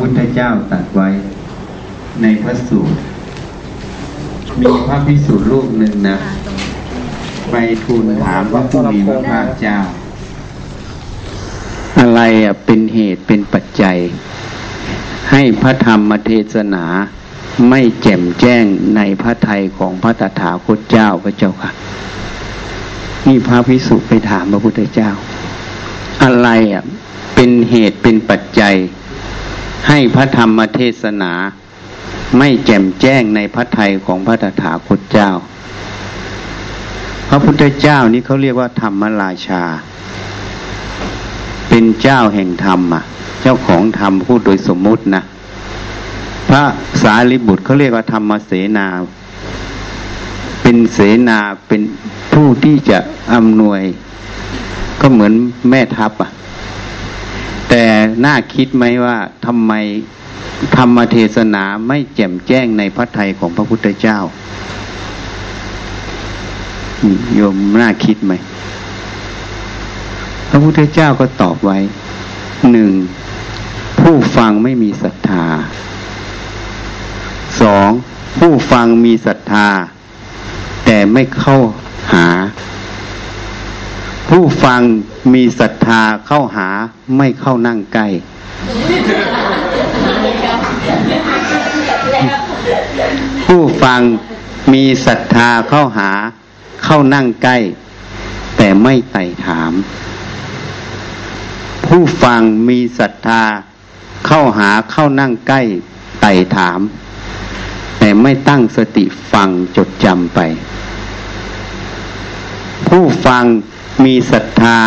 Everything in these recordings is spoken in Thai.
พุทธเจ้าตรัสไว้ในพระสูตร มีพระพิสุรูปหนึ่งนะ ไปทูลถามพระผู้มีพระภาคเจ้า อะไรอะเป็นเหตุเป็นปัจจัย ให้พระธรรมเทศนาไม่แจ่มแจ้งในพระทัยของพระตถาคตเจ้าพระเจ้าค่ะนี่พระพิสุไปถามพระพุทธเจ้า อะไรอะเป็นเหตุเป็นปัจจัย ให้พระธรรมเทศนาไม่แจ่มแจ้งในพระทัยของพระตถาคตเจ้า พระพุทธเจ้านี่เขาเรียกว่าธรรมราชา เป็นเจ้าแห่งธรรมอะ เจ้าของธรรมพูดโดยสมมุตินะ พระสารีบุตรเขาเรียกว่าธรรมเสนา เป็นเสนาเป็นผู้ที่จะอำนวย ก็เหมือนแม่ทัพอะ แต่น่าคิดไหมว่าทำไมธรรมเทศนาไม่แจ่มแจ้งในพระทัยของพระพุทธเจ้าโยมน่าคิดไหม พระพุทธเจ้าก็ตอบไว้หนึ่งผู้ฟังไม่มีศรัทธาสองผู้ฟังมีศรัทธา แต่ไม่เข้าหา ผู้ฟังมีศรัทธาเข้าหาไม่เข้านั่งใกล้ผู้ฟังมีศรัทธาเข้าหาเข้านั่งใกล้ แต่ไม่ไต่ถาม ผู้ฟังมีศรัทธาเข้าหาเข้านั่งใกล้ ไต่ถาม แต่ไม่ตั้งสติฟังจดจำไป ผู้ฟัง มีศรัทธา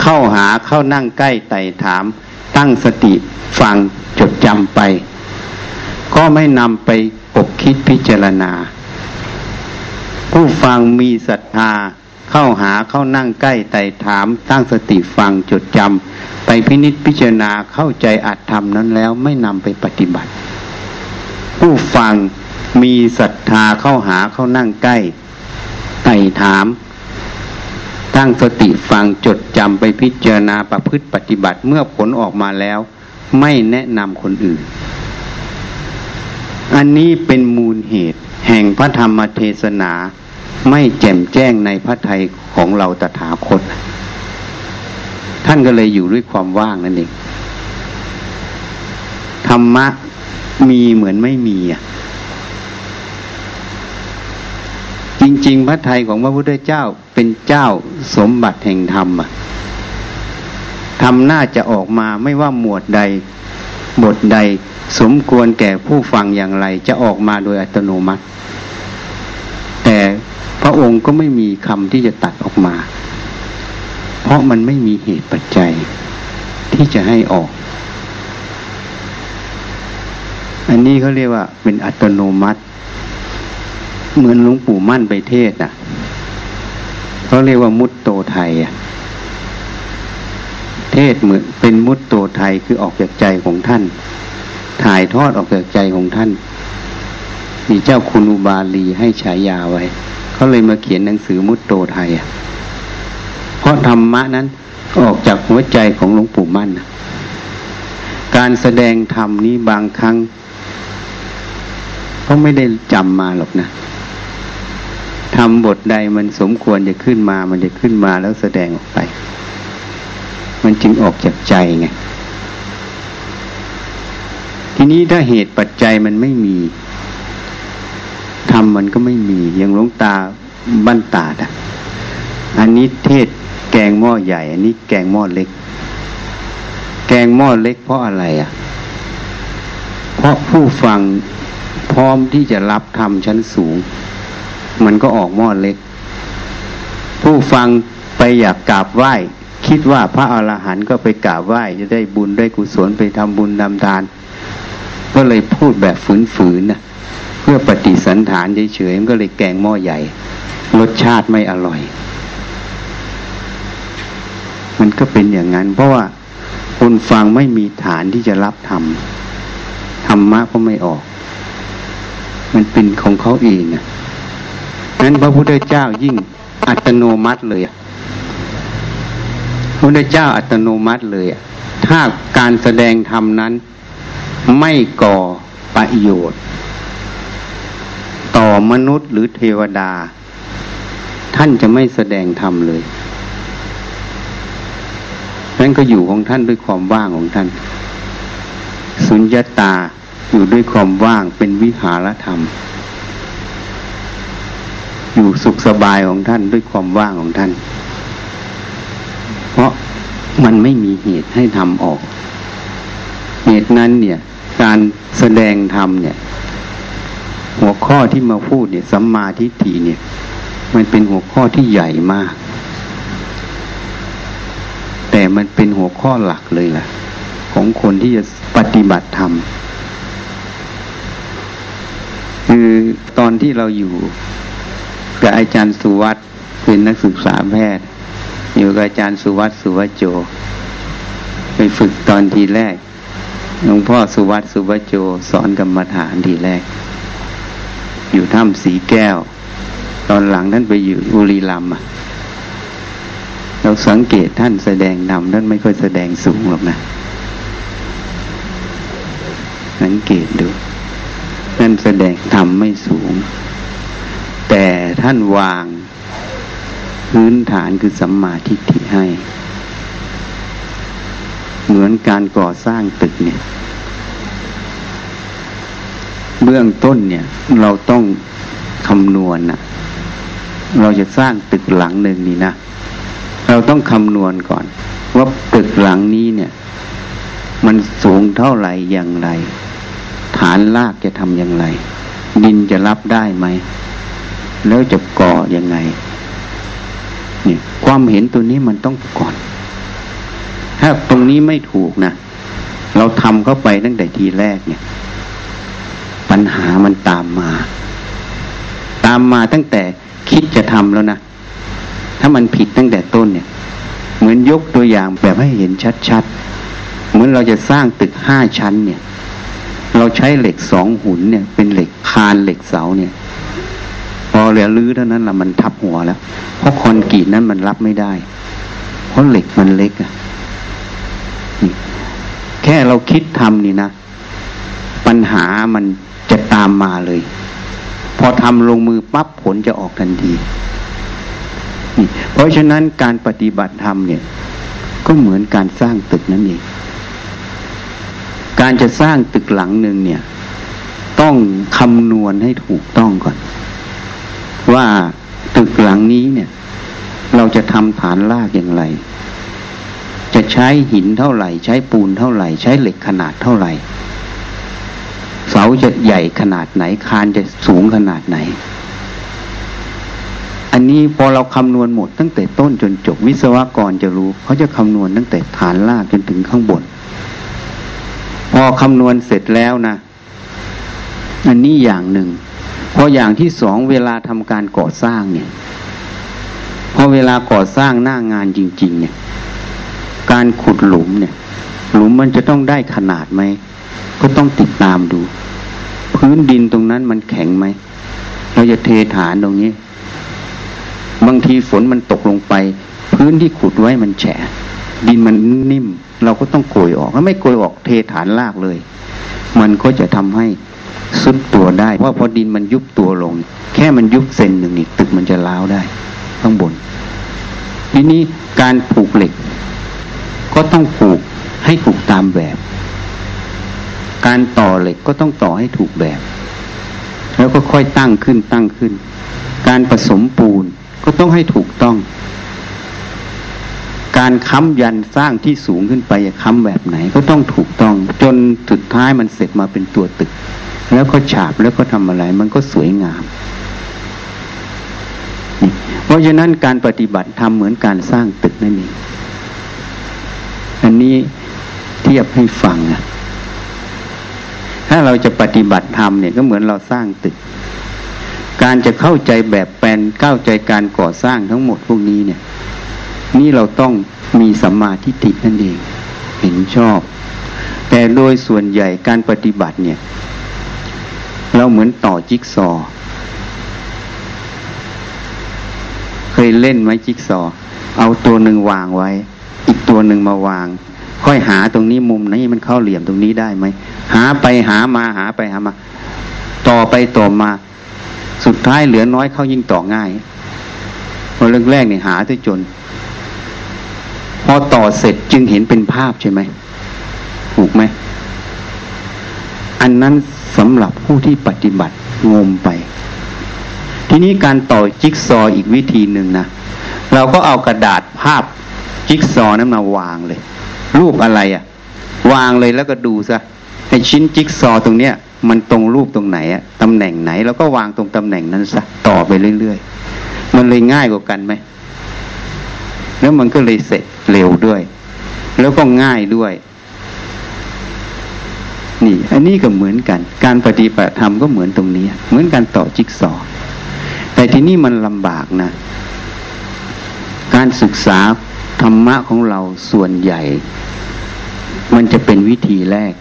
เข้าหาเข้านั่งใกล้ไต่ถาม ตั้งสติฟังจดจำไป ก็ไม่นำไปปกคิดพิจารณา ผู้ฟังมีศรัทธาเข้าหาเข้านั่งใกล้ไต่ถาม ตั้งสติฟังจดจำไปพินิจพิจารณาเข้าใจอัตธรรมนั้นแล้วไม่นำไปปฏิบัติ ผู้ฟังมีศรัทธาเข้าหาเข้านั่งใกล้ไต่ถาม ตั้งสติฟังจดจำไปพิจารณาประพฤติปฏิบัติเมื่อผลออกมาแล้ว ไม่แนะนำคนอื่น อันนี้เป็นมูลเหตุ แห่งพระธรรมเทศนา ไม่แจ่มแจ้งในพระทัยของเราตถาคต ท่านก็เลยอยู่ด้วยความว่างนั่นเองธรรมะมีเหมือนไม่มีอะ จริง ๆ พระไทยของพระพุทธเจ้าเป็นเจ้าสมบัติแห่งธรรมธรรมน่าจะออกมาไม่ว่าหมวดใดบทใดสมควรแก่ผู้ฟังอย่างไร จะออกมาโดยอัตโนมัติ แต่พระองค์ก็ไม่มีคำที่จะตัดออกมา เพราะมันไม่มีเหตุปัจจัยที่จะให้ออก อันนี้เขาเรียกว่าเป็นอัตโนมัติ เหมือนหลวงปู่มั่นไปเทศอะเขาเรียกว่ามุตโตไทยอะเทศเหมือนเป็นมุตโตไทยคือออกจากใจของท่าน ถ่ายทอดออกจากใจของท่าน มีเจ้าคุณอุบาลีให้ฉายาไว้เขาเลยมาเขียนหนังสือมุตโตไทยอะเพราะธรรมะนั้นออกจากหัวใจของหลวงปู่มั่นการแสดงธรรมนี้บางครั้งเขาไม่ได้จำมาหรอกนะ ทำบทใดมันสมควรจะขึ้นมา มันจะขึ้นมาแล้วแสดงออกไป มันจึงออกจากใจไง ทีนี้ถ้าเหตุปัจจัยมันไม่มีทำมันก็ไม่มี อย่างหลวงตาบ้านตาดอะ อันนี้เทศแกงหม้อใหญ่ อันนี้แกงหม้อเล็ก แกงหม้อเล็กเพราะอะไรอะ เพราะผู้ฟังพร้อมที่จะรับธรรมชั้นสูง มันก็ออกหม้อเล็ก ผู้ฟังไปอยากกราบไหว้ คิดว่าพระอาหารหันต์ก็ไปกราบไหว้ จะได้บุญได้กุศลไปทำบุญทำทาน ก็เลยพูดแบบฝืนๆนะเพื่อปฏิสันฐานเฉยๆมันก็เลยแกงหม้อใหญ่ รสชาติไม่อร่อย มันก็เป็นอย่างนั้น เพราะว่าคนฟังไม่มีฐานที่จะรับธรรมธรรมะก็ไม่ออก มันเป็นของเขาเองอะ นั้นพระพุทธเจ้ายิ่งอัตโนมัติเลยพระพุทธเจ้าอัตโนมัติเลยถ้าการแสดงธรรมนั้นไม่ก่อประโยชน์ ต่อมนุษย์หรือเทวดา ท่านจะไม่แสดงธรรมเลยนั่นก็อยู่ของท่านด้วยความว่างของท่าน สุญญาตาอยู่ด้วยความว่างเป็นวิหารธรรม อยู่สุขสบายของท่านด้วยความว่างของท่าน เพราะมันไม่มีเหตุให้ทำออก เหตุนั้นเนี่ย การแสดงธรรมเนี่ย หัวข้อที่มาพูดเนี่ยสัมมาทิฏฐิเนี่ย มันเป็นหัวข้อที่ใหญ่มาก แต่มันเป็นหัวข้อหลักเลยล่ะ ของคนที่จะปฏิบัติธรรมคือตอนที่เราอยู่ กับอาจารย์สุวัตเป็นนักศึกษาแพทย์ อยู่กับอาจารย์สุวัตสุวัจโจ ไปฝึกตอนทีแรกหลวงพ่อสุวัตสุวัจโจสอนกรรมฐานทีแรก อยู่ถ้ำสีแก้ว ตอนหลังท่านไปอยู่อุรีรัมย์เราสังเกตท่านแสดงนำท่านไม่ค่อยแสดงสูงหรอกนะ สังเกตดูท่านแสดงทำไม่สูง แต่ท่านวางพื้นฐานคือสัมมาทิฏฐิให้ เหมือนการก่อสร้างตึกเนี่ย เบื้องต้นเนี่ย เราต้องคำนวณนะเราจะสร้างตึกหลังหนึ่งนี่นะ เราต้องคำนวณก่อน ว่าตึกหลังนี้เนี่ย มันสูงเท่าไหร่อย่างไร ฐานลากจะทำอย่างไร ดินจะรับได้ไหม แล้วจะก่อยังไงนี่ความเห็นตัวนี้มันต้องก่อน ถ้าตรงนี้ไม่ถูกนะเราทำเข้าไปตั้งแต่ทีแรกเนี่ย ปัญหามันตามมา ตามมาตั้งแต่คิดจะทำแล้วนะถ้ามันผิดตั้งแต่ต้นเนี่ย เหมือนยกตัวอย่างแบบให้เห็นชัดๆเหมือนเราจะสร้างตึกห้าชั้นเนี่ย เราใช้เหล็กสองหุ่นเนี่ย เป็นเหล็กคานเหล็กเสาเนี่ย เหลือลื้อเท่านั้นละมันทับหัวแล้ว เพราะคอนกรีตนั้นมันรับไม่ได้ เพราะเหล็กมันเล็กอะแค่เราคิดทำนี่นะ ปัญหามันจะตามมาเลย พอทำลงมือปั๊บผลจะออกทันทีนี่เพราะฉะนั้นการปฏิบัติธรรมเนี่ย ก็เหมือนการสร้างตึกนั่นเอง การจะสร้างตึกหลังหนึ่งเนี่ย ต้องคำนวณให้ถูกต้องก่อน ว่าตึกหลังนี้เนี่ย เราจะทำฐานรากอย่างไร จะใช้หินเท่าไหร่ ใช้ปูนเท่าไหร่ ใช้เหล็กขนาดเท่าไหร่ เสาจะใหญ่ขนาดไหน คานจะสูงขนาดไหน อันนี้พอเราคำนวณหมดตั้งแต่ต้นจนจบวิศวกรจะรู้ เขาจะคำนวณตั้งแต่ฐานรากจนถึงข้างบน พอคำนวณเสร็จแล้วนะอันนี้อย่างหนึ่ง พออย่างที่สองเวลาทำการก่อสร้างเนี่ยพอเวลาก่อสร้างหน้างานจริง ๆ เนี่ย การขุดหลุมเนี่ย หลุมมันจะต้องได้ขนาดไหมก็ต้องติดตามดู พื้นดินตรงนั้นมันแข็งไหมเราจะเทฐานตรงนี้ บางทีฝนมันตกลงไป พื้นที่ขุดไว้มันแฉะดินมันนิ่ม เราก็ต้องโกยออกถ้าไม่โกยออกเทฐานลากเลย มันก็จะทำให้ ซุดตัวได้ เพราะพอดินมันยุบตัวลง แค่มันยุบเซนหนึ่งนี่ตึกมันจะล้าวได้ ข้างบน ทีนี้การผูกเหล็ก ก็ต้องผูกให้ถูกตามแบบ การต่อเหล็กก็ต้องต่อให้ถูกแบบ แล้วก็ค่อยตั้งขึ้นตั้งขึ้น การผสมปูนก็ต้องให้ถูกต้อง การค้ำยันสร้างที่สูงขึ้นไปค้ำแบบไหนก็ต้องถูกต้อง จนสุดท้ายมันเสร็จมาเป็นตัวตึก แล้วก็ฉาบแล้วก็ทำอะไร มันก็สวยงาม เพราะฉะนั้นการปฏิบัติทำเหมือนการสร้างตึกนั่นเองอันนี้เทียบให้ฟังอะถ้าเราจะปฏิบัติธรรมเนี่ยก็เหมือนเราสร้างตึก การจะเข้าใจแบบแปลนเข้าใจการก่อสร้างทั้งหมดพวกนี้เนี่ย นี่เราต้องมีสัมมาทิฏฐินั่นเอง เห็นชอบ แต่โดยส่วนใหญ่การปฏิบัติเนี่ย เราเหมือนต่อจิ๊กซอ เคยเล่นไหมจิ๊กซอ เอาตัวหนึ่งวางไว้ อีกตัวหนึ่งมาวาง ค่อยหาตรงนี้มุมนี้มันเข้าเหลี่ยมตรงนี้ได้ไหม หาไปหามาหาไปหามา ต่อไปต่อมา สุดท้ายเหลือน้อยเข้ายิ่งต่อง่ายพอเรื่องแรกเนี่ยหาที่จน พอต่อเสร็จจึงเห็นเป็นภาพใช่ไหมถูกไหม อันนั้น สำหรับผู้ที่ปฏิบัติงมไป ทีนี้การต่อจิ๊กซออีกวิธีหนึ่งนะเราก็เอากระดาษภาพจิ๊กซอนั้นมาวางเลย รูปอะไรอะ่ะ วางเลยแล้วก็ดูซะไอชิ้นจิ๊กซอตรงเนี้ย มันตรงรูปตรงไหนอะตำแหน่งไหน แล้วก็วางตรงตำแหน่งนั้นซะต่อไปเรื่อยๆ มันเลยง่ายกว่ากันไหมแล้วมันก็เลยเสร็จเร็วด้วย แล้วก็ง่ายด้วย นี่ อันนี้ก็เหมือนกัน การปฏิบัติธรรมก็เหมือนตรงนี้ เหมือนการต่อจิ๊กซอแต่ที่นี่มันลำบากนะ การศึกษาธรรมะของเราส่วนใหญ่ มันจะเป็นวิธีแรก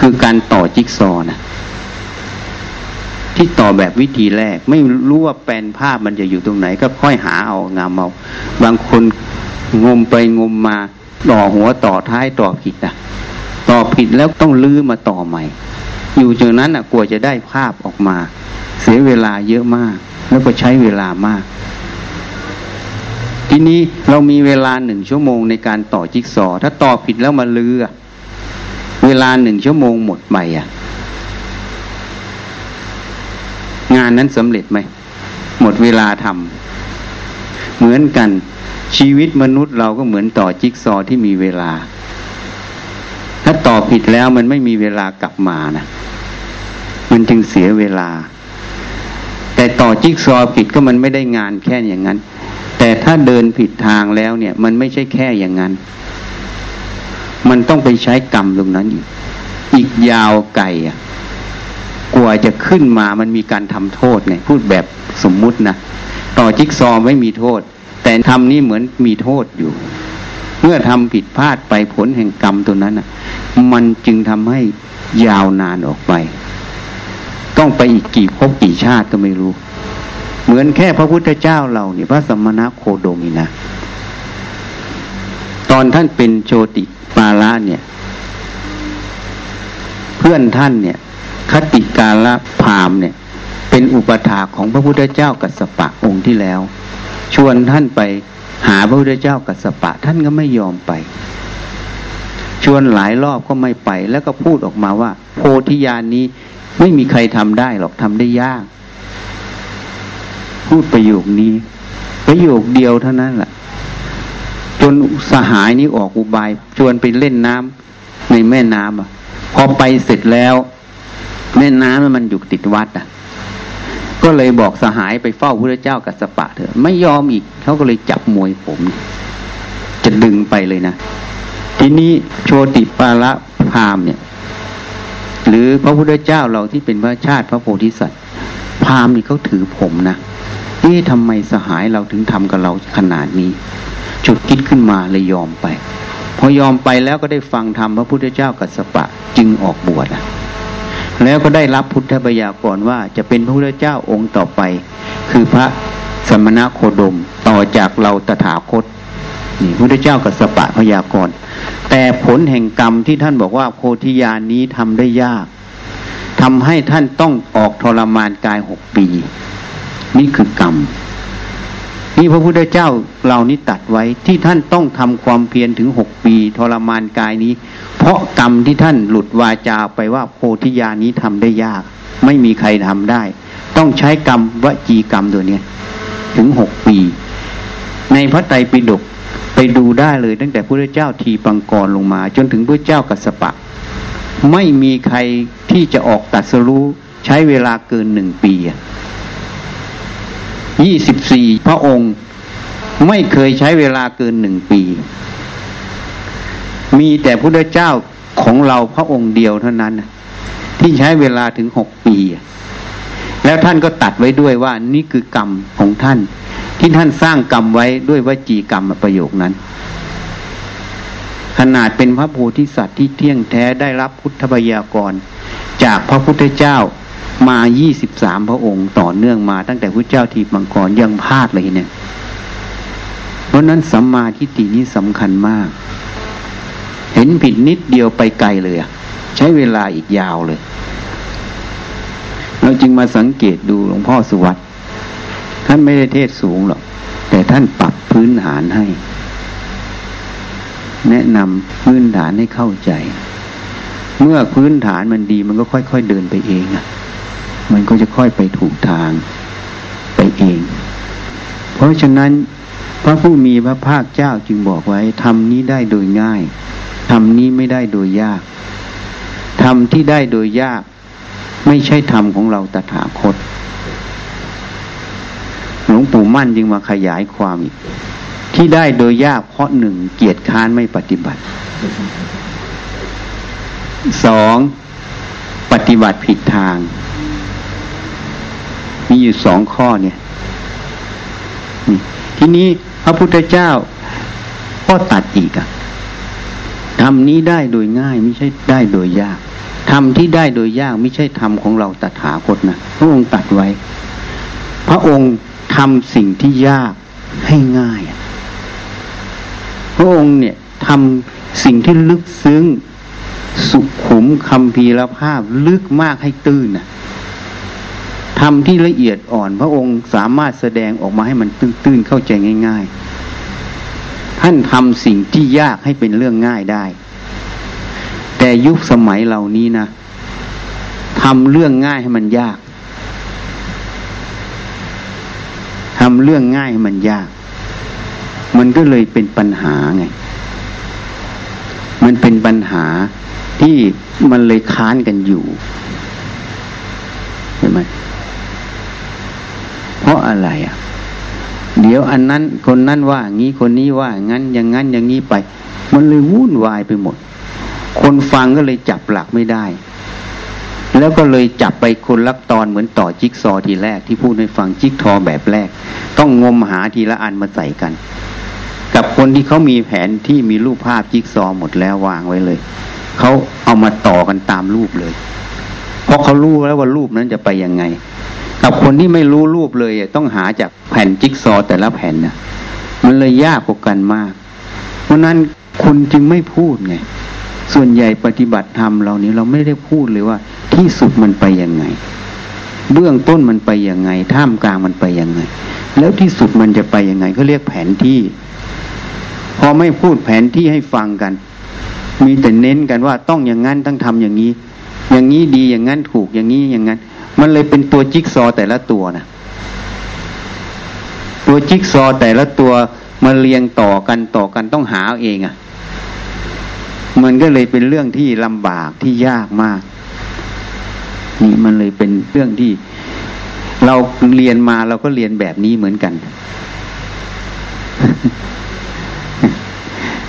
คือการต่อจิ๊กซอนะที่ต่อแบบวิธีแรก ไม่รู้ว่าแปลนภาพมันจะอยู่ตรงไหน ก็ค่อยหาเอางามเอา บางคนงมไปงมมาต่อหัวต่อท้ายต่อผิดอะ ต่อผิดแล้วต้องลื้อมาต่อใหม่ อยู่จนนั้นอะกลัวจะได้ภาพออกมา เสียเวลาเยอะมาก แล้วก็ใช้เวลามาก ทีนี้เรามีเวลาหนึ่งชั่วโมงในการต่อจิ๊กซอ ถ้าต่อผิดแล้วมาลื้อเวลาหนึ่งชั่วโมงหมดไปอะ งานนั้นสำเร็จไหม หมดเวลาทำเหมือนกันชีวิตมนุษย์เราก็เหมือนต่อจิ๊กซอที่มีเวลา ถ้าต่อผิดแล้วมันไม่มีเวลากลับมานะมันจึงเสียเวลา แต่ต่อจิ๊กซอผิดก็มันไม่ได้งานแค่อย่างนั้น แต่ถ้าเดินผิดทางแล้วเนี่ย มันไม่ใช่แค่อย่างนั้น มันต้องไปใช้กรรมตรงนั้นอีกอีกยาวไกลอะกลัวจะขึ้นมามันมีการทำโทษไงพูดแบบสมมุตินะต่อจิ๊กซอไม่มีโทษ แต่ทำนี่เหมือนมีโทษอยู่ เมื่อทำผิดพลาดไปผลแห่งกรรมตัวนั้นอะมันจึงทำให้ยาวนานออกไป ต้องไปอีกกี่ภพกี่ชาติก็ไม่รู้ เหมือนแค่พระพุทธเจ้าเราเนี่ยพระสมณะโคโดมินะ ตอนท่านเป็นโชติปาละเนี่ย เพื่อนท่านเนี่ย คติกาละพามเนี่ย เป็นอุปถาของพระพุทธเจ้ากัสปะองค์ที่แล้ว ชวนท่านไป หาพระพุทธเจ้ากัสปะ ท่านก็ไม่ยอมไป ชวนหลายรอบก็ไม่ไป แล้วก็พูดออกมาว่า โพธิญาณนี้ไม่มีใครทำได้หรอกทำได้ยาก พูดประโยคนี้ ประโยคเดียวเท่านั้นแหละจนสหายนี้ออกอุบาย ชวนไปเล่นน้ำในแม่น้ำอะ พอไปเสร็จแล้ว แม่น้ำมันอยู่ติดวัดอะ ก็เลยบอกสหายไปเฝ้าพระเจ้ากัสปะเถอะ ไม่ยอมอีกเขาก็เลยจับมวยผม จะดึงไปเลยนะ ทีนี้โชติปาละพามเนี่ย หรือพระพุทธเจ้าเราที่เป็นพระชาติพระโพธิสัตว์ พามนี่เขาถือผมนะนี่ทำไมสหายเราถึงทำกับเราขนาดนี้จุดคิดขึ้นมาเลยยอมไป พอยอมไปแล้วก็ได้ฟังธรรมพระพุทธเจ้ากัสปะจึงออกบวชอะ แล้วก็ได้รับพุทธบัญญัก่อนว่าจะเป็นพระพุทธเจ้าองค์ต่อไป คือพระสมณะโคดมต่อจากเราตถาคตนี่พุทธเจ้ากับสปะพยากรณ์แต่ผลแห่งกรรมที่ท่านบอกว่าโพธิญาณนี้ทำได้ยากทำให้ท่านต้องออกทรมานกายหกปี นี่คือกรรม นี่พระพุทธเจ้าเรานี้ตัดไว้ที่ท่านต้องทำความเพียรถึงหกปีทรมานกายนี้ เพราะกรรมที่ท่านหลุดวาจาไปว่าโพธิญาณนี้ทำได้ยาก ไม่มีใครทำได้ ต้องใช้กรรมวจีกรรมตัวเนี้ยถึงหกปี ในพระไตรปิฎกไปดูได้เลย ตั้งแต่พระเจ้าทีปังกรลงมา จนถึงพระเจ้ากัสปะ ไม่มีใครที่จะออกตัดสรู้ใช้เวลาเกินหนึ่งปี ยี่สิบสี่พระองค์ไม่เคยใช้เวลาเกินหนึ่งปี มีแต่พุทธเจ้าของเราพระองค์เดียวเท่านั้น ที่ใช้เวลาถึงหกปี แล้วท่านก็ตัดไว้ด้วยว่านี่คือกรรมของท่าน ที่ท่านสร้างกรรมไว้ด้วยวจีกรรมประโยคนั้น ขนาดเป็นพระโพธิสัตว์ที่เที่ยงแท้ได้รับพุทธบยากร จากพระพุทธเจ้า มายี่สิบสามพระองค์ต่อเนื่องมาตั้งแต่พระเจ้าทีมังกรยังพลาดเลยเนี่ย เพราะนั้นสัมมาทิฏฐินี้สำคัญมาก เห็นผิดนิดเดียวไปไกลเลยอะใช้เวลาอีกยาวเลย เราจึงมาสังเกตดูหลวงพ่อสุวัตท่านไม่ได้เทศสูงหรอก แต่ท่านปรับพื้นฐานให้ แนะนำพื้นฐานให้เข้าใจเมื่อพื้นฐานมันดีมันก็ค่อย ๆ เดินไปเองอะ มันก็จะค่อยไปถูกทางไปเอง เพราะฉะนั้นพระผู้มีพระภาคเจ้าจึงบอกไว้ทำนี้ได้โดยง่ายทำนี้ไม่ได้โดยยากทำที่ได้โดยยาก ไม่ใช่ธรรมของเราตถาคต หลวงปู่มั่นจึงมาขยายความอีกที่ได้โดยยากเพราะหนึ่งเกียรติค้านไม่ปฏิบัติสองปฏิบัติผิดทาง มีอยู่สองข้อเนี่ยทีนี้พระพุทธเจ้าก็ตัดอีกอะทำนี้ได้โดยง่ายไม่ใช่ได้โดยยากทำที่ได้โดยยากไม่ใช่ธรรมของเราตถาคตนะพระองค์ตัดไว้ พระองค์ทำสิ่งที่ยากให้ง่าย พระองค์เนี่ยทำสิ่งที่ลึกซึ้ง สุขุมคำพีรภาพลึกมากให้ตื้นนะ ทำที่ละเอียดอ่อน พระองค์สามารถแสดงออกมาให้มันตื้นๆเข้าใจง่าย ๆ ท่านทำสิ่งที่ยากให้เป็นเรื่องง่ายได้ แต่ยุคสมัยเหล่านี้นะทำเรื่องง่ายให้มันยากทำเรื่องง่ายให้มันยาก มันก็เลยเป็นปัญหาไง มันเป็นปัญหาที่มันเลยค้านกันอยู่เห็นไหม เพราะอะไรอะ เดี๋ยวอันนั้นคนนั้นว่างี้คนนี้ว่างั้นอย่างนั้นอย่างนี้ไป มันเลยวุ่นวายไปหมด คนฟังก็เลยจับหลักไม่ได้ แล้วก็เลยจับไปคนลักตอนเหมือนต่อจิ๊กซอทีแรกที่พูดให้ฟังจิ๊กทอแบบแรก ต้องงมหาทีละอันมาใส่กัน กับคนที่เขามีแผนที่มีรูปภาพจิ๊กซอหมดแล้ววางไว้เลยเขาเอามาต่อกันตามรูปเลย เพราะเขารู้แล้วว่ารูปนั้นจะไปยังไง กับคนที่ไม่รู้รูปเลยต้องหาจากแผ่นจิ๊กซอแต่ละแผ่นนะมันเลยยากกว่ากันมาก เพราะนั้นคุณจึงไม่พูดไงส่วนใหญ่ปฏิบัติธรรมเรานี้เราไม่ได้พูดเลยว่า ที่สุดมันไปยังไง เบื้องต้นมันไปยังไง ท่ามกลางมันไปยังไง แล้วที่สุดมันจะไปยังไงเขาเรียกแผนที่ พอไม่พูดแผนที่ให้ฟังกัน มีแต่เน้นกันว่าต้องอย่างนั้นต้องทำอย่างนี้ อย่างนี้ดีอย่างนั้นถูกอย่างนี้อย่างนั้น มันเลยเป็นตัวจิ๊กซอแต่ละตัวนะตัวจิ๊กซอแต่ละตัวมาเรียงต่อกันต่อกันต้องหาเองอะ่ะ มันก็เลยเป็นเรื่องที่ลำบากที่ยากมาก นี่มันเลยเป็นเรื่องที่ เราเรียนมาเราก็เรียนแบบนี้เหมือนกัน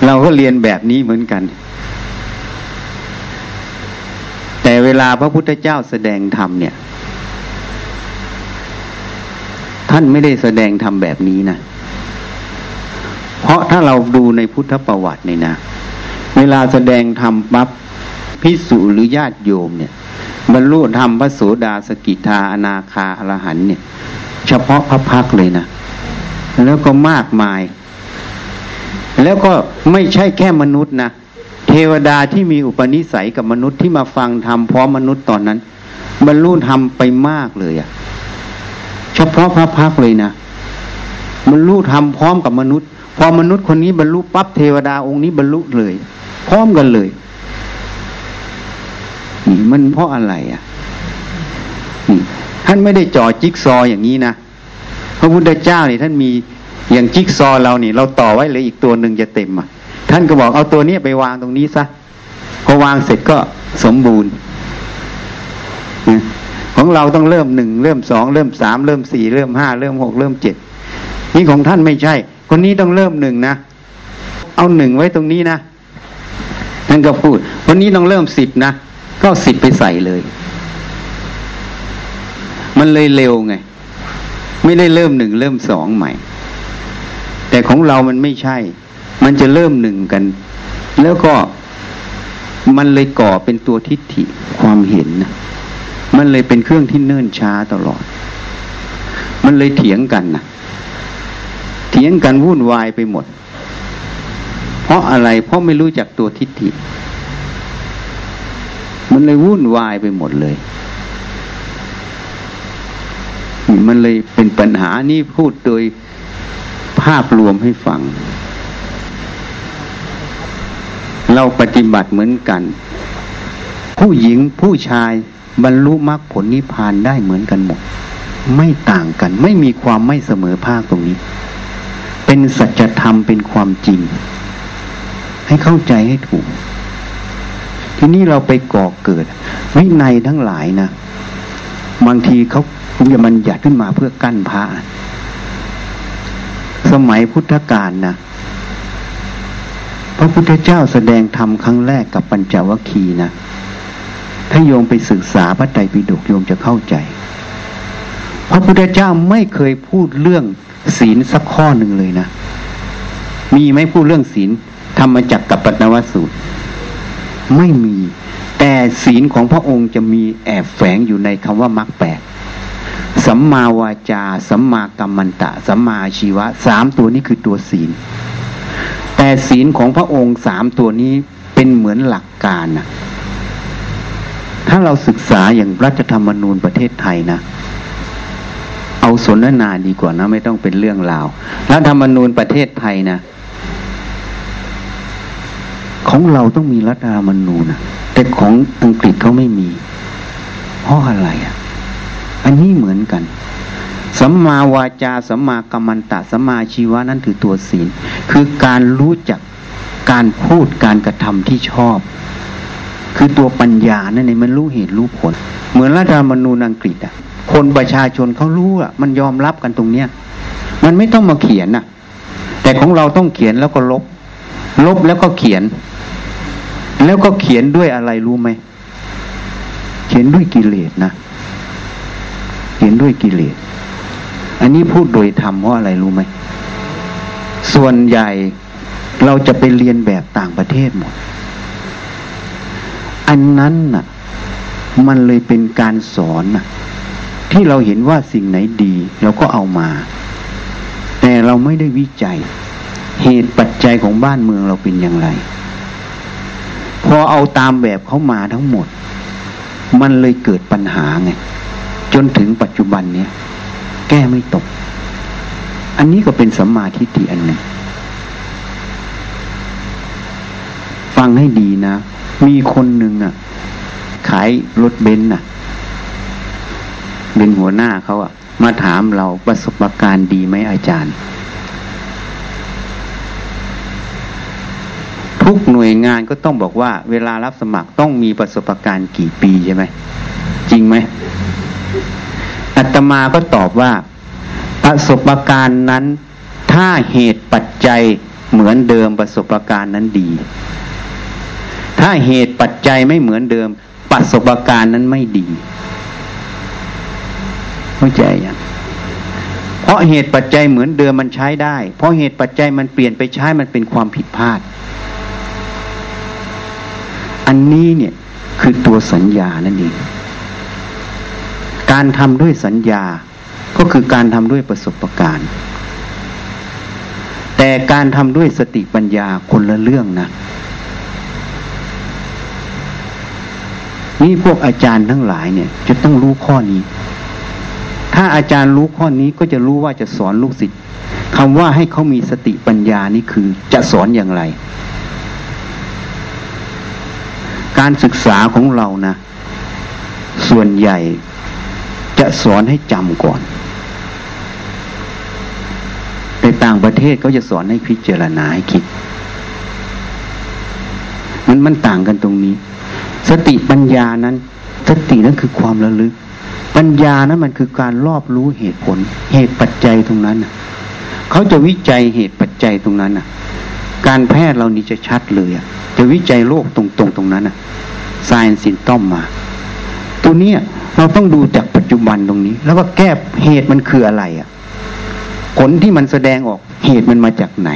เราก็เรียนแบบนี้เหมือนกัน แต่เวลาพระพุทธเจ้าแสดงธรรมเนี่ย ท่านไม่ได้แสดงธรรมแบบนี้นะ เพราะถ้าเราดูในพุทธประวัติเนี่ยนะ เวลาแสดงธรรมปั๊บพิสุหรือญาติโยมเนี่ย บรรลุธรรมพระโสดาสกิทาอนาคาอรหันเนี่ย เฉพาะพระพักเลยนะ แล้วก็มากมาย แล้วก็ไม่ใช่แค่มนุษย์นะเทวดาที่มีอุปนิสัยกับมนุษย์ที่มาฟังธรรมพร้อมมนุษย์ตอนนั้น บรรลุธรรมไปมากเลยอะเฉ พาะพระพักเลยนะบรรลุธรรมพร้อมกับมนุษย์ พอมนุษย์คนนี้บรรลุปั๊บเทวดาองค์นี้บรรลุเลย พร้อมกันเลยมันเพราะอะไรอะท่านไม่ได้จ่อจิ๊กซออย่างนี้นะพระพุทธเจ้านี่ท่านมีอย่างจิ๊กซอเรานี่ เราต่อไว้เลยอีกตัวหนึ่งจะเต็มอะ ท่านก็บอกเอาตัวนี้ไปวางตรงนี้ซะพอวางเสร็จก็สมบูรณ์ ของเราต้องเริ่มหนึ่งเริ่มสองเริ่มสามเริ่มสี่เริ่มห้าเริ่มหกเริ่มเจ็ดนี่ของท่านไม่ใช่ คนนี้ต้องเริ่มหนึ่งนะ เอาหนึ่งไว้ตรงนี้นะท่านก็พูดคนนี้ต้องเริ่มสิบนะก็สิบไปใส่เลย มันเลยเร็วไง ไม่ได้เริ่มหนึ่งเริ่มสองใหม่ แต่ของเรามันไม่ใช่ มันจะเริ่มหนึ่งกัน แล้วก็มันเลยก่อเป็นตัวทิฏฐิความเห็นนะ มันเลยเป็นเครื่องที่เนิ่นช้าตลอด มันเลยเถียงกันนะเถียงกันวุ่นวายไปหมด เพราะอะไร เพราะไม่รู้จักตัวทิฏฐิ มันเลยวุ่นวายไปหมดเลย มันเลยเป็นปัญหานี่พูดโดยภาพรวมให้ฟัง เราปฏิบัติเหมือนกัน ผู้หญิงผู้ชาย บรรลุมรรคผลนิพพานได้เหมือนกันหมด ไม่ต่างกัน ไม่มีความไม่เสมอภาคตรงนี้ เป็นสัจธรรมเป็นความจริง ให้เข้าใจให้ถูก ทีนี้เราไปก่อเกิด วินัยทั้งหลายนะบางทีเขาคงจะมันหยัดขึ้นมาเพื่อกั้นพระสมัยพุทธกาลนะพระพุทธเจ้าแสดงธรรมครั้งแรกกับปัญจวัคคีย์นะ ถ้าโยมไปศึกษาพระไตรปิฎกโยมจะเข้าใจ พระพุทธเจ้าไม่เคยพูดเรื่องศีลสักข้อหนึ่งเลยนะ มีไหมพูดเรื่องศีลธรรมจักรกับปัตนวสูตร ไม่มี แต่ศีลของพระองค์จะมีแอบแฝงอยู่ในคำว่ามรรคแปดสัมมาวาจา สัมมากัมมันตะ สัมมาชีวะ สามตัวนี้คือตัวศีล แต่ศีลของพระองค์สามตัวนี้เป็นเหมือนหลักการนะ ถ้าเราศึกษาอย่างรัฐธรรมนูญประเทศไทยนะ เอาสนทนาดีกว่านะ ไม่ต้องเป็นเรื่องราวรัฐธรรมนูญประเทศไทยนะ ของเราต้องมีรัฐธรรมนูญนะแต่ของอังกฤษเขาไม่มีเพราะอะไรอะ อันนี้เหมือนกันสัมมาวาจาสัมมากัมมันตะสัมมาชีวะนั่นคือตัวศีล คือการรู้จักการพูดการกระทำที่ชอบ คือตัวปัญญานั่นเองมันรู้เหตุรู้ผล เหมือนรัฐธรรมนูญอังกฤษอะ คนประชาชนเขารู้อะ มันยอมรับกันตรงเนี้ย มันไม่ต้องมาเขียนน่ะ แต่ของเราต้องเขียนแล้วก็ลบ ลบแล้วก็เขียน แล้วก็เขียนด้วยอะไรรู้ไหมเขียนด้วยกิเลสนะเขียนด้วยกิเลสอันนี้พูดโดยธรรมเพราะอะไรรู้ไหมส่วนใหญ่เราจะไปเรียนแบบต่างประเทศหมด อันนั้นน่ะ มันเลยเป็นการสอนน่ะ ที่เราเห็นว่าสิ่งไหนดี เราก็เอามา แต่เราไม่ได้วิจัย เหตุปัจจัยของบ้านเมืองเราเป็นอย่างไร พอเอาตามแบบเขามาทั้งหมด มันเลยเกิดปัญหาไง จนถึงปัจจุบันเนี้ยแก้ไม่ตก อันนี้ก็เป็นสัมมาทิฏฐิอันหนึ่ง ฟังให้ดีนะ มีคนหนึ่งอะ ขายรถเบนซ์น่ะ เป็นหัวหน้าเขาอะ มาถามเราประสบการณ์ดีไหมอาจารย์ ทุกหน่วยงานก็ต้องบอกว่า เวลารับสมัครต้องมีประสบการณ์กี่ปีใช่ไหม จริงไหมอาตมาก็ตอบว่าประสบการณ์นั้น ถ้าเหตุปัจจัยเหมือนเดิมประสบการณ์นั้นดี ถ้าเหตุปัจจัยไม่เหมือนเดิม ประสบการณ์นั้นไม่ดี เข้าใจยังเพราะเหตุปัจจัยเหมือนเดิมมันใช้ได้ เพราะเหตุปัจจัยมันเปลี่ยนไปใช้มันเป็นความผิดพลาด อันนี้เนี่ยคือตัวสัญญานั่นเอง การทำด้วยสัญญาก็คือการทำด้วยประสบการณ์ แต่การทำด้วยสติปัญญาคนละเรื่องนะ นี่พวกอาจารย์ทั้งหลายเนี่ย จะต้องรู้ข้อนี้ ถ้าอาจารย์รู้ข้อนี้ก็จะรู้ว่าจะสอนลูกศิษย์คำว่าให้เขามีสติปัญญานี่คือจะสอนอย่างไร การศึกษาของเรานะส่วนใหญ่จะสอนให้จำก่อนในต่างประเทศเขาจะสอนให้พิจารณาให้คิด มันมันต่างกันตรงนี้ สติปัญญานั้น สตินั้นคือความระลึก ปัญญานั้นมันคือการรอบรู้เหตุผล เหตุปัจจัยตรงนั้นเขาจะวิจัยเหตุปัจจัยตรงนั้นการแพทย์เรานี้จะชัดเลยจะวิจัยโรคตรงๆตตรงนั้นอะไซน์สินต้อมมา ตัวนี้เราต้องดูจากปัจจุบันตรงนี้ แล้วว่าแก้เหตุมันคืออะไรอะผลที่มันแสดงออกเหตุมันมาจากไหน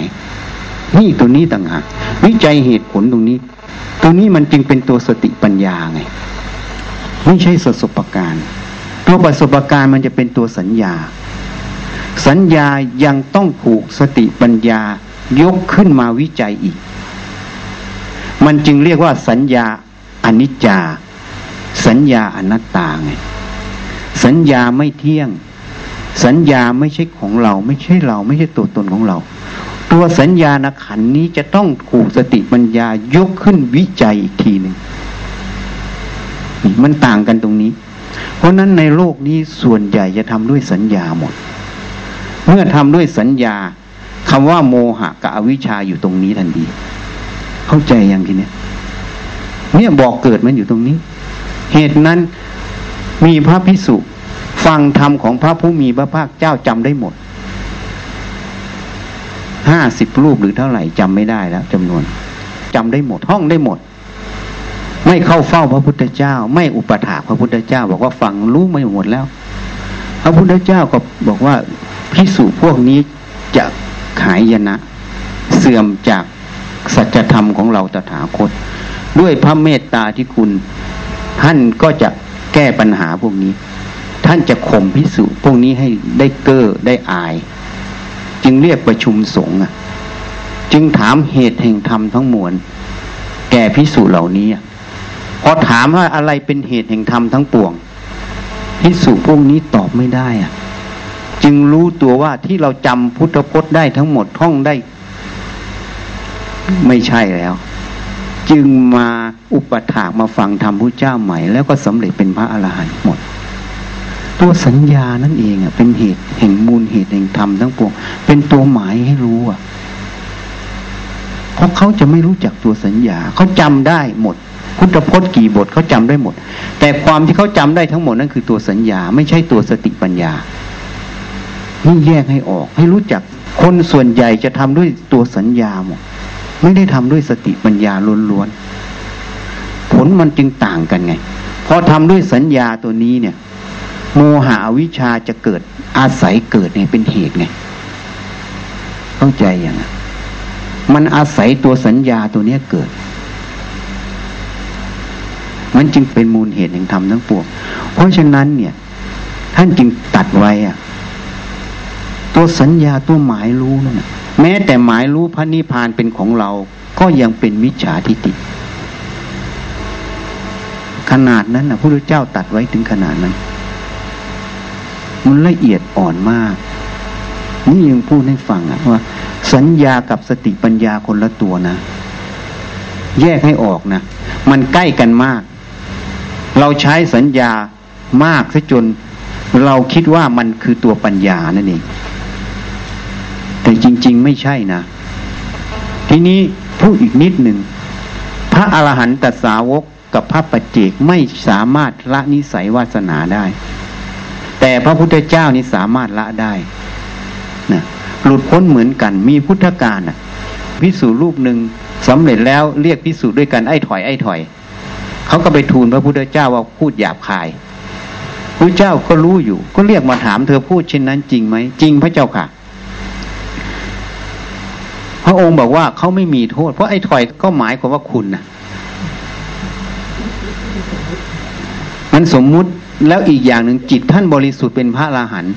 นี่ตัวนี้ต่างหากวิจัยเหตุผลตรงนี้ ตัวนี้มันจึงเป็นตัวสติปัญญาไง ไม่ใช่ประสบการณ์ตัวประสบการณ์มันจะเป็นตัวสัญญา สัญญายังต้องผูกสติปัญญายกขึ้นมาวิจัยอีก มันจึงเรียกว่าสัญญาอนิจจา สัญญาอนัตตาไง สัญญาไม่เที่ยง สัญญาไม่ใช่ของเรา ไม่ใช่เรา ไม่ใช่ตัวตนของเรา ตัวสัญญาณขันนี้จะต้องถูกสติปัญญายกขึ้นวิจัยอีกทีหนึ่งมันต่างกันตรงนี้ เพราะนั้นในโลกนี้ส่วนใหญ่จะทำด้วยสัญญาหมด เมื่อทำด้วยสัญญาคำว่าโมหะกับอวิชชาอยู่ตรงนี้ทันทีเข้าใจย่างทีเนี้ยเนี่ยบอกเกิดมันอยู่ตรงนี้ เหตุนั้นมีพระพิสุฟังธรรมของพระผู้มีพระภาคเจ้าจำได้หมด ห้าสิบรูปหรือเท่าไหร่จำไม่ได้แล้วจำนวนจำได้หมดห้องได้หมด ไม่เข้าเฝ้าพระพุทธเจ้า ไม่อุปถาพระพุทธเจ้า บอกว่าฟังรู้ไม่หมดแล้ว พระพุทธเจ้าก็บอกว่าพิสูจพวกนี้จะขายยนะ เสื่อมจากสัจธรรมของเราตถาคต ด้วยพระเมตตาที่คุณท่านก็จะแก้ปัญหาพวกนี้ ท่านจะข่มพิสูจพวกนี้ให้ได้เก้อได้อาย จึงเรียกประชุมสงฆ์จึงถามเหตุแห่งธรรมทั้งมวลแก่พิสูจเหล่านี้พอถามว่าอะไรเป็นเหตุแห่งธรรมทั้งปวงพิสูจพวกนี้ตอบไม่ได้อะจึงรู้ตัวว่าที่เราจำพุทธพจน์ได้ทั้งหมดท่องได้ ไม่ใช่แล้ว จึงมาอุปถากมาฟังธรรมพระเจ้าใหม่ แล้วก็สำเร็จเป็นพระอรหันต์หมด ตัวสัญญานั่นเองอะเป็นเหตุแห่งมูลเหตุแห่งธรรมทั้งปวงเป็นตัวหมายให้รู้อะเพราะเขาจะไม่รู้จักตัวสัญญาเขาจำได้หมดพุทธพจน์กี่บทเขาจำได้หมด แต่ความที่เขาจำได้ทั้งหมดนั่นคือตัวสัญญา ไม่ใช่ตัวสติปัญญานี่แยกให้ออก ให้รู้จักคนส่วนใหญ่จะทำด้วยตัวสัญญาหมดไม่ได้ทำด้วยสติปัญญาล้วนๆผลมันจึงต่างกันไงพอทำด้วยสัญญาตัวนี้เนี่ย โมหะวิชาจะเกิดอาศัยเกิดเนี่ยเป็นเหตุไงเข้าใจอย่างนั้นมันอาศัยตัวสัญญาตัวเนี้ยเกิด มันจึงเป็นมูลเหตุแห่งธรรมทั้งปวงเพราะฉะนั้นเนี่ย ท่านจึงตัดไว้อะตัวสัญญาตัวหมายรู้นั่นแม้แต่หมายรู้พระนิพพานเป็นของเรา ก็ยังเป็นมิจฉาทิฏฐิขนาดนั้นนะพระพุทธเจ้าตัดไว้ถึงขนาดนั้น มันละเอียดอ่อนมาก นี่ยังพูดให้ฟังอะว่า สัญญากับสติปัญญาคนละตัวนะ แยกให้ออกนะ มันใกล้กันมาก เราใช้สัญญามากซะจนเราคิดว่ามันคือตัวปัญญานั่นเอง แต่จริง ๆ ไม่ใช่นะ ทีนี้พูดอีกนิดหนึ่ง พระอรหันตสาวกกับพระปัจเจกไม่สามารถละนิสัยวาสนาได้ แต่พระพุทธเจ้านี่สามารถละได้นะหลุดพ้นเหมือนกัน มีพุทธการนะพิสูจรูปหนึ่งสำเร็จแล้วเรียกพิสูจด้วยกันไอ้ถอยไอ้ถอยเขาก็ไปทูลพระพุทธเจ้าว่าพูดหยาบคายพระเจ้าก็รู้อยู่ ก็เรียกมาถามเธอพูดเช่นนั้นจริงไหมจริงพระเจ้าค่ะ พระองค์บอกว่าเขาไม่มีโทษ เพราะไอ้ถอยก็หมายความว่าคุณนะมันสมมุติ แล้วอีกอย่างหนึ่งจิตท่านบริสุทธิ์เป็นพระอราหันต์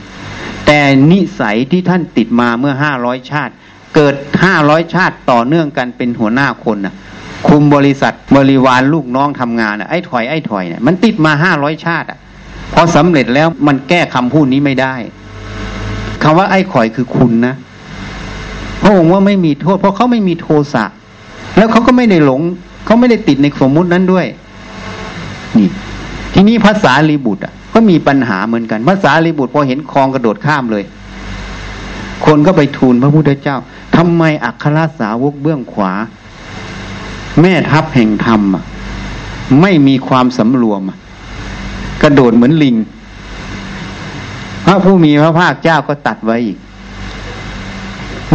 แต่นิสัยที่ท่านติดมาเมื่อห้าร้อยชาติ เกิดห้าร้อยชาติต่อเนื่องกันเป็นหัวหน้าคนนะคุมบริษัทบริวารลูกน้องทำงานอะไอ้ถอยไอ้ถอยเนี่ยมันติดมาห้าร้อยชาติอะพอสำเร็จแล้วมันแก้คำพูดนี้ไม่ได้คำว่าไอ้ข่อยคือคุณนะพระองค์ว่าไม่มีโทษ เพราะเขาไม่มีโทสะแล้วเขาก็ไม่ได้หลง เขาไม่ได้ติดในสมมุตินั้นด้วย นี่ ทีนี้ภาษาลีบุตรอะ ก็มีปัญหาเหมือนกันภาษาลีบุตรพอเห็นคลองกระโดดข้ามเลย คนก็ไปทูลพระพุทธเจ้าทำไมอัครสาวกเบื้องขวา แม่ทัพแห่งธรรมไม่มีความสำรวม กระโดดเหมือนลิง พระผู้มีพระภาคเจ้าก็ตัดไว้อีก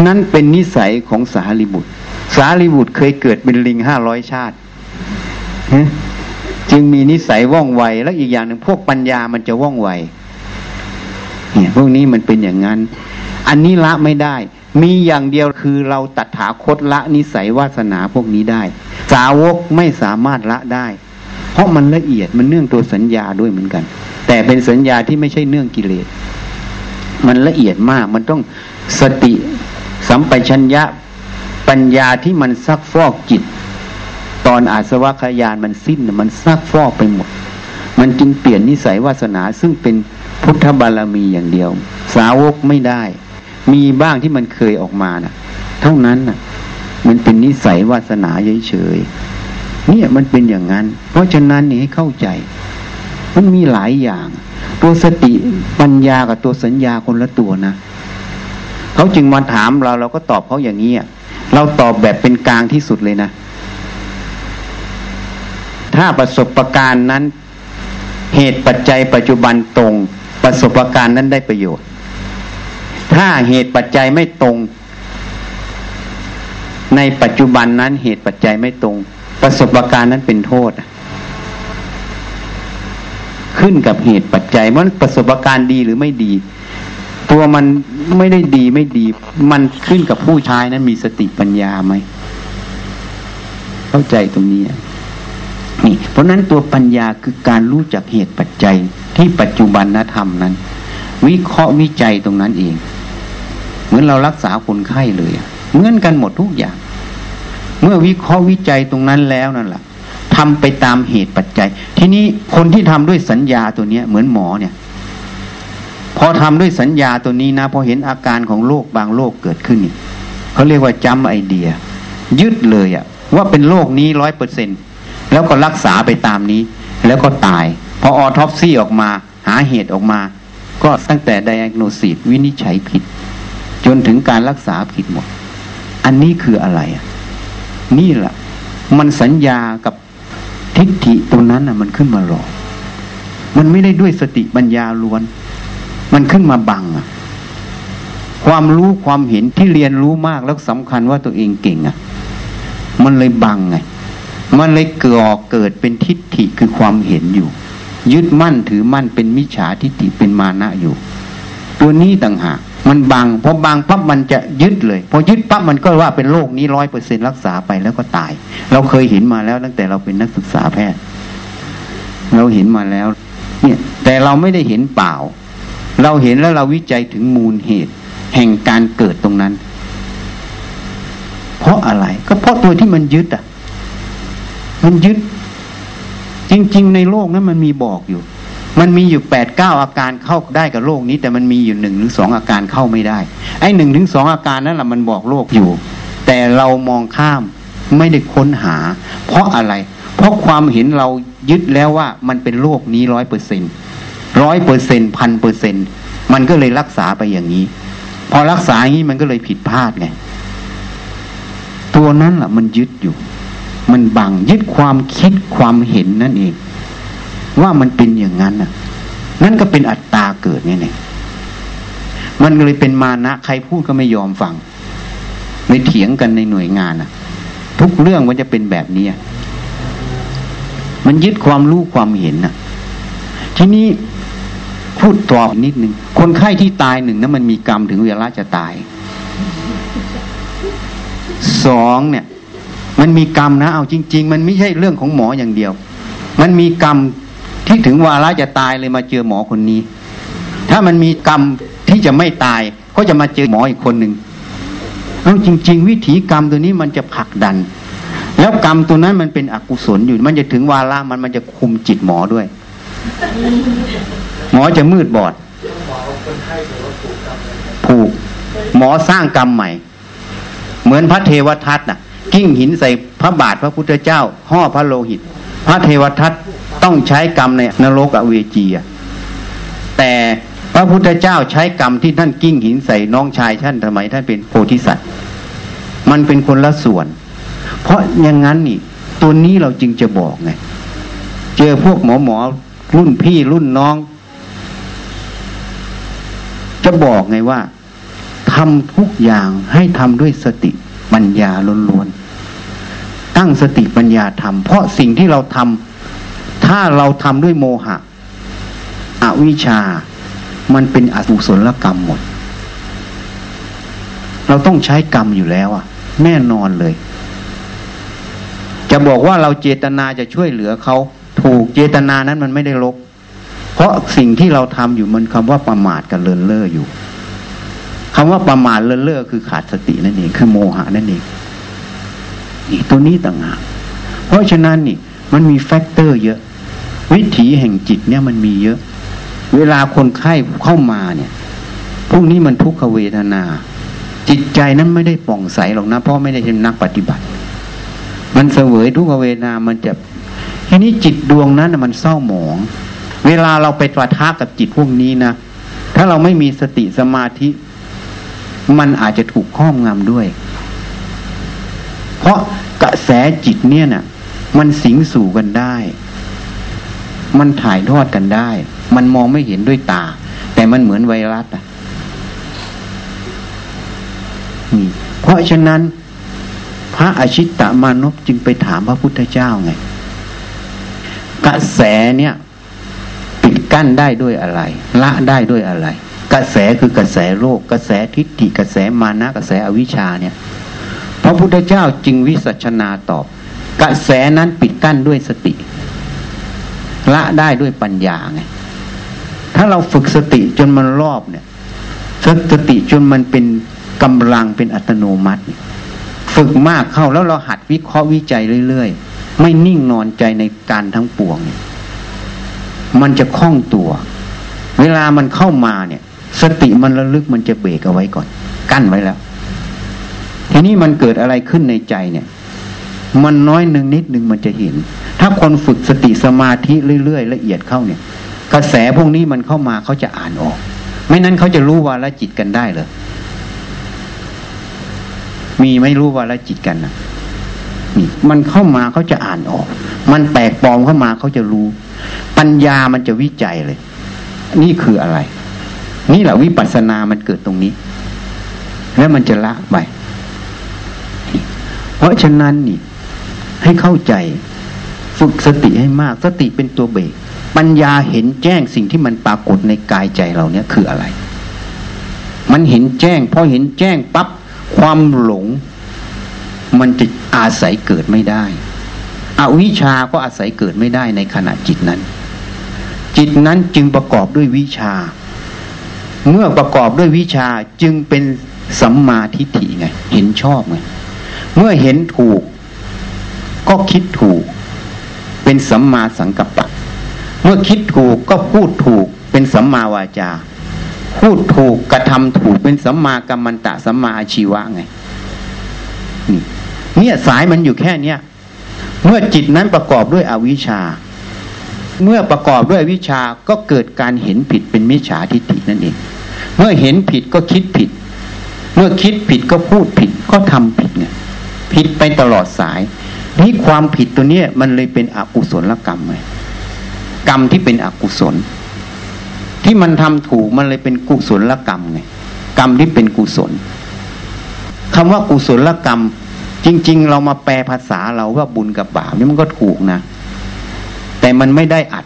นั้นเป็นนิสัยของสารีบุตร สารีบุตรเคยเกิดเป็นลิงห้าร้อยชาติ จึงมีนิสัยว่องไว แล้วอีกอย่างหนึ่งพวกปัญญามันจะว่องไวเนี่ยพวกนี้มันเป็นอย่างนั้น อันนี้ละไม่ได้ มีอย่างเดียวคือเราตัดถาคตละนิสัยวาสนาพวกนี้ได้ สาวกไม่สามารถละได้ เพราะมันละเอียดมันเนื่องตัวสัญญาด้วยเหมือนกัน แต่เป็นสัญญาที่ไม่ใช่เนื่องกิเลส มันละเอียดมากมันต้องสติสัมปชัญญะปัญญาที่มันซักฟอกจิต ตอนอาสวะขยานมันสิ้นมันซักฟอกไปหมด มันจึงเปลี่ยนนิสัยวาสนาซึ่งเป็นพุทธบารมีอย่างเดียว สาวกไม่ได้ มีบ้างที่มันเคยออกมานะ่ะ เท่านั้นน่ะ มันเป็นนิสัยวาสนาเฉยๆเนี่ยมันเป็นอย่างนั้น เพราะฉะนั้นนี่ให้เข้าใจ มันมีหลายอย่าง ตัวสติปัญญากับตัวสัญญาคนละตัวนะเขาจึงมาถามเราเราก็ตอบเขาอย่างนี้เราตอบแบบเป็นกลางที่สุดเลยนะ ถ้าประสบการณ์นั้น เหตุปัจจัยปัจจุบันตรง ประสบการณ์นั้นได้ประโยชน์ ถ้าเหตุปัจจัยไม่ตรง ในปัจจุบันนั้นเหตุปัจจัยไม่ตรง ประสบการณ์นั้นเป็นโทษ ขึ้นกับเหตุปัจจัยมันประสบการณ์ดีหรือไม่ดี ตัวมันไม่ได้ดีไม่ดี มันขึ้นกับผู้ชายนั้นมีสติปัญญาไหมเข้าใจตรงนี้ นี่เพราะนั้นตัวปัญญาคือการรู้จักเหตุปัจจัยที่ปัจจุบันนธรรมนั้น วิเคราะห์วิจัยตรงนั้นเอง เหมือนเรารักษาคนไข้เลยเหมือนกันหมดทุกอย่าง เมื่อวิเคราะห์วิจัยตรงนั้นแล้วนั่นแหละทำไปตามเหตุปัจจัย ทีนี้คนที่ทำด้วยสัญญาตัวเนี้ย เหมือนหมอเนี่ย พอทำด้วยสัญญาตัวนี้นะพอเห็นอาการของโรคบางโรคเกิดขึ้นนี่เขาเรียกว่าจำไอเดีย ยึดเลยอะว่าเป็นโรคนี้ร้อยเปอร์เซ็นต์ แล้วก็รักษาไปตามนี้ แล้วก็ตาย พอออทอปซี่ออกมา หาเหตุออกมา ก็ตั้งแต่ไดอะโนซิสวินิจฉัยผิด จนถึงการรักษาผิดหมด อันนี้คืออะไรอะนี่แหละมันสัญญากับทิฏฐิตรงนั้นอะมันขึ้นมาหลอกมันไม่ได้ด้วยสติปัญญาล้วน มันขึ้นมาบังอะความรู้ความเห็นที่เรียนรู้มากแล้วสำคัญว่าตัวเองเก่งอะมันเลยบังไง มันเลยเกิดเกิดเป็นทิฏฐิคือความเห็นอยู่ ยึดมั่นถือมั่นเป็นมิจฉาทิฏฐิเป็นมานะอยู่ ตัวนี้ต่างหากมันบังพอบังปั๊บมันจะยึดเลย พอยึดปั๊บมันก็ว่าเป็นโรคนี้ร้อยเปอร์เซ็นรักษาไปแล้วก็ตาย เราเคยเห็นมาแล้วตั้งแต่เราเป็นนักศึกษาแพทย์ เราเห็นมาแล้ว เนี่ย แต่เราไม่ได้เห็นเปล่า เราเห็นแล้วเราวิจัยถึงมูลเหตุ แห่งการเกิดตรงนั้น เพราะอะไรก็เพราะตัวที่มันยึดอะ มันยึด จริง ๆ ในโลกนั้นมันมีบอกอยู่ มันมีอยู่แปดเก้าอาการเข้าได้กับโลกนี้ แต่มันมีอยู่หนึ่งหรือสองอาการเข้าไม่ได้ ไอ้หนึ่งถึงสองอาการนั้นแหละมันบอกโลกอยู่ แต่เรามองข้ามไม่ได้ค้นหา เพราะอะไร เพราะความเห็นเรายึดแล้วว่ามันเป็นโลกนี้ร้อยเปอร์เซ็นร้อยเปอร์เซ็นพันเปอร์เซ็นมันก็เลยรักษาไปอย่างนี้ พอรักษาอย่างนี้มันก็เลยผิดพลาดไงตัวนั้นแหละมันยึดอยู่ มันบังยึดความคิดความเห็นนั่นเอง ว่ามันเป็นอย่างนั้นน่ะ นั่นก็เป็นอัตตาเกิดนี่เนี่ยมันเลยเป็นมานะ ใครพูดก็ไม่ยอมฟังไม่เถียงกันในหน่วยงานอะ ทุกเรื่องมันจะเป็นแบบนี้มันยึดความรู้ความเห็นน่ะ ทีนี้พูดตอบนิดนึงคนไข้ที่ตายหนึ่งนั้นมันมีกรรมถึงเวลาจะตายสองเนี่ย มันมีกรรมนะ เอาจริง ๆ มันไม่ใช่เรื่องของหมออย่างเดียว มันมีกรรมที่ถึงวาระจะตายเลยมาเจอหมอคนนี้ ถ้ามันมีกรรมที่จะไม่ตาย ก็จะมาเจอหมออีกคนหนึ่งเอาจริง ๆ วิถีกรรมตัวนี้มันจะผลักดัน แล้วกรรมตัวนั้นมันเป็นอกุศลอยู่ มันจะถึงวาระมันมันจะคุมจิตหมอด้วย หมอจะมืดบอดผูกหมอสร้างกรรมใหม่ เหมือนพระเทวทัตน่ะ กิ้งหินใส่พระบาทพระพุทธเจ้า ห่อพระโลหิต พระเทวทัตต้องใช้กรรมในนรกอเวจีแต่พระพุทธเจ้าใช้กรรมที่ท่านกิ้งหินใส่น้องชายท่านทำไมท่านเป็นโพธิสัตว์ มันเป็นคนละส่วน เพราะอย่างนั้นนี่ ตัวนี้เราจึงจะบอกไงเจอพวกหมอหมอรุ่นพี่รุ่นน้อง จะบอกไงว่าทำทุกอย่างให้ทำด้วยสติปัญญาล้วนๆ ตั้งสติปัญญาทำเพราะสิ่งที่เราทำถ้าเราทำด้วยโมหะ อวิชา มันเป็นอกุศลกรรมหมด เราต้องใช้กรรมอยู่แล้วอะ แน่นอนเลย จะบอกว่าเราเจตนาจะช่วยเหลือเขาถูกเจตนานั้นมันไม่ได้ลบเพราะสิ่งที่เราทำอยู่มันคำว่าประมาทกับเลินเล่ออยู่คำว่าประมาทเลินเล่อคือขาดสตินั่นเองคือโมหะนั่นเอง นี่ตัวนี้ต่างหากเพราะฉะนั้นนี่มันมี factor เยอะ วิถีแห่งจิตเนี่ยมันมีเยอะ เวลาคนไข้เข้ามาเนี่ย พวกนี้มันทุกขเวทนา จิตใจนั้นไม่ได้ป่องใสหรอกนะเพราะไม่ได้เป็นนักปฏิบัติ มันเสวยทุกขเวทนามันจะทีนี้จิตดวงนั้นมันเศร้าหมอง เวลาเราไปปะทะกับจิตพวกนี้นะถ้าเราไม่มีสติสมาธิ มันอาจจะถูกครอบงำด้วย เพราะกระแสจิตเนี่ยนะ่ะ มันสิงสู่กันได้ มันถ่ายทอดกันได้ มันมองไม่เห็นด้วยตา แต่มันเหมือนไวรัสอะนี่เพราะฉะนั้น พระอชิตตมานพจึงไปถามพระพุทธเจ้าไง กระแสเนี่ยปิดกั้นได้ด้วยอะไร ละได้ด้วยอะไร กระแสคือกระแสโลก กระแสทิฏฐิกระแสมานะกระแสอวิชชาเนี่ย พระพุทธเจ้าจึงวิสัชนาตอบ กระแสนั้นปิดกั้นด้วยสติ ละได้ด้วยปัญญาไงถ้าเราฝึกสติจนมันรอบเนี่ยสติจนมันเป็นกำลังเป็นอัตโนมัติ ฝึกมากเข้าแล้วเราหัดวิเคราะห์วิจัยเรื่อยๆ ไม่นิ่งนอนใจในการทั้งปวงเนี่ยมันจะคล่องตัว เวลามันเข้ามาเนี่ย สติมันระลึกมันจะเบรกเอาไว้ก่อน กั้นไว้แล้ว ทีนี้มันเกิดอะไรขึ้นในใจเนี่ย มันน้อยหนึ่งนิดหนึ่งมันจะเห็น ถ้าคนฝึกสติสมาธิเรื่อยๆละเอียดเข้าเนี่ย กระแสพวกนี้มันเข้ามาเขาจะอ่านออก ไม่นั้นเขาจะรู้ว่าละจิตกันได้เลยมีไม่รู้ว่าละจิตกันนะนี่มันเข้ามาเขาจะอ่านออก มันแปลกปลอมเข้ามาเขาจะรู้ ปัญญามันจะวิจัยเลย นี่คืออะไร นี่แหละวิปัสสนามันเกิดตรงนี้ แล้วมันจะละไป เพราะฉะนั้นนี่ให้เข้าใจฝึกสติให้มากสติเป็นตัวเบรกปัญญาเห็นแจ้งสิ่งที่มันปรากฏในกายใจเราเนี่ยคืออะไร มันเห็นแจ้งพอเห็นแจ้งปับ๊บความหลง มันจะอาศัยเกิดไม่ได้ อวิชาก็อาศัยเกิดไม่ได้ในขณะจิตนั้น จิตนั้นจึงประกอบด้วยวิชา เมื่อประกอบด้วยวิชาจึงเป็นสัมมาทิฏฐิไง เห็นชอบไง เมื่อเห็นถูก ก็คิดถูก เป็นสัมมาสังกัปปะ เมื่อคิดถูกก็พูดถูก เป็นสัมมาวาจา พูดถูกกระทำถูกเป็นสัมมากัมมันตะสัมมาอาชีวะไงเนี่ยสายมันอยู่แค่เนี้ยเมื่อจิตนั้นประกอบด้วยอวิชชา เมื่อประกอบด้วยวิชาก็เกิดการเห็นผิดเป็นมิจฉาทิฏฐินั่นเอง เมื่อเห็นผิดก็คิดผิด เมื่อคิดผิดก็พูดผิดก็ทำผิดไง ผิดไปตลอดสาย นี่ความผิดตัวเนี้ยมันเลยเป็นอกุศลกรรมไงกรรมที่เป็นอกุศล ที่มันทำถูกมันเลยเป็นกุศลกรรมไงกรรมที่เป็นกุศลคำว่ากุศลกรรม จริง ๆ เรามาแปลภาษาเราว่าบุญกับบาปนี่มันก็ถูกนะ แต่มันไม่ได้อัด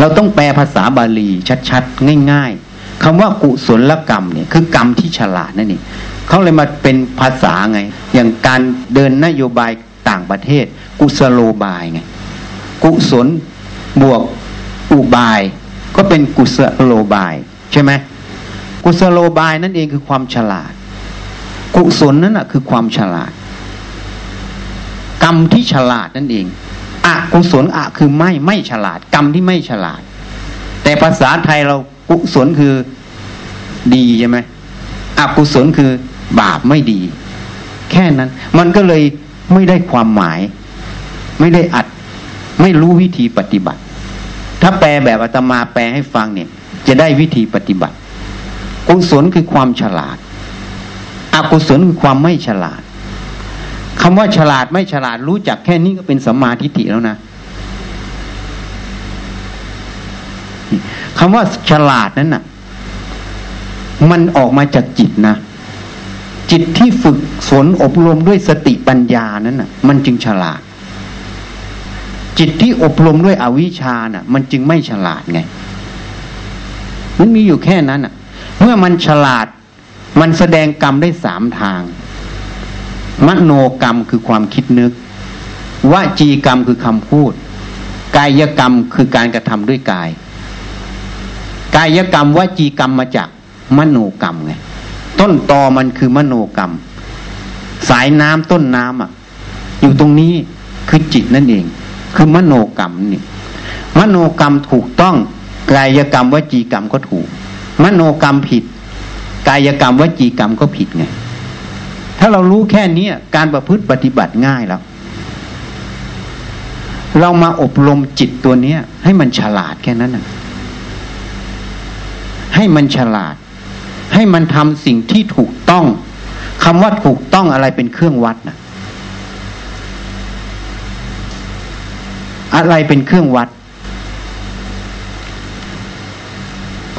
เราต้องแปลภาษาบาลีชัดๆง่าย ๆคำว่ากุศลกรรมเนี่ยคือกรรมที่ฉลาดนั่นเอง เขาเลยมาเป็นภาษาไง อย่างการเดินนโยบายต่างประเทศ กุศโลบายไง กุศลบวกอุบาย ก็เป็นกุศโลบาย ใช่ไหมกุศโลบายนั่นเองคือความฉลาด กุศลนั่นแหะคือความฉลาด กรรมที่ฉลาดนั่นเองอกุศลอะคือไม่ไม่ฉลาด กรรมที่ไม่ฉลาด แต่ภาษาไทยเรากุศลคือดีใช่ไหมอกุศลคือ บาปไม่ดี แค่นั้น มันก็เลยไม่ได้ความหมาย ไม่ได้อัด ไม่รู้วิธีปฏิบัติ ถ้าแปลแบบอาตมาแปลให้ฟังเนี่ย จะได้วิธีปฏิบัติ กุศลคือความฉลาด อกุศลคือความไม่ฉลาดคำว่าฉลาดไม่ฉลาดรู้จักแค่นี้ก็เป็นสัมมาทิฏฐิแล้วนะคำว่าฉลาดนั้นน่ะ มันออกมาจากจิตนะ จิตที่ฝึกฝนอบรมด้วยสติปัญญานั้นน่ะ มันจึงฉลาด จิตที่อบรมด้วยอวิชชาน่ะ มันจึงไม่ฉลาดไง มันมีอยู่แค่นั้นอะ เมื่อมันฉลาด มันแสดงกรรมได้สามทาง มโนกรรมคือความคิดนึกวจีกรรมคือคำพูด กายกรรมคือการกระทำด้วยกาย กายกรรมวจีกรรมมาจากมโนกรรมไง ต้นตอมันคือมโนกรรม สายน้ำต้นน้ำอะ อยู่ตรงนี้คือจิตนั่นเอง คือมโนกรรมนี่มโนกรรมถูกต้องกายกรรมวจีกรรมก็ถูก มโนกรรมผิด กายกรรมวจีกรรมก็ผิดไงถ้าเรารู้แค่นี้การประพฤติปฏิบัติง่ายแล้ว เรามาอบรมจิตตัวเนี้ยให้มันฉลาดแค่นั้นนะให้มันฉลาด ให้มันทำสิ่งที่ถูกต้องคำว่าถูกต้องอะไรเป็นเครื่องวัดนะอะไรเป็นเครื่องวัด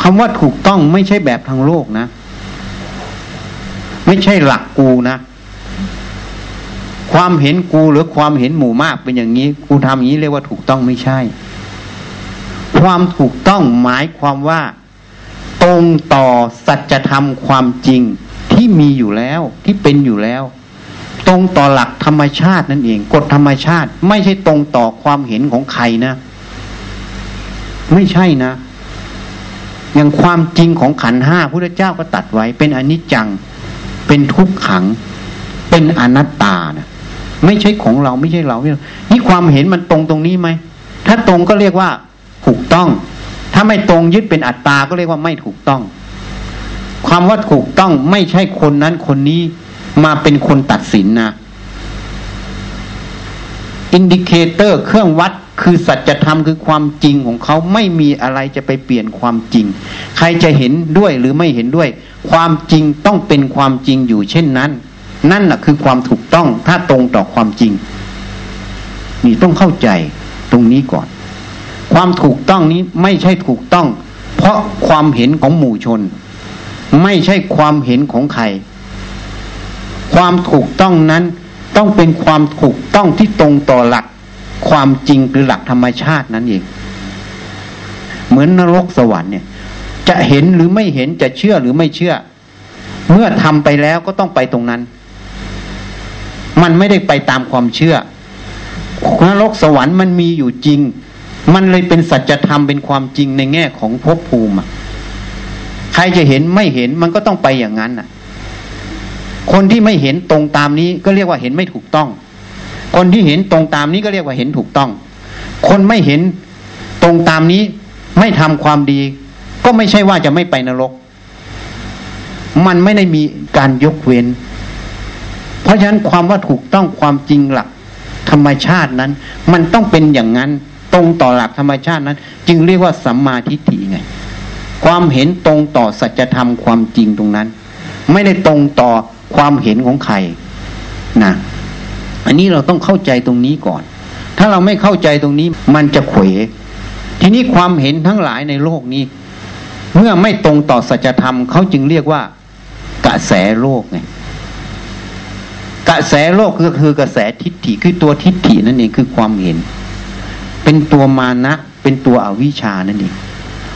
คำว่าถูกต้องไม่ใช่แบบทางโลกนะ ไม่ใช่หลักกูนะ ความเห็นกูหรือความเห็นหมู่มากเป็นอย่างนี้ กูทำอย่างนี้เรียกว่าถูกต้องไม่ใช่ ความถูกต้องหมายความว่า ตรงต่อสัจธรรมความจริงที่มีอยู่แล้วที่เป็นอยู่แล้ว ตรงต่อหลักธรรมชาตินั่นเองกฎธรรมชาติ ไม่ใช่ตรงต่อความเห็นของใครนะ ไม่ใช่นะอย่างความจริงของขันห้าพระเจ้าก็ตัดไว้ เป็นอนิจจัง เป็นทุกขัง เป็นอนัตตานะไม่ใช่ของเราไม่ใช่เรา นี่ความเห็นมันตรงตรงนี้ไหม ถ้าตรงก็เรียกว่าถูกต้อง ถ้าไม่ตรงยึดเป็นอัตตาก็เรียกว่าไม่ถูกต้อง ความว่าถูกต้องไม่ใช่คนนั้นคนนี้มาเป็นคนตัดสินนะ indicator เครื่องวัดคือสัจธรรมคือความจริงของเขาไม่มีอะไรจะไปเปลี่ยนความจริง ใครจะเห็นด้วยหรือไม่เห็นด้วย ความจริงต้องเป็นความจริงอยู่เช่นนั้น นั่นแหละคือความถูกต้องถ้าตรงต่อความจริง นี่ต้องเข้าใจตรงนี้ก่อน ความถูกต้องนี้ไม่ใช่ถูกต้อง เพราะความเห็นของหมู่ชน ไม่ใช่ความเห็นของใคร ความถูกต้องนั้นต้องเป็นความถูกต้องที่ตรงต่อหลัก ความจริงหรือหลักธรรมชาตินั้นเองเหมือนนรกสวรรค์เนี่ย จะเห็นหรือไม่เห็นจะเชื่อหรือไม่เชื่อ เมื่อทำไปแล้วก็ต้องไปตรงนั้น มันไม่ได้ไปตามความเชื่อนรกสวรรค์มันมีอยู่จริง มันเลยเป็นสัจธรรมเป็นความจริงในแง่ของภพภูมิใครจะเห็นไม่เห็นมันก็ต้องไปอย่างนั้นน่ะ คนที่ไม่เห็นตรงตามนี้ก็เรียกว่าเห็นไม่ถูกต้อง คนที่เห็นตรงตามนี้ก็เรียกว่าเห็นถูกต้อง คนไม่เห็นตรงตามนี้ไม่ทำความดี ก็ไม่ใช่ว่าจะไม่ไปนรก มันไม่ได้มีการยกเว้น เพราะฉะนั้นความว่าถูกต้องความจริงหลัก ธรรมชาตินั้น มันต้องเป็นอย่างนั้น ตรงต่อหลักธรรมชาตินั้น จึงเรียกว่าสัมมาทิฏฐิไง ความเห็นตรงต่อสัจธรรมความจริงตรงนั้น ไม่ได้ตรงต่อความเห็นของใครนะอันนี้เราต้องเข้าใจตรงนี้ก่อน ถ้าเราไม่เข้าใจตรงนี้ มันจะเขวทีนี้ความเห็นทั้งหลายในโลกนี้ เมื่อไม่ตรงต่อสัจธรรมเขาจึงเรียกว่ากระแสโลกไงกระแสโลกก็คือกระแสทิฏฐิคือตัวทิฏฐินั่นเองคือความเห็น เป็นตัวมานะเป็นตัวอวิชานั่นเอง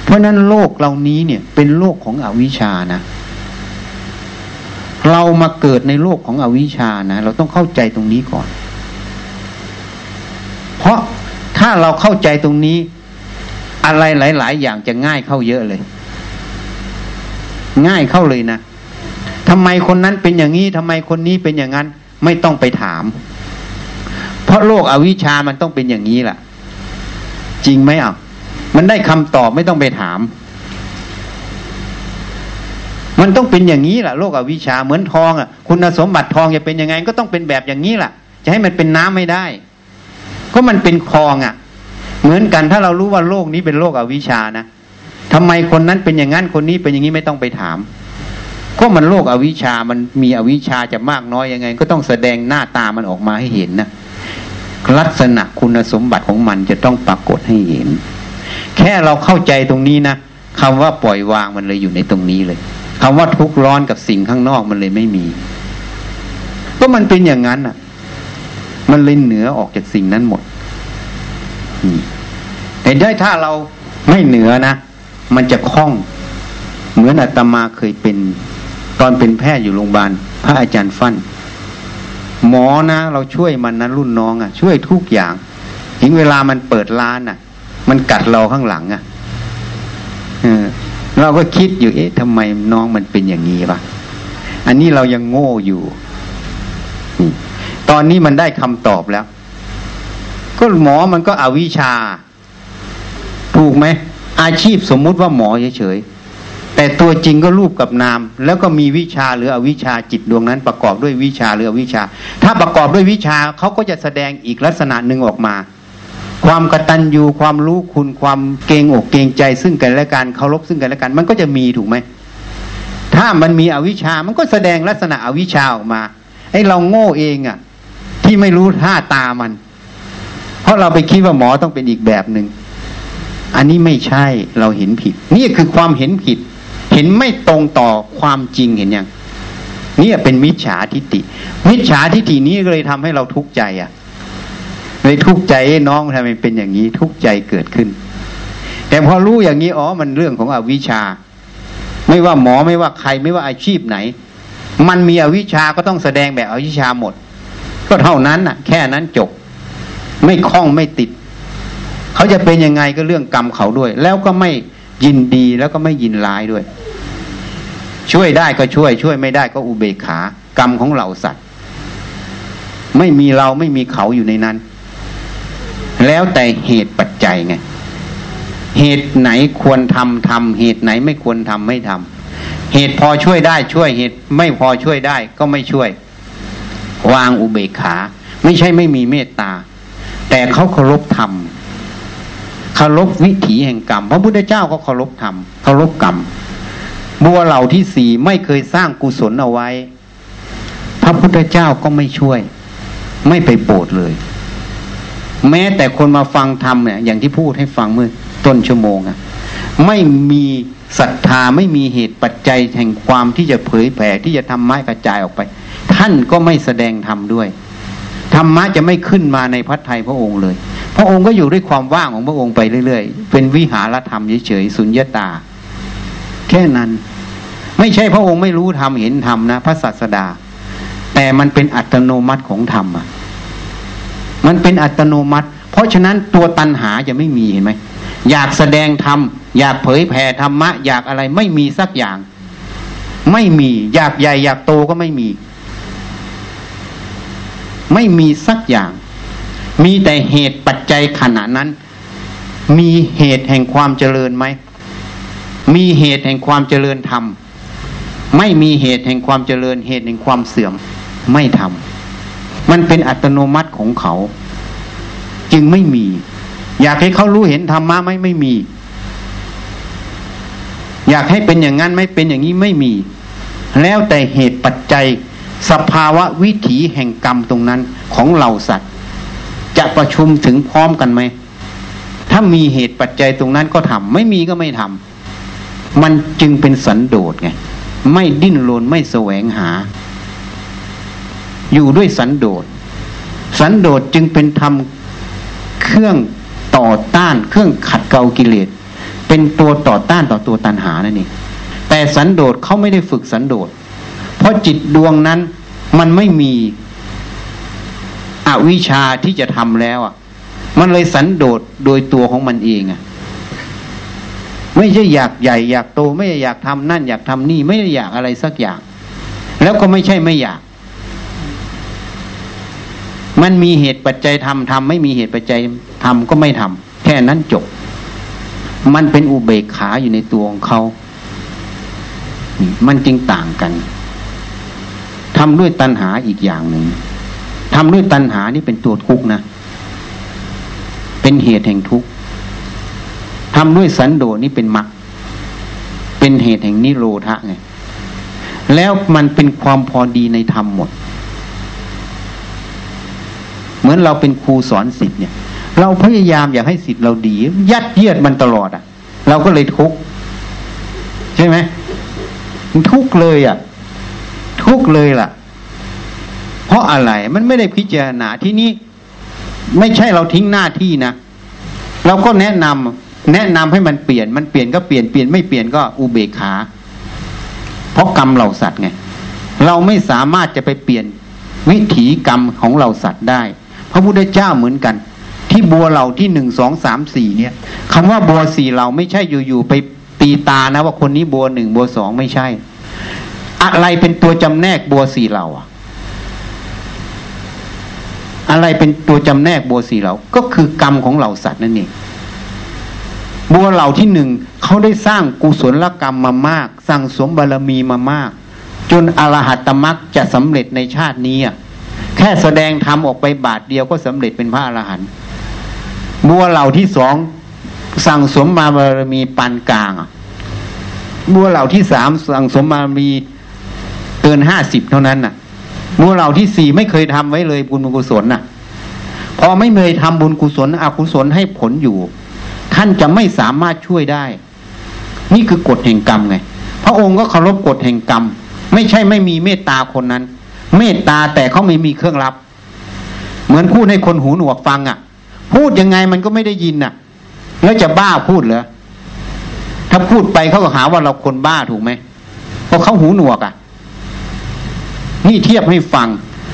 เพราะนั้นโลกเหล่านี้เนี่ย เป็นโลกของอวิชานะ เรามาเกิดในโลกของอวิชานะ เราต้องเข้าใจตรงนี้ก่อน เพราะถ้าเราเข้าใจตรงนี้ อะไรหลาย ๆ อย่างจะง่ายเข้าเยอะเลย ง่ายเข้าเลยนะทำไมคนนั้นเป็นอย่างนี้ทำไมคนนี้เป็นอย่างนั้น ไม่ต้องไปถาม เพราะโลกอวิชามันต้องเป็นอย่างนี้แหละ จริงไหมอะ มันได้คำตอบไม่ต้องไปถาม มันต้องเป็นอย่างนี้แหละโลกอวิชาเหมือนทองอะ คุณสมบัติทองจะเป็นยังไง ก็ต้องเป็นแบบอย่างนี้แหละจะให้มันเป็นน้ำไม่ได้ เพราะมันเป็นคลองอะ เหมือนกันถ้าเรารู้ว่าโลกนี้เป็นโลกอวิชานะทำไมคนนั้นเป็นอย่างนั้นคนนี้เป็นอย่างนี้ไม่ต้องไปถามก็มันโลกอวิชามันมีอวิชาจะมากน้อยยังไง ก็ต้องแสดงหน้าตามันออกมาให้เห็นนะ ลักษณะคุณสมบัติของมันจะต้องปรากฏให้เห็น แค่เราเข้าใจตรงนี้นะคำว่าปล่อยวางมันเลยอยู่ในตรงนี้เลยคำว่าทุกข์ร้อนกับสิ่งข้างนอกมันเลยไม่มี ก็มันเป็นอย่างนั้นอะ มันเลยเหนือออกจากสิ่งนั้นหมดแต่ได้ถ้าเราไม่เหนือนะมันจะคล่อง เหมือนอาตมาเคยเป็น ตอนเป็นแพทย์อยู่โรงพยาบาลพระอาจารย์ฟัน่น หมอนะ เราช่วยมันนะรุ่นน้องอะ่ะ ช่วยทุกอย่างถึงเวลามันเปิดร้านอะ่ะ มันกัดเราข้างหลังอะ่ะเราก็คิดอยู่เอ๊ะทำไมน้องมันเป็นอย่างนี้วะอันนี้เรายังโง่อยู่ตอนนี้มันได้คำตอบแล้ว ก็หมอมันก็อวิชชา ถูกไหมอาชีพสมมุติว่าหมอเฉยๆ แต่ตัวจริงก็รูปกับนาม แล้วก็มีวิชาหรืออวิชาจิตดวงนั้น ประกอบด้วยวิชาหรืออวิชา ถ้าประกอบด้วยวิชาเขาก็จะแสดงอีกลักษณะหนึ่งออกมา ความกตัญญูความรู้คุณความเกรงอกเกรงใจ ซึ่งกันและกันเคารพซึ่งกันและกัน มันก็จะมีถูกไหมถ้ามันมีอวิชามันก็แสดงลักษณะอวิชาออกมาไอ้เราโง่เองอะ่ะ ที่ไม่รู้ท่าตามัน เพราะเราไปคิดว่าหมอต้องเป็นอีกแบบหนึง่งอันนี้ไม่ใช่เราเห็นผิด นี่คือความเห็นผิด เห็นไม่ตรงต่อความจริงเห็นยังนี่เป็นมิจฉาทิฏฐิมิจฉาทิฏฐินี้ก็เลยทำให้เราทุกข์ใจอะเลยทุกข์ใจน้องทำไมเป็นอย่างนี้ทุกข์ใจเกิดขึ้น แต่พอรู้อย่างนี้อ๋อมันเรื่องของอวิชชา ไม่ว่าหมอไม่ว่าใครไม่ว่าอาชีพไหน มันมีอวิชชาก็ต้องแสดงแบบอวิชชาหมด ก็เท่านั้นน่ะ แค่นั้นจบ ไม่คล้องไม่ติด เขาจะเป็นยังไงก็เรื่องกรรมเขาด้วย แล้วก็ไม่ยินดีแล้วก็ไม่ยินร้ายด้วย ช่วยได้ก็ช่วย ช่วยไม่ได้ก็อุเบกขา กรรมของเราสัตว์ ไม่มีเราไม่มีเขาอยู่ในนั้น แล้วแต่เหตุปัจจัยไง เหตุไหนควรทำทำเหตุไหนไม่ควรทำไม่ทำเหตุพอช่วยได้ช่วยเหตุ ไม่พอช่วยได้ก็ไม่ช่วย วางอุเบกขา ไม่ใช่ไม่มีเมตตา แต่เขาเคารพธรรมเคารพวิถีแห่งกรรมพระพุทธเจ้าก็เคารพธรรมเคารพกรรม บัวเหล่าที่สี่ไม่เคยสร้างกุศลเอาไว้ พระพุทธเจ้าก็ไม่ช่วย ไม่ไปโปรดเลย แม้แต่คนมาฟังธรรมเนี่ยอย่างที่พูดให้ฟังเมื่อต้นชั่วโมงอะไม่มีศรัทธาไม่มีเหตุปัจจัยแห่งความที่จะเผยแผ่ที่จะทำไม้กระจายออกไป ท่านก็ไม่แสดงธรรมด้วยธรรมะจะไม่ขึ้นมาในพัฒไทยพระองค์เลย พระองค์ก็อยู่ด้วยความว่างของพระองค์ไปเรื่อย ๆ เป็นวิหารธรรมเฉยๆสุญญตา ค่นั้น ไม่ใช่พระองค์ไม่รู้ธรรมเห็นธรรมนะ พระศาสดา แต่มันเป็นอัตโนมัติของธรรมอะมันเป็นอัตโนมัติ เพราะฉะนั้นตัวตัณหาจะไม่มีเห็นไหมอยากแสดงธรรมอยากเผยแผ่ธรรมะ อยากอะไรไม่มีสักอย่าง ไม่มี อยากใหญ่ อยากโตก็ไม่มี ไม่มีสักอย่าง มีแต่เหตุปัจจัยขณะนั้น มีเหตุแห่งความเจริญไหม มีเหตุแห่งความเจริญธรรม ไม่มีเหตุแห่งความเจริญเหตุแห่งความเสื่อมไม่ทำมันเป็นอัตโนมัติของเขา จึงไม่มี อยากให้เขารู้เห็นธรรมะไหมไม่มี อยากให้เป็นอย่างนั้นไม่เป็นอย่างนี้ไม่มี แล้วแต่เหตุปัจจัย สภาวะวิถีแห่งกรรมตรงนั้นของเหล่าสัตว์ จะประชุมถึงพร้อมกันไหมถ้ามีเหตุปัจจัยตรงนั้นก็ทำไม่มีก็ไม่ทำ มันจึงเป็นสันโดษไงไม่ดิ้นรนไม่แสวงหา อยู่ด้วยสันโดษ สันโดษจึงเป็นธรรมเครื่องต่อต้าน เครื่องขัดเกลากิเลส เป็นตัวต่อต้านต่อตัวตัณหานั่นเองแต่สันโดษเขาไม่ได้ฝึกสันโดษ เพราะจิตดวงนั้นมันไม่มีอวิชชาที่จะทำแล้วอะ มันเลยสันโดษโดยตัวของมันเองอะ ไม่ใช่อยากใหญ่ อยากโตไม่อยากทำนั่น อยากทำนี่ไม่ได้อยากอะไรสักอย่าง แล้วก็ไม่ใช่ไม่อยาก มันมีเหตุปัจจัยทำทำไม่มีเหตุปัจจัยทำก็ไม่ทำแค่นั้นจบ มันเป็นอุเบกขาอยู่ในตัวของเขามันจึงต่างกันทำด้วยตัณหาอีกอย่างหนึ่งทำด้วยตัณหานี่เป็นตัวทุกข์นะ เป็นเหตุแห่งทุกข์ ทำด้วยสันโดษนี่เป็นมรรคเป็นเหตุแห่งนิโรธะไงแล้วมันเป็นความพอดีในธรรมหมด เหมือนเราเป็นครูสอนสิทธิ์เนี่ย เราพยายามอยากให้สิทธิ์เราดี ยัดเยียดมันตลอดอะ เราก็เลยทุกข์ใช่ไหมทุกข์เลยอะ ทุกเลยล่ะ เพราะอะไรมันไม่ได้พิจารณาที่นี้ไม่ใช่เราทิ้งหน้าที่นะเราก็แนะนำ แนะนำให้มันเปลี่ยนมันเปลี่ยนก็เปลี่ยนเปลี่ยนไม่เปลี่ยนก็อุเบกขา เพราะกรรมเราสัตว์ไงเราไม่สามารถจะไปเปลี่ยนวิถีกรรมของเราสัตว์ได้ พระพุทธเจ้าเหมือนกัน ที่บัวเหล่าที่หนึ่งสองสามสี่เนี่ยคำว่าบัวสี่เหล่าไม่ใช่อยู่ๆไปตีตานะว่าคนนี้บัวหนึ่งบัวสองไม่ใช่ อะไรเป็นตัวจำแนกบัวสี่เหล่าอะอะไรเป็นตัวจำแนกบัวสี่เหล่าก็คือกรรมของเหล่าสัตว์นั่นเอง บัวเหล่าที่หนึ่งเขาได้สร้างกุศลกรรมมามากสร้างสมบารมีมามาก จนอรหัตมรักจะสำเร็จในชาตินี้แค่แสดงธรรมออกไปบาทเดียวก็สำเร็จเป็นพระอรหันต์บัวเหล่าที่สองสั่งสมมาบารมีปานกลางบัวเหล่าที่สามสั่งสมบารมีเกินห้าสิบเท่านั้นน่ะบัวเหล่าที่สี่ไม่เคยทำไว้เลยบุญกุศลน่ะ พอไม่เคยทำบุญกุศลอกุศลให้ผลอยู่ ท่านจะไม่สามารถช่วยได้ นี่คือกฎแห่งกรรมไง พระองค์ก็เคารพกฎแห่งกรรม ไม่ใช่ไม่มีเมตตาคนนั้น เมตตาแต่เขาไม่มีเครื่องรับ เหมือนพูดให้คนหูหนวกฟังอะ พูดยังไงมันก็ไม่ได้ยินน่ะ แล้วจะบ้าพูดเหรอถ้าพูดไปเขาก็หาว่าเราคนบ้าถูกไหมเพราะเขาหูหนวกอะ่ะ นี่เทียบให้ฟัง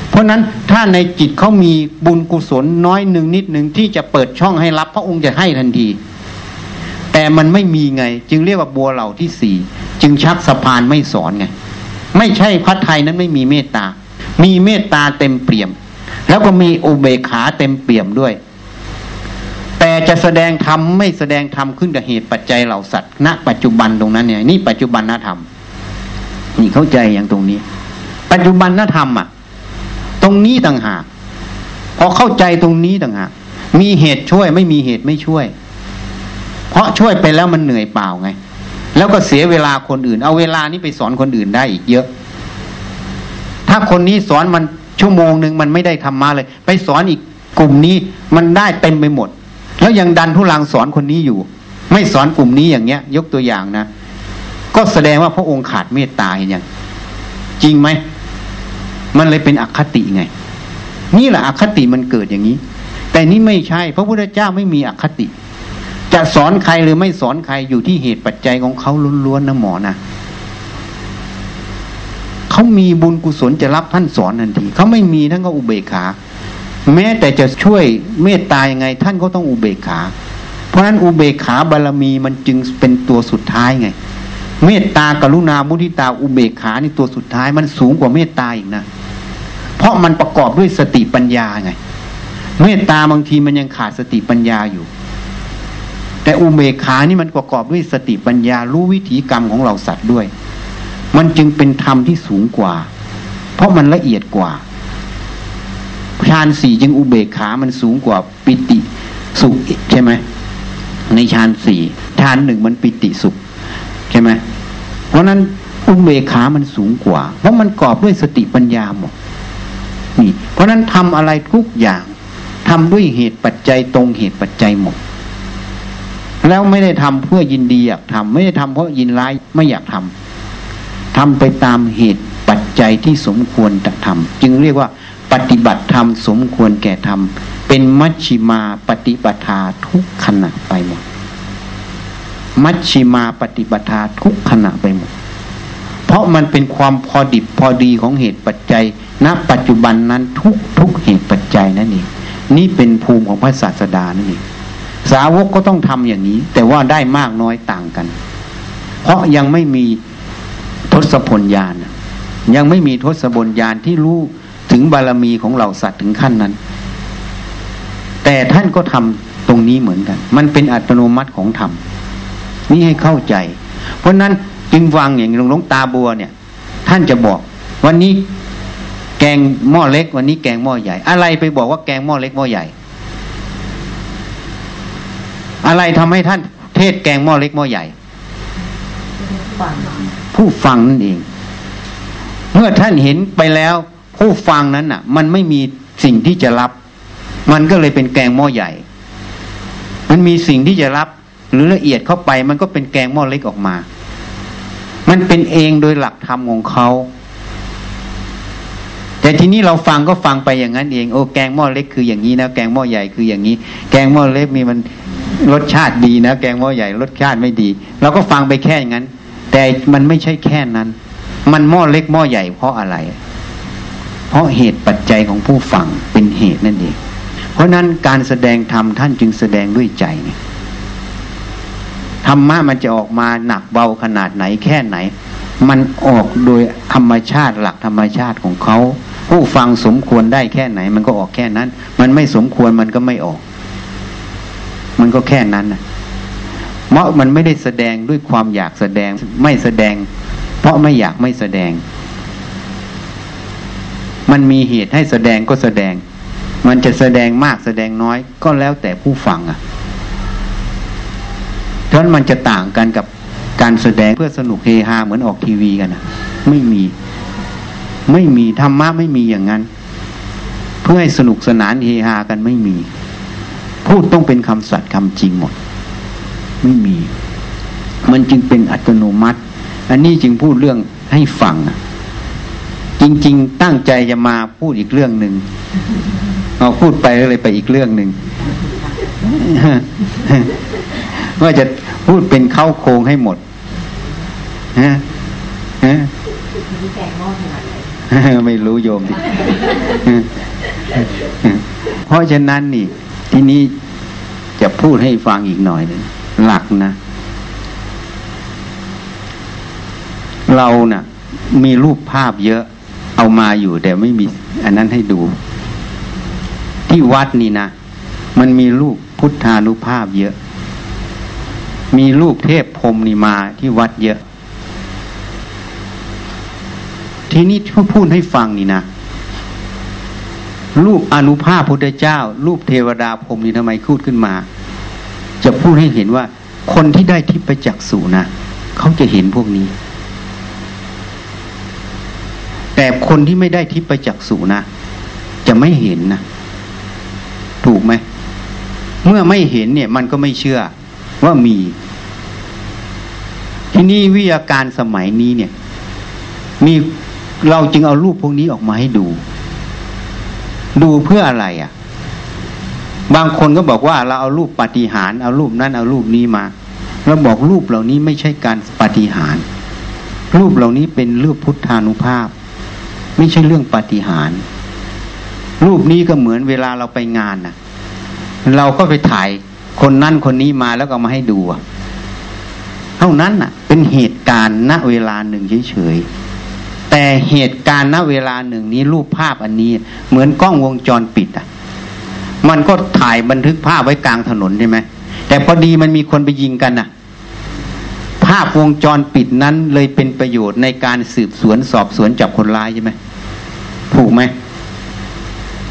เพราะนั้นถ้าในจิตเขามีบุญกุศลน้อยหนึ่งนิดหนึ่งที่จะเปิดช่องให้รับ พระองค์จะให้ทันที แต่มันไม่มีไง จึงเรียกว่าบัวเหล่าที่สี่จึงชักสะพานไม่สอนไง ไม่ใช่พระไทยนั้นไม่มีเมตตา มีเมตตาเต็มเปี่ยม แล้วก็มีอุเบกขาเต็มเปี่ยมด้วย แต่จะแสดงธรรมไม่แสดงธรรมขึ้นกับเหตุปัจจัยเหล่าสัตว์ณปัจจุบันตรงนั้นเนี่ยนี่ปัจจุบันนธรรมนี่เข้าใจอย่างตรงนี้ ปัจจุบันนธรรมอะ ตรงนี้ต่างหากพอเข้าใจตรงนี้ต่างหากมีเหตุช่วยไม่มีเหตุไม่ช่วย เพราะช่วยไปแล้วมันเหนื่อยเปล่าไง แล้วก็เสียเวลาคนอื่น เอาเวลานี้ไปสอนคนอื่นได้อีกเยอะ ถ้าคนนี้สอนมันชั่วโมงหนึ่งมันไม่ได้ธรรมะเลย ไปสอนอีกกลุ่มนี้มันได้เต็มไปหมด แล้วยังดันทุลังสอนคนนี้อยู่ ไม่สอนกลุ่มนี้อย่างเงี้ย ยกตัวอย่างนะก็แสดงว่าพระองค์ขาดเมตตาอย่างจริงไหมมันเลยเป็นอคติไง นี่แหละอคติมันเกิดอย่างนี้ แต่นี่ไม่ใช่ พระพุทธเจ้าไม่มีอคติ จะสอนใครหรือไม่สอนใครอยู่ที่เหตุปัจจัยของเขาล้วนๆนะหมอนะเขามีบุญกุศลจะรับท่านสอนทันทีเขาไม่มีท่านก็อุเบกขา แม้แต่จะช่วยเมตตายังไง ท่านก็ต้องอุเบกขา เพราะฉะนั้นอุเบกขาบารมีมันจึงเป็นตัวสุดท้ายไง เมตตากรุณามุทิตาอุเบกขานี่ตัวสุดท้ายมันสูงกว่าเมตตาอีกนะเพราะมันประกอบด้วยสติปัญญาไง เมตตาบางทีมันยังขาดสติปัญญาอยู่ แต่อุเบกขานี่มันประกอบด้วยสติปัญญารู้วิถีกรรมของเราสัตว์ด้วย มันจึงเป็นธรรมที่สูงกว่า เพราะมันละเอียดกว่าฌานสี่จึงอุเบกขามันสูงกว่าปิติสุขใช่ไหมในฌานสี่ฌานหนึ่งมันปิติสุขใช่ไหมเพราะนั้นอุเบกขามันสูงกว่า เพราะมันกรอบด้วยสติปัญญาหมดนี่ เพราะนั้นทำอะไรทุกอย่างทำด้วยเหตุปัจจัยตรงเหตุปัจจัยหมด แล้วไม่ได้ทำเพื่อยินดีอยากทำไม่ได้ทำเพราะยินร้ายไม่อยากทำทำไปตามเหตุปัจจัยที่สมควรจะทำจึงเรียกว่า ปฏิบัติธรรมสมควรแก่ธรรมเป็นมัชชิมาปฏิปทาทุกขณะไปหมดมัชชิมาปฏิปทาทุกขณะไปหมด เพราะมันเป็นความพอดิบพอดีของเหตุปัจจัย ณ ปัจจุบันนั้นทุกทุกเหตุปัจจัยนั่นเองนี่เป็นภูมิของพระศาสดานั่นเอง สาวกก็ต้องทำอย่างนี้ แต่ว่าได้มากน้อยต่างกัน เพราะยังไม่มีทศพลญาณยังไม่มีทศพลญาณที่รู้ถึงบารมีของเราสัตว์ถึงขั้นนั้น แต่ท่านก็ทำตรงนี้เหมือนกัน มันเป็นอัตโนมัติของธรรมนี่ให้เข้าใจ เพราะนั้นจึงฟังอย่างหลวงตาบัวเนี่ย ท่านจะบอก วันนี้แกงหม้อเล็ก วันนี้แกงหม้อใหญ่ อะไรไปบอกว่าแกงหม้อเล็กหม้อใหญ่ อะไรทำให้ท่านเทศแกงหม้อเล็กหม้อใหญ่ ผู้ฟังนั่นเอง เมื่อท่านเห็นไปแล้ว ผู้ฟังนั้นน่ะ มันไม่มีสิ่งที่จะรับ มันก็เลยเป็นแกงหม้อใหญ่ มันมีสิ่งที่จะรับ หรือละเอียดเข้าไป มันก็เป็นแกงหม้อเล็กออกมา มันเป็นเองโดยหลักธรรมของเขาแต่ทีนี้เราฟังก็ฟังไปอย่างนั้นเอง โอ้แกงหม้อเล็กคืออย่างนี้นะแกงหม้อใหญ่คืออย่างนี้ แกงหม้อเล็กมีมัน รสชาติดีนะแกงหม้อใหญ่รสชาติไม่ดีเราก็ฟังไปแค่อย่างนั้น แต่มันไม่ใช่แค่นั้น มันหม้อเล็กหม้อใหญ่เพราะอะไร เพราะเหตุปัจจัยของผู้ฟังเป็นเหตุนั่นเอง เพราะนั้นการแสดงธรรมท่านจึงแสดงด้วยใจธรรมะมันจะออกมาหนักเบาขนาดไหนแค่ไหน มันออกโดยธรรมชาติหลักธรรมชาติของเขา ผู้ฟังสมควรได้แค่ไหน มันก็ออกแค่นั้น มันไม่สมควรมันก็ไม่ออก มันก็แค่นั้นนะเพราะมันไม่ได้แสดงด้วยความอยากแสดงไม่แสดง เพราะไม่อยากไม่แสดง มันมีเหตุให้แสดงก็แสดง มันจะแสดงมากแสดงน้อย ก็แล้วแต่ผู้ฟังอะเพราะมันจะต่างกันกับการแสดงเพื่อสนุกเฮฮาเหมือนออกทีวีกันนะไม่มี ไม่มีธรรมะไม่มีอย่างนั้น เพื่อให้สนุกสนานเฮฮากันไม่มี พูดต้องเป็นคำสัตย์คำจริงหมด ไม่มี มันจึงเป็นอัตโนมัติ อันนี้จึงพูดเรื่องให้ฟังจริง ๆ ตั้งใจจะมาพูดอีกเรื่องหนึ่งเอาพูดไปก็เลยไปอีกเรื่องหนึ่งว่าจะพูดเป็นเข้าโครงให้หมดฮะฮะไม่รู้โยมดิเพราะฉะนั้นนี่ ที่นี้จะพูดให้ฟังอีกหน่อยนึงหลักนะ เรานะ่ะ มีรูปภาพเยอะเอามาอยู่แต่ไม่มี อันนั้นให้ดู ที่วัดนี่นะ มันมีรูปพุทธานุภาพเยอะ มีรูปเทพพรมนี่มาที่วัดเยอะ ทีนี้พูดให้ฟังนี่นะ รูปอนุภาพพุทธเจ้า รูปเทวดาพรมนี่ทำไมพูดขึ้นมา จะพูดให้เห็นว่า คนที่ได้ทิพยจักษุนะเขาจะเห็นพวกนี้ แต่คนที่ไม่ได้ทิพยจักษุนะจะไม่เห็นนะถูกไหมเมื่อไม่เห็นเนี่ย มันก็ไม่เชื่อว่ามี ที่นี่วิทยาการสมัยนี้เนี่ย มีเราจึงเอารูปพวกนี้ออกมาให้ดู ดูเพื่ออะไรอะ่ะ บางคนก็บอกว่าเราเอารูปปฏิหารเอารูปนั้นเอารูปนี้มาเราบอกรูปเหล่านี้ไม่ใช่การปฏิหาร รูปเหล่านี้เป็นรูปพุทธานุภาพ ไม่ใช่เรื่องปฏิหารรูปนี้ก็เหมือนเวลาเราไปงานนะเราก็ไปถ่ายคนนั่นคนนี้มาแล้วก็มาให้ดูเท่านั้นน่ะ เป็นเหตุการณ์ณเวลาหนึ่งเฉยๆ แต่เหตุการณ์ณเวลาหนึ่งนี้รูปภาพอันนี้ เหมือนกล้องวงจรปิดอะ มันก็ถ่ายบันทึกภาพไว้กลางถนนใช่ไหมแต่พอดีมันมีคนไปยิงกันน่ะ ภาพวงจรปิดนั้นเลยเป็นประโยชน์ในการสืบสวนสอบสวนจับคนร้ายใช่ไหมถูกไหม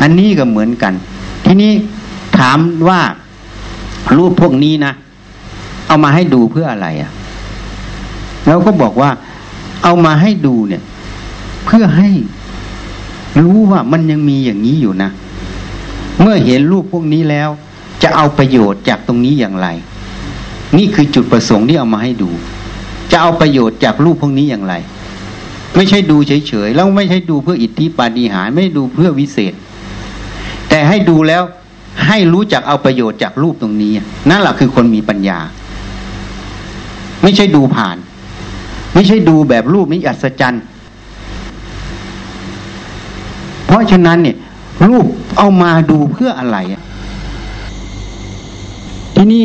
อันนี้ก็เหมือนกัน ทีนี้ถามว่ารูปพวกนี้นะเอามาให้ดูเพื่ออะไรอะ่ะแล้วก็บอกว่าเอามาให้ดูเนี่ย เพื่อให้รู้ว่ามันยังมีอย่างนี้อยู่นะ เมื่อเห็นรูปพวกนี้แล้ว จะเอาประโยชน์จากตรงนี้อย่างไร นี่คือจุดประสงค์ที่เอามาให้ดู จะเอาประโยชน์จากรูปพวกนี้อย่างไร ไม่ใช่ดูเฉยๆแล้วไม่ใช่ดูเพื่ออิทธิปาฏิหาริย์ไม่ดูเพื่อวิเศษ แต่ให้ดูแล้วให้รู้จักเอาประโยชน์จากรูปตรงนี้นั่นแหละคือคนมีปัญญา ไม่ใช่ดูผ่าน ไม่ใช่ดูแบบรูปนี้อัศจรรย์ เพราะฉะนั้นเนี่ยรูปเอามาดูเพื่ออะไร ทีนี้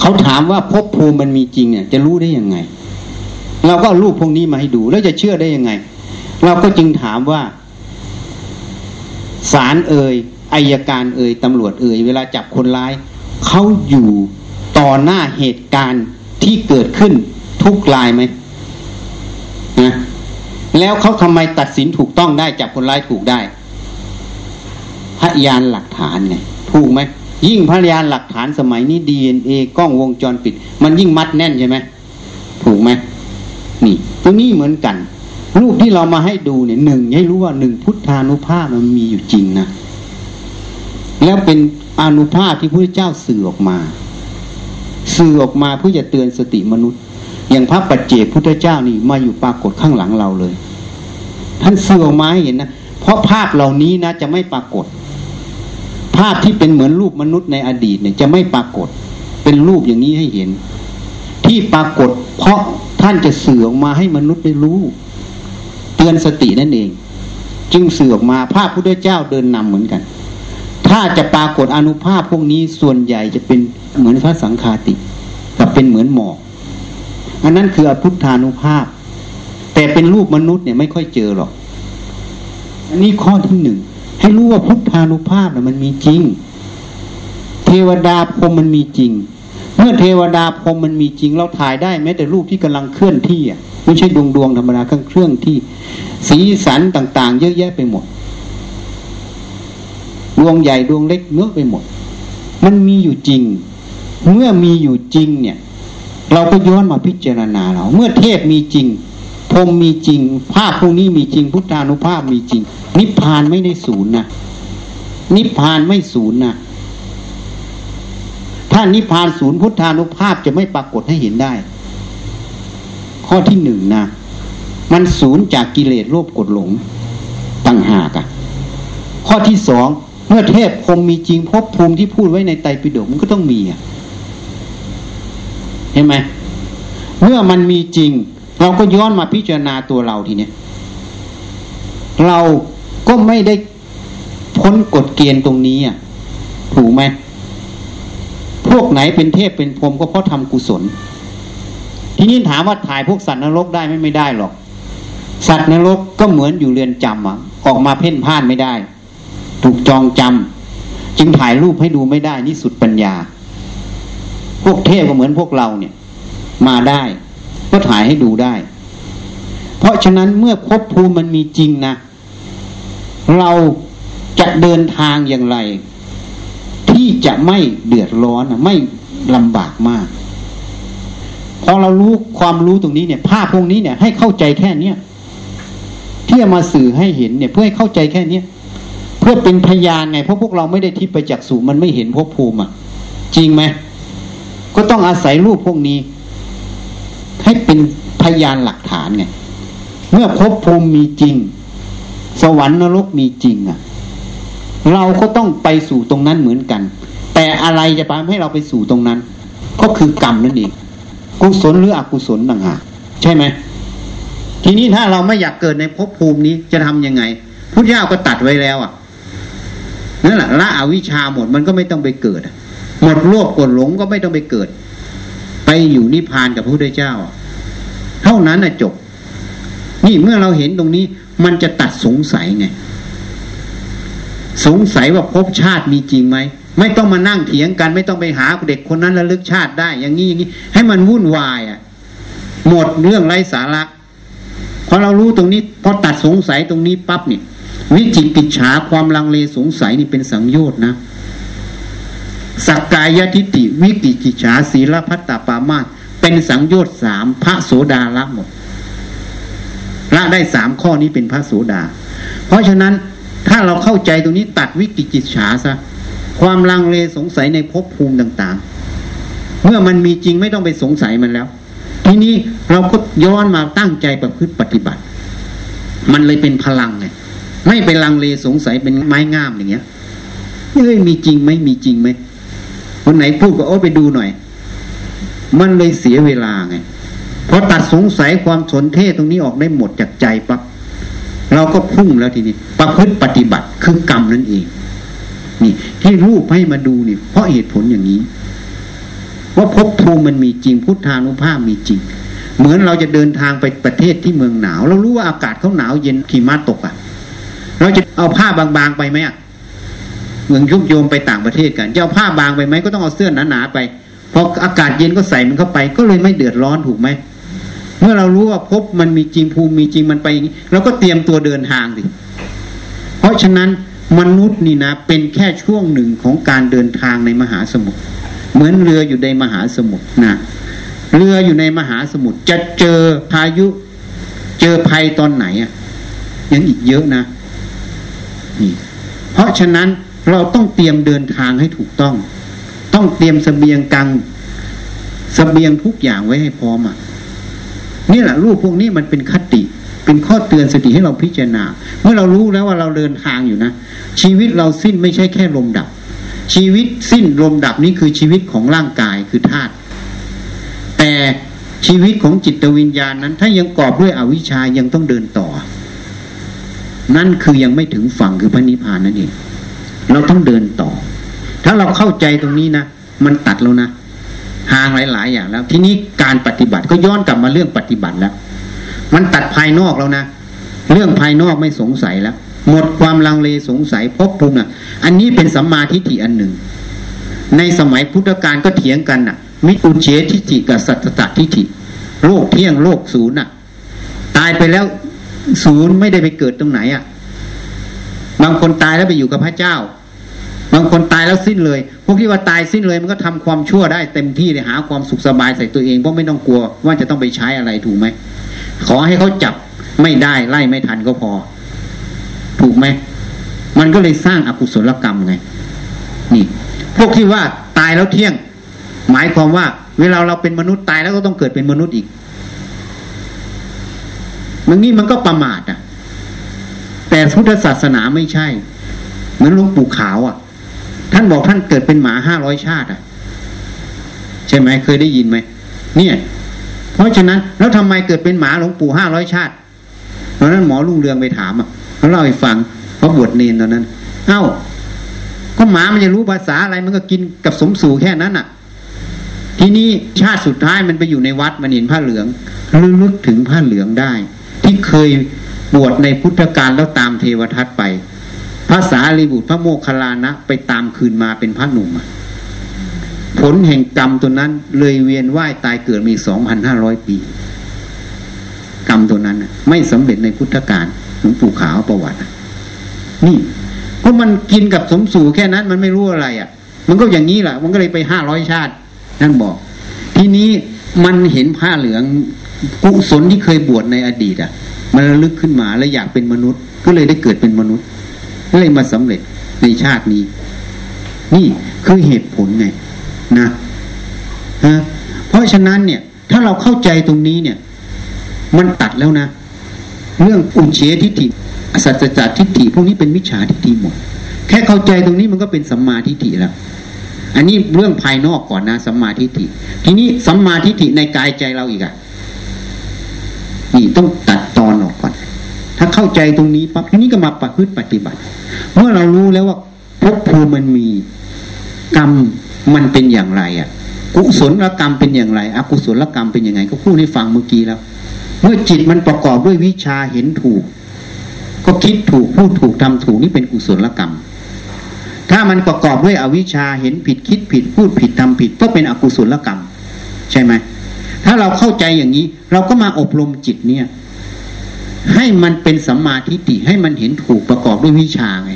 เขาถามว่าภพภูมิมันมีจริงเนี่ย จะรู้ได้ยังไง เราก็รูปพวกนี้มาให้ดู แล้วจะเชื่อได้ยังไง เราก็จึงถามว่าสารเอ่ยอายการเอ่ยตำรวจเอ่ยเวลาจับคนร้ายเขาอยู่ต่อหน้าเหตุการณ์ที่เกิดขึ้นทุกรายไหมนะ แล้วเขาทำไมตัดสินถูกต้องได้จับคนร้ายถูกได้ พยานหลักฐานไงถูกไหมยิ่งพยานหลักฐานสมัยนี้ดีเอ็นเอกล้องวงจรปิด มันยิ่งมัดแน่นใช่ไหมถูกไหมนี่ตรงนี้เหมือนกัน รูปที่เรามาให้ดูเนี่ยหนึ่งให้รู้ว่าหนึ่งพุทธานุภาพมันมีอยู่จริงนะแล้วเป็นอนุภาพที่พระเจ้าสื่อออกมา สื่อออกมาเพื่อจะเตือนสติมนุษย์ อย่างพระปัจเจกพุทธเจ้านี่มาอยู่ปรากฏข้างหลังเราเลย ท่านสื่อออกมาให้เห็นนะเพราะภาพเหล่านี้นะจะไม่ปรากฏ ภาพที่เป็นเหมือนรูปมนุษย์ในอดีตเนี่ยจะไม่ปรากฏ เป็นรูปอย่างนี้ให้เห็น ที่ปรากฏ เพราะท่านจะสื่อออกมาให้มนุษย์ได้รู้ เตือนสตินั่นเอง จึงสื่อออกมาภาพพุทธเจ้าเดินนำเหมือนกัน ถ้าจะปรากฏอนุภาพพวกนี้ส่วนใหญ่จะเป็นเหมือนพระสังฆาติ กับเป็นเหมือนหมอก อันนั้นคืออพุทธานุภาพ แต่เป็นรูปมนุษย์เนี่ยไม่ค่อยเจอหรอก อันนี้ข้อที่หนึ่งให้รู้ว่าพุทธานุภาพน่ะมันมีจริง เทวดาพรมมันมีจริง เมื่อเทวดาพรมมันมีจริง เราถ่ายได้แม้แต่รูปที่กำลังเคลื่อนที่อะไม่ใช่ดวงดวงธรรมดาเครื่องเครื่องที่สีสันต่าง ๆ เยอะแยะไปหมดดวงใหญ่ดวงเล็กเนื้อไปหมด มันมีอยู่จริง เมื่อมีอยู่จริงเนี่ย เราก็ย้อนมาพิจารณาเราเมื่อเทพมีจริงพรมมีจริง ภาพพวกนี้มีจริง พุทธานุภาพมีจริง นิพพานไม่ได้ศูนย์นะนิพพานไม่ศูนย์นะถ้านิพพานศูนย์พุทธานุภาพจะไม่ปรากฏให้เห็นได้ ข้อที่หนึ่งนะมันศูนย์จากกิเลสโลภกดหลงตั้งหากอะข้อที่สองเมื่อเทพพรมมีจริงภพภูมิที่พูดไว้ในไตรปิฎกมันก็ต้องมีอะ เห็นไหมเมื่อมันมีจริง เราก็ย้อนมาพิจารณาตัวเราทีเนี้ยเราก็ไม่ได้พ้นกฎเกณฑ์ตรงนี้อะถูกไหมพวกไหนเป็นเทพเป็นพรหมก็เพราะทำกุศล ทีนี้ถามว่าถ่ายพวกสัตว์นรกได้ไหม่ไม่ได้หรอก สัตว์นรกก็เหมือนอยู่เรือนจำอะออกมาเพ่นพ่านไม่ได้ ถูกจองจำจึงถ่ายรูปให้ดูไม่ได้นี่สุดปัญญา พวกเทพก็เหมือนพวกเราเนี่ย มาได้ ก็ถ่ายให้ดูได้ เพราะฉะนั้นเมื่อภพภูมิมันมีจริงนะเราจะเดินทางอย่างไร ที่จะไม่เดือดร้อนไม่ลำบากมากพอเรารู้ความรู้ตรงนี้เนี่ย ภาพพวกนี้เนี่ย ให้เข้าใจแค่เนี้ยที่จะมาสื่อให้เห็นเนี่ย เพื่อให้เข้าใจแค่เนี้ยเพื่อเป็นพยานไงเพราะพวกเราไม่ได้ทิพย์ไปจากสูมันไม่เห็นภพภูมิอะ จริงไหม ก็ต้องอาศัยรูปพวกนี้ ให้เป็นพยานหลักฐานไงเมื่อภพภูมิมีจริง สวรรค์นรกมีจริงอะ เราก็ต้องไปสู่ตรงนั้นเหมือนกัน แต่อะไรจะทำให้เราไปสู่ตรงนั้น ก็คือกรรมนั่นเองกุศลหรืออกุศลต่างหากใช่ไหมทีนี้ถ้าเราไม่อยากเกิดในภพภูมินี้จะทํำยังไงพุทธเจ้าก็ตัดไว้แล้วอะนั่นแหละละอวิชชาหมดมันก็ไม่ต้องไปเกิด หมดโลภกดหลงก็ไม่ต้องไปเกิด ไปอยู่นิพพานกับพระพุทธเจ้า เท่านั้นน่ะจบ นี่เมื่อเราเห็นตรงนี้ มันจะตัดสงสัยไงสงสัยว่าภพชาติมีจริงไหมไม่ต้องมานั่งเถียงกัน ไม่ต้องไปหาเด็กคนนั้นระลึกชาติได้ อย่างนี้อย่างนี้ ให้มันวุ่นวายอะ หมดเรื่องไร้สาระพอเรารู้ตรงนี้พอตัดสงสัยตรงนี้ปั๊บเนี่ยวิจิกิจฉาความลังเลสงสัยนี่เป็นสังโยชน์นะ สักกายทิฏฐิวิกิจิจฉาศีลพัตตาปามาตเป็นสังโยชน์สามพระโสดาละหมดละได้สามข้อนี้เป็นพระโสดา เพราะฉะนั้นถ้าเราเข้าใจตรงนี้ตัดวิกิจิจฉาซะความลังเลสงสัยในภพภูมิต่างๆ เมื่อมันมีจริงไม่ต้องไปสงสัยมันแล้ว ทีนี้เราก็ย้อนมาตั้งใจประพฤติปฏิบัติ มันเลยเป็นพลังไงไม่ไปลังเลสงสัยเป็นไม้งามอย่างเงี้ยเอ้ยมีจริงไหมมีจริงไหม คนไหนพูดก็โอ้ไปดูหน่อย มันเลยเสียเวลาไงพอตัดสงสัยความสนเทศตรงนี้ออกได้หมดจากใจปั๊บเราก็พุ่งแล้วทีนี้ประพฤติปฏิบัติคือกรรมนั่นเอง นี่ ที่รูปให้มาดูนี่เพราะเหตุผลอย่างนี้ ว่าภพภูมิมันมีจริงพุทธานุภาพมีจริง เหมือนเราจะเดินทางไปประเทศที่เมืองหนาว เรารู้ว่าอากาศเขาหนาวเย็นขี่ม้าตกอะ เราจะเอาผ้าบางๆไปไหมอะ มืองยุกโยมไปต่างประเทศกันจะเอาผ้าบางไปไหมก็ต้องเอาเสื้อหนาๆไปพออากาศเย็นก็ใส่มันเข้าไป ก็เลยไม่เดือดร้อนถูกไหมเมื่อเรารู้ว่าพบมันมีจริงภูมิมีจริงมันไปอย่างนี้เราก็เตรียมตัวเดินทางดิเพราะฉะนั้นมนุษย์นี่นะ เป็นแค่ช่วงหนึ่งของการเดินทางในมหาสมุทรเหมือนเรืออยู่ในมหาสมุทรนะเรืออยู่ในมหาสมุทรจะเจอพายุเจอภัยตอนไหนอะยังอีกเยอะนะนี่เพราะฉะนั้น เราต้องเตรียมเดินทางให้ถูกต้อง ต้องเตรียมสเสบียงกังสเสบียงทุกอย่างไว้ให้พร้อมอะนี่แหละรูปพวกนี้มันเป็นคติ เป็นข้อเตือนสติให้เราพิจารณา เมื่อเรารู้แล้วว่าเราเดินทางอยู่นะ ชีวิตเราสิ้นไม่ใช่แค่ลมดับ ชีวิตสิ้นลมดับนี้คือชีวิตของร่างกายคือธาตุแต่ชีวิตของจิตวิญญาณนั้น ถ้ายังกอบด้วยอวิชชายังต้องเดินต่อ นั่นคือยังไม่ถึงฝั่งคือพระนิพพานนั่นเอง เราต้องเดินต่อ ถ้าเราเข้าใจตรงนี้นะมันตัดแล้วนะหทางหลาย ๆ อย่างแล้ว ทีนี้การปฏิบัติก็ย้อนกลับมาเรื่องปฏิบัติแล้ว มันตัดภายนอกแล้วนะเรื่องภายนอกไม่สงสัยแล้ว หมดความลังเลสงสัยพบภูมิอะอันนี้เป็นสัมมาทิฏฐิอันหนึ่ง ในสมัยพุทธกาลก็เถียงกันน่ะ มิอุเฉทิฏฐิกับสัตตทิฏฐิโลกเที่ยงโลกศูนย์น่ะ ตายไปแล้วศูนย์ไม่ได้ไปเกิดตรงไหนอะบางคนตายแล้วไปอยู่กับพระเจ้า บางคนตายแล้วสิ้นเลย พวกที่ว่าตายสิ้นเลยมันก็ทำความชั่วได้เต็มที่เลยหาความสุขสบายใส่ตัวเองเพราะไม่ต้องกลัวว่าจะต้องไปใช้อะไรถูกไหม ขอให้เขาจับไม่ได้ไล่ไม่ทันก็พอ ถูกไหม มันก็เลยสร้างอกุศลกรรมไง นี่ พวกที่ว่าตายแล้วเที่ยง หมายความว่า เวลาเราเป็นมนุษย์ตายแล้วก็ต้องเกิดเป็นมนุษย์อีกมันนี่มันก็ประมาทอะ แต่พุทธศาสนาไม่ใช่ เหมือนหลวงปู่ขาวอะ ท่านบอกท่านเกิดเป็นหมาห้าร้อยชาติอะ ใช่ไหมเคยได้ยินไหมเนี่ยเพราะฉะนั้นแล้วทำไมเกิดเป็นหมาหลวงปู่ห้าร้อยชาติตอนนั้นหมอลุงเรืองไปถามอะเขาเล่าให้ฟังเพราะบวชเนนตอนนั้น เอ้า ก็หมามันจะรู้ภาษาอะไรมันก็กินกับสมสู่แค่นั้นอะ ทีนี้ชาติสุดท้ายมันไปอยู่ในวัดมันเห็นผ้าเหลืองลึกถึงผ้าเหลืองได้ ที่เคยบวชในพุทธการแล้วตามเทวทัตไป ภาษาลีบุตรพระโมคคัลลานะ ไปตามคืนมาเป็นพระหนุ่มผลแห่งกรรมตัวนั้น เลยเวียนว่ายตายเกิดมีสองพันห้าร้อยปี กรรมตัวนั้นไม่สำเร็จในพุทธการหลวงปู่ขาวประวัติ นี่เพราะมันกินกับสมสู่แค่นั้น มันไม่รู้อะไรอะ่ะ มันก็อย่างนี้แหละมันก็เลยไปห้าร้อยชาตินั่นบอก ทีนี้มันเห็นผ้าเหลืองกุศลที่เคยบวชในอดีตอะ มันระลึกขึ้นมาแล้วอยากเป็นมนุษย์ ก็เลยได้เกิดเป็นมนุษย์ เลยมาสำเร็จในชาตินี้ นี่คือเหตุผลไงนะฮะเพราะฉะนั้นเนี่ย ถ้าเราเข้าใจตรงนี้เนี่ย มันตัดแล้วนะ เรื่องอุเฉทิฏฐิสัจจทิฏฐิพวกนี้เป็นมิจฉาทิฏฐิหมด แค่เข้าใจตรงนี้มันก็เป็นสัมมาทิฏฐิแล้วอันนี้เรื่องภายนอกก่อนนะสัมมาทิฏฐิ ทีนี้สัมมาทิฏฐิในกายใจเราอีกอะนี่ต้องตัดตอนออกก่อน ถ้าเข้าใจตรงนี้ปั๊บทีนี้ก็มาประพฤติปฏิบัติ เมื่อเรารู้แล้วว่าภพภูมิมันมีกรรมมันเป็นอย่างไรอะ กุศลกรรมเป็นอย่างไร อกุศลกรรมเป็นยังไง ก็พูดให้ฟังเมื่อกี้แล้ว เมื่อจิตมันประกอบด้วยวิชาเห็นถูก ก็คิดถูกพูดถูกทำถูกนี่เป็นกุศลกรรม ถ้ามันประกอบด้วยอวิชชาเห็นผิดคิดผิดพูดผิดทำผิด ก็เป็นอกุศลกรรม ใช่ไหมถ้าเราเข้าใจอย่างนี้ เราก็มาอบรมจิตเนี่ย ให้มันเป็นสัมมาทิฏฐิให้มันเห็นถูกประกอบด้วยวิชาไง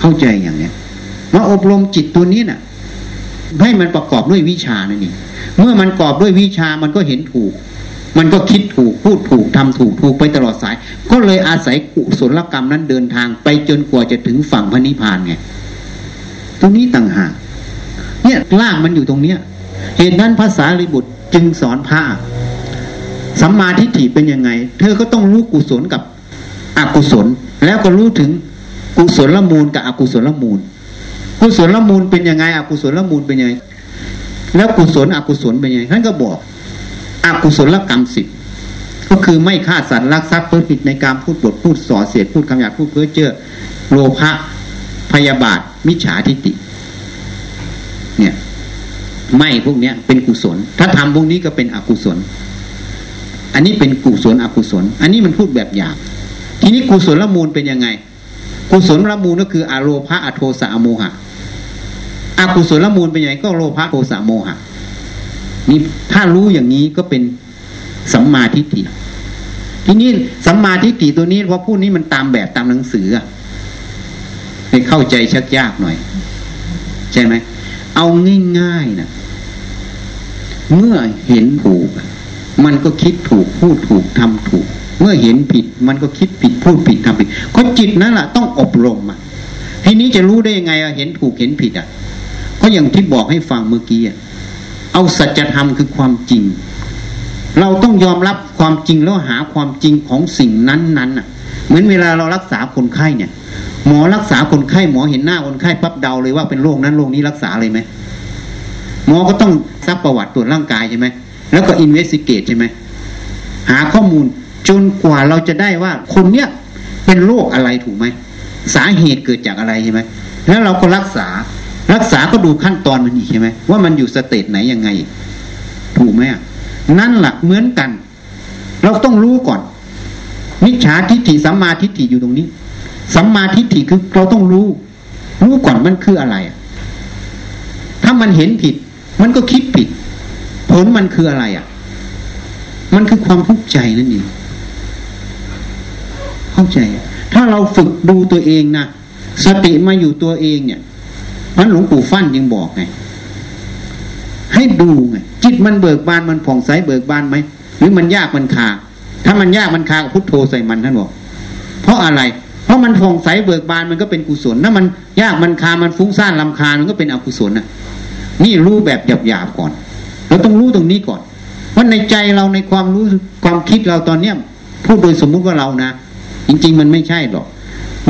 เข้าใจอย่างเนี้ยมาอบรมจิตตัวนี้น่ะ ให้มันประกอบด้วยวิชานั่นเองเมื่อมันประกอบด้วยวิชามันก็เห็นถูก มันก็คิดถูกพูดถูกทำถูกถูกไปตลอดสาย ก็เลยอาศัยกุศลกรรมนั้นเดินทางไปจนกว่าจะถึงฝั่งพระนิพพานไงตรงนี้ต่างหากเนี่ยล่างมันอยู่ตรงเนี้ยเหตุนั้นภาษาลิบุตรจึงสอนพระ สัมมาทิฏฐิเป็นยังไง เธอก็ต้องรู้กุศลกับอกุศล แล้วก็รู้ถึงกุศลละมูลกับอกุศลละมูล กุศลละมูลเป็นยังไง อกุศลละมูลเป็นยังไง แล้วกุศลอกุศลเป็นยังไงท่านก็บอกอกุศลกรรมสิบก็คือไม่ฆ่าสัตว์รักทรัพย์เพื่อผิดในการพูดบทพูดส่อเสียดพูดคำหยาบพูดเพ้อเจ้อโลภะพยาบาท มิจฉาทิฏฐิเนี่ย ไม่พวกเนี้ยเป็นกุศล ถ้าทำพวกนี้ก็เป็นอกุศล อันนี้เป็นกุศลอกุศล อันนี้มันพูดแบบหยาบทีนี้กุศลละมูลเป็นยังไง กุศลละมูลก็คืออโลภะอโทสะโมหะอกุศลละมูลเป็นยังไงก็โลภะโทสะโมหะนี่ถ้ารู้อย่างนี้ก็เป็นสัมมาทิฏฐิทีนี้สัมมาทิฏฐิตัวนี้พอพูดนี้มันตามแบบตามหนังสือให้เข้าใจชักยากหน่อย ใช่ไหม เอาง่ายๆนะเมื่อเห็นถูก มันก็คิดถูกพูดถูกทำถูก เมื่อเห็นผิด มันก็คิดผิดพูดผิดทำผิดก็จิตนั่นแหละต้องอบรมอะทีนี้จะรู้ได้ยังไงอะเห็นถูกเห็นผิดอะก็อย่างที่บอกให้ฟังเมื่อกี้อะเอาสัจธรรมคือความจริง เราต้องยอมรับความจริงแล้วหาความจริงของสิ่งนั้นๆอะ เหมือนเวลาเรารักษาคนไข้เนี่ย หมอรักษาคนไข้หมอเห็นหน้าคนไข้ปั๊บเดาเลยว่าเป็นโรคนั้นโรคนี้รักษาเลยไหมหมอก็ต้องซักประวัติตรวจร่างกายใช่ไหม แล้วก็อินเวสติเกตใช่ไหมหาข้อมูลจนกว่าเราจะได้ว่าคนเนี้ยเป็นโรคอะไรถูกไหมสาเหตุเกิดจากอะไรใช่ไหมแล้วเราก็รักษารักษาก็ดูขั้นตอนมันอีกใช่ไหมว่ามันอยู่สเตจไหนยังไง ถูกไหมนั่นแหละเหมือนกัน เราต้องรู้ก่อนมิจฉาทิฏฐิสัมมาทิฏฐิอยู่ตรงนี้สัมมาทิฏฐิคือเราต้องรู้ รู้ก่อนมันคืออะไรถ้ามันเห็นผิด มันก็คิดผิด ลมันคืออะไรอะ มันคือความทุกข์ใจนั่นเองเข้าใจ ถ้าเราฝึกดูตัวเองนะสติมาอยู่ตัวเองเนี่ยมันหลวงปู่ฟั่นยังบอกไง ให้ดูไงจิตมันเบิกบานมันผ่องใสเบิกบานไหมหรือมันยากมันคาถ้ามันยากมันคาพุทโธใส่มันท่านบอก เพราะอะไร เพราะมันผ่องใสเบิกบานมันก็เป็นกุศลถ้ามันยากมันคามันฟุ้งซ่านลำคาญมันก็เป็นอกุศลนะนี่รู้แบบหยาบๆก่อน เราต้องรู้ตรงนี้ก่อนว่าในใจเราในความรู้ความคิดเราตอนเนี้ยพูดโดยสมมุติว่าเรานะจริง ๆ มันไม่ใช่หรอก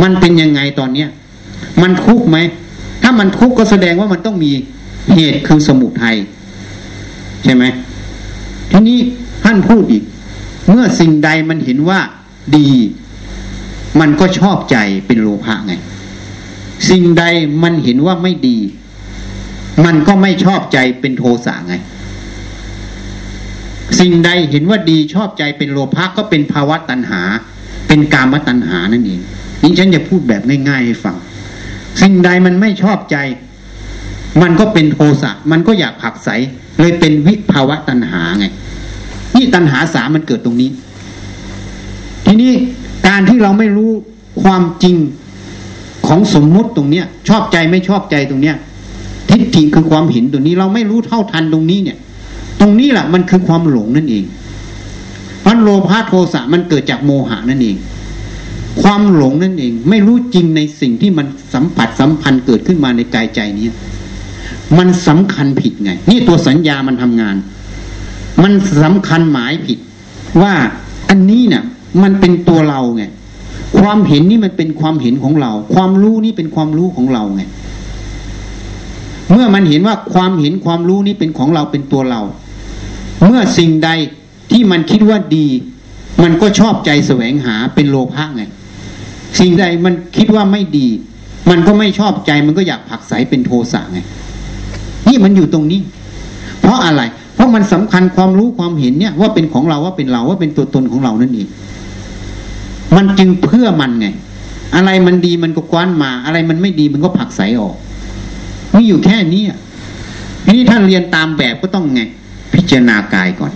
มันเป็นยังไงตอนเนี้ยมันคุกไหมถ้ามันทุกข์ก็แสดงว่ามันต้องมีเหตุคือสมุทัยใช่ไหมทีนี้ท่านพูดอีก เมื่อสิ่งใดมันเห็นว่าดี มันก็ชอบใจเป็นโลภะไง สิ่งใดมันเห็นว่าไม่ดี มันก็ไม่ชอบใจเป็นโทสะไง สิ่งใดเห็นว่าดีชอบใจเป็นโลภะก็เป็นภาวะตัณหา เป็นกามตัณหานั่นเองนี่ฉันจะพูดแบบง่ายๆให้ฟัง สิ่งใดมันไม่ชอบใจ มันก็เป็นโทสะมันก็อยากผักใสเลยเป็นวิภาวะตัณหาไง นี่ตัณหาสามันเกิดตรงนี้ ทีนี้การที่เราไม่รู้ความจริงของสมมุติตรงเนี้ย ชอบใจไม่ชอบใจตรงเนี้ยทิฏฐิคือความเห็นตรงนี้เราไม่รู้เท่าทันตรงนี้เนี่ย ตรงนี้แหละมันคือความหลงนั่นเองมันโลภะโทสะมันเกิดจากโมหะนั่นเอง ความหลงนั่นเอง ไม่รู้จริงในสิ่งที่มันสัมผัสสัมพันธ์เกิดขึ้นมาในกายใจนี้มันสำคัญผิดไง นี่ตัวสัญญามันทำงาน มันสำคัญหมายผิด ว่าอันนี้เนี่ยมันเป็นตัวเราไงความเห็นนี่มันเป็นความเห็นของเรา ความรู้นี่เป็นความรู้ของเราไง เมื่อมันเห็นว่าความเห็นความรู้นี่เป็นของเราเป็นตัวเรา เมื่อสิ่งใดที่มันคิดว่าดี มันก็ชอบใจแสวงหาเป็นโลภะไง สิ่งใดมันคิดว่าไม่ดี มันก็ไม่ชอบใจมันก็อยากผักใสเป็นโทสะไง นี่มันอยู่ตรงนี้ เพราะอะไร เพราะมันสำคัญความรู้ความเห็นเนี่ย ว่าเป็นของเราว่าเป็นเราว่าเป็นตัวตนของเรานั่นเองมันจึงเพื่อมันไง อะไรมันดีมันก็กว้านมา อะไรมันไม่ดีมันก็ผักใสออกมีอยู่แค่นี้ทีนี้ท่านเรียนตามแบบก็ต้องไง พิจารณากายก่อน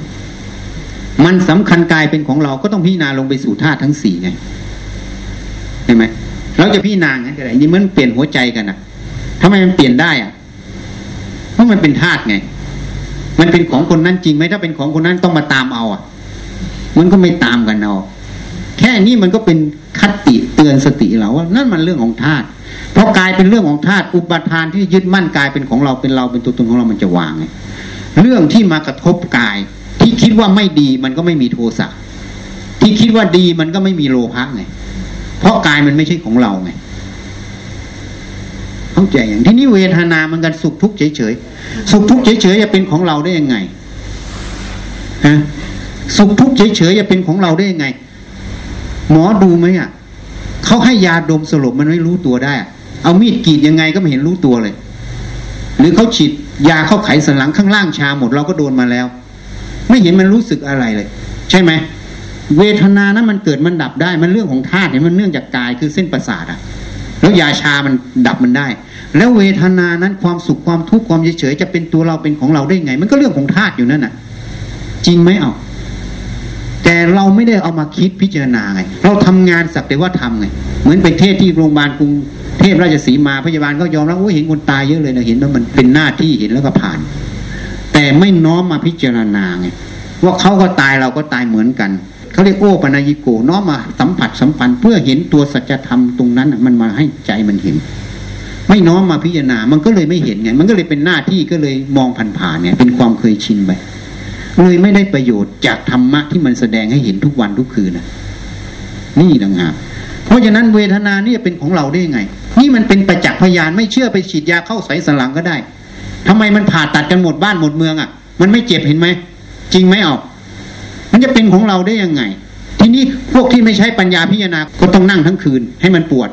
มันสำคัญกายเป็นของเราก็ต้องพิจารณาลงไปสู่ธาตุทั้งสี่ไงช่ไหมเราจะพี่นางก็ได้นี่มันเปลี่ยนหัวใจกันนะทำไมมันเปลี่ยนได้อะเพราะมันเป็นธาตุไง มันเป็นของคนนั้นจริงไหมถ้าเป็นของคนนั้นต้องมาตามเอาอะ มันก็ไม่ตามกันเอาแค่นี้มันก็เป็นคติเตือนสติเราว่านั่นมันเรื่องของธาตุเพราะกายเป็นเรื่องของธาตุอุปทานที่ยึดมั่นกายเป็นของเราเป็นเราเป็นตัวตนของเรามันจะวางไง เรื่องที่มากระทบกาย ที่คิดว่าไม่ดีมันก็ไม่มีโทสะที่คิดว่าดีมันก็ไม่มีโลภะไงเพราะกายมันไม่ใช่ของเราไงเข้าใจอย่างที่นี่เวทนามันกันสุขทุกข์เฉยๆสุขทุกข์เฉยๆจะเป็นของเราได้ยังไงฮะสุขทุกข์เฉยๆจะเป็นของเราได้ยังไง หมอดูไหมอะเขาให้ยาดมสลบมันไม่รู้ตัวได้ เอามีดกรีดยังไงก็ไม่เห็นรู้ตัวเลย หรือเขาฉีด ยาเข้าไขสันหลังข้างล่างชาหมดเราก็โดนมาแล้ว ไม่เห็นมันรู้สึกอะไรเลย ใช่ไหมเวทนานั้นมันเกิดมันดับได้มันเรื่องของธาตุเนี่ยมันเนื่องจากกายคือเส้นประสาทอะแล้วยาชามันดับมันได้ แล้วเวทนานั้นความสุขความทุกข์ความเฉยเฉยจะเป็นตัวเราเป็นของเราได้ไง มันก็เรื่องของธาตุอยู่นั่นน่ะ จริงไหมเอา แต่เราไม่ได้เอามาคิดพิจารณาไงเราทำงานสักแต่ว่าทำไงเหมือนไปเทศที่โรงพยาบาลกรุงเทพราชสีมาพยาบาลก็ยอมรับว่าเห็นคนตายเยอะเลยนะเห็นว่ามันเป็นหน้าที่เห็นแล้วก็ผ่าน แต่ไม่น้อมมาพิจารณาไงว่าเขาก็ตายเราก็ตายเหมือนกันเขาเรียกโอปนายิโกน้อมมาสัมผัสสัมพันธ์เพื่อเห็นตัวสัจธรรมตรงนั้นมันมาให้ใจมันเห็น ไม่น้อมมาพิจารณามันก็เลยไม่เห็นไงมันก็เลยเป็นหน้าที่ก็เลยมองผ่านๆเนี่ยเป็นความเคยชินไป เลยไม่ได้ประโยชน์จากธรรมะที่มันแสดงให้เห็นทุกวันทุกคืนนะนี่ต่างหากเพราะฉะนั้นเวทนานี่เป็นของเราได้ยังไง นี่มันเป็นประจักษ์พยานไม่เชื่อไปฉีดยาเข้าใส่สลังก็ได้ทำไมมันผ่าตัดกันหมดบ้านหมดเมืองอะ มันไม่เจ็บเห็นไหมจริงไหมออกมันจะเป็นของเราได้ยังไง ทีนี้พวกที่ไม่ใช้ปัญญาพิจารณาก็ต้องนั่งทั้งคืนให้มันปวด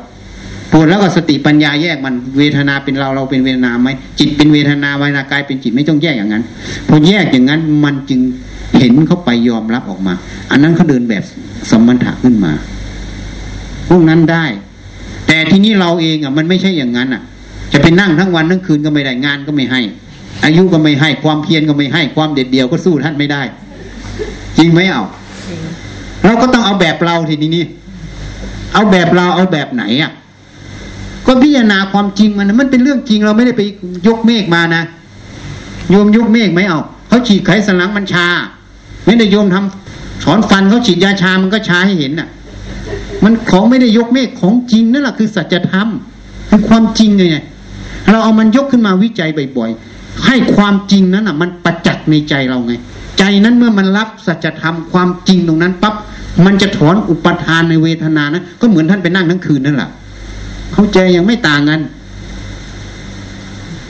ปวดแล้วก็สติปัญญาแยกมันเวทนาเป็นเราเราเป็นเวทนาไหมจิตเป็นเวทนาเวทนากายเป็นจิตไม่ต้องแยกอย่างนั้นพอแยกอย่างนั้นมันจึงเห็นเข้าไปยอมรับออกมา อันนั้นเขาเดินแบบสมถะขึ้นมา พวกนั้นได้ แต่ที่นี้เราเองอะ มันไม่ใช่อย่างนั้นอะ จะไปนั่งทั้งวันทั้งคืนก็ไม่ได้งานก็ไม่ให้ อายุก็ไม่ให้ ความเพียรก็ไม่ให้ ความเด็ดเดี่ยวก็สู้ท่านไม่ได้ จริงไหมเอาเราก็ต้องเอาแบบเราทีนี้เอาแบบเราเอาแบบไหนอะ ก็พิจารณาความจริงมันมันเป็นเรื่องจริงเราไม่ได้ไปยกเมฆมานะโยมยกเมฆไหมเอาเขาฉีดไขสันหลังมันชา ไม่ได้โยมทำถอนฟันเขาฉีดยาชามันก็ชาให้เห็นน่ะ มันของไม่ได้ยกเมฆของจริงนั่นแหละคือสัจธรรมคือความจริงไงเราเอามันยกขึ้นมาวิจัยบ่อยๆให้ความจริงนั้นอะ มันประจักษ์ในใจเราไง ใจนั้นเมื่อมันรับสัจธรรมความจริงตรงนั้นปั๊บมันจะถอนอุปทานในเวทนานะก็เหมือนท่านไปนั่งทั้งคืนนั่นแหละ เข้าใจยังไม่ต่างกัน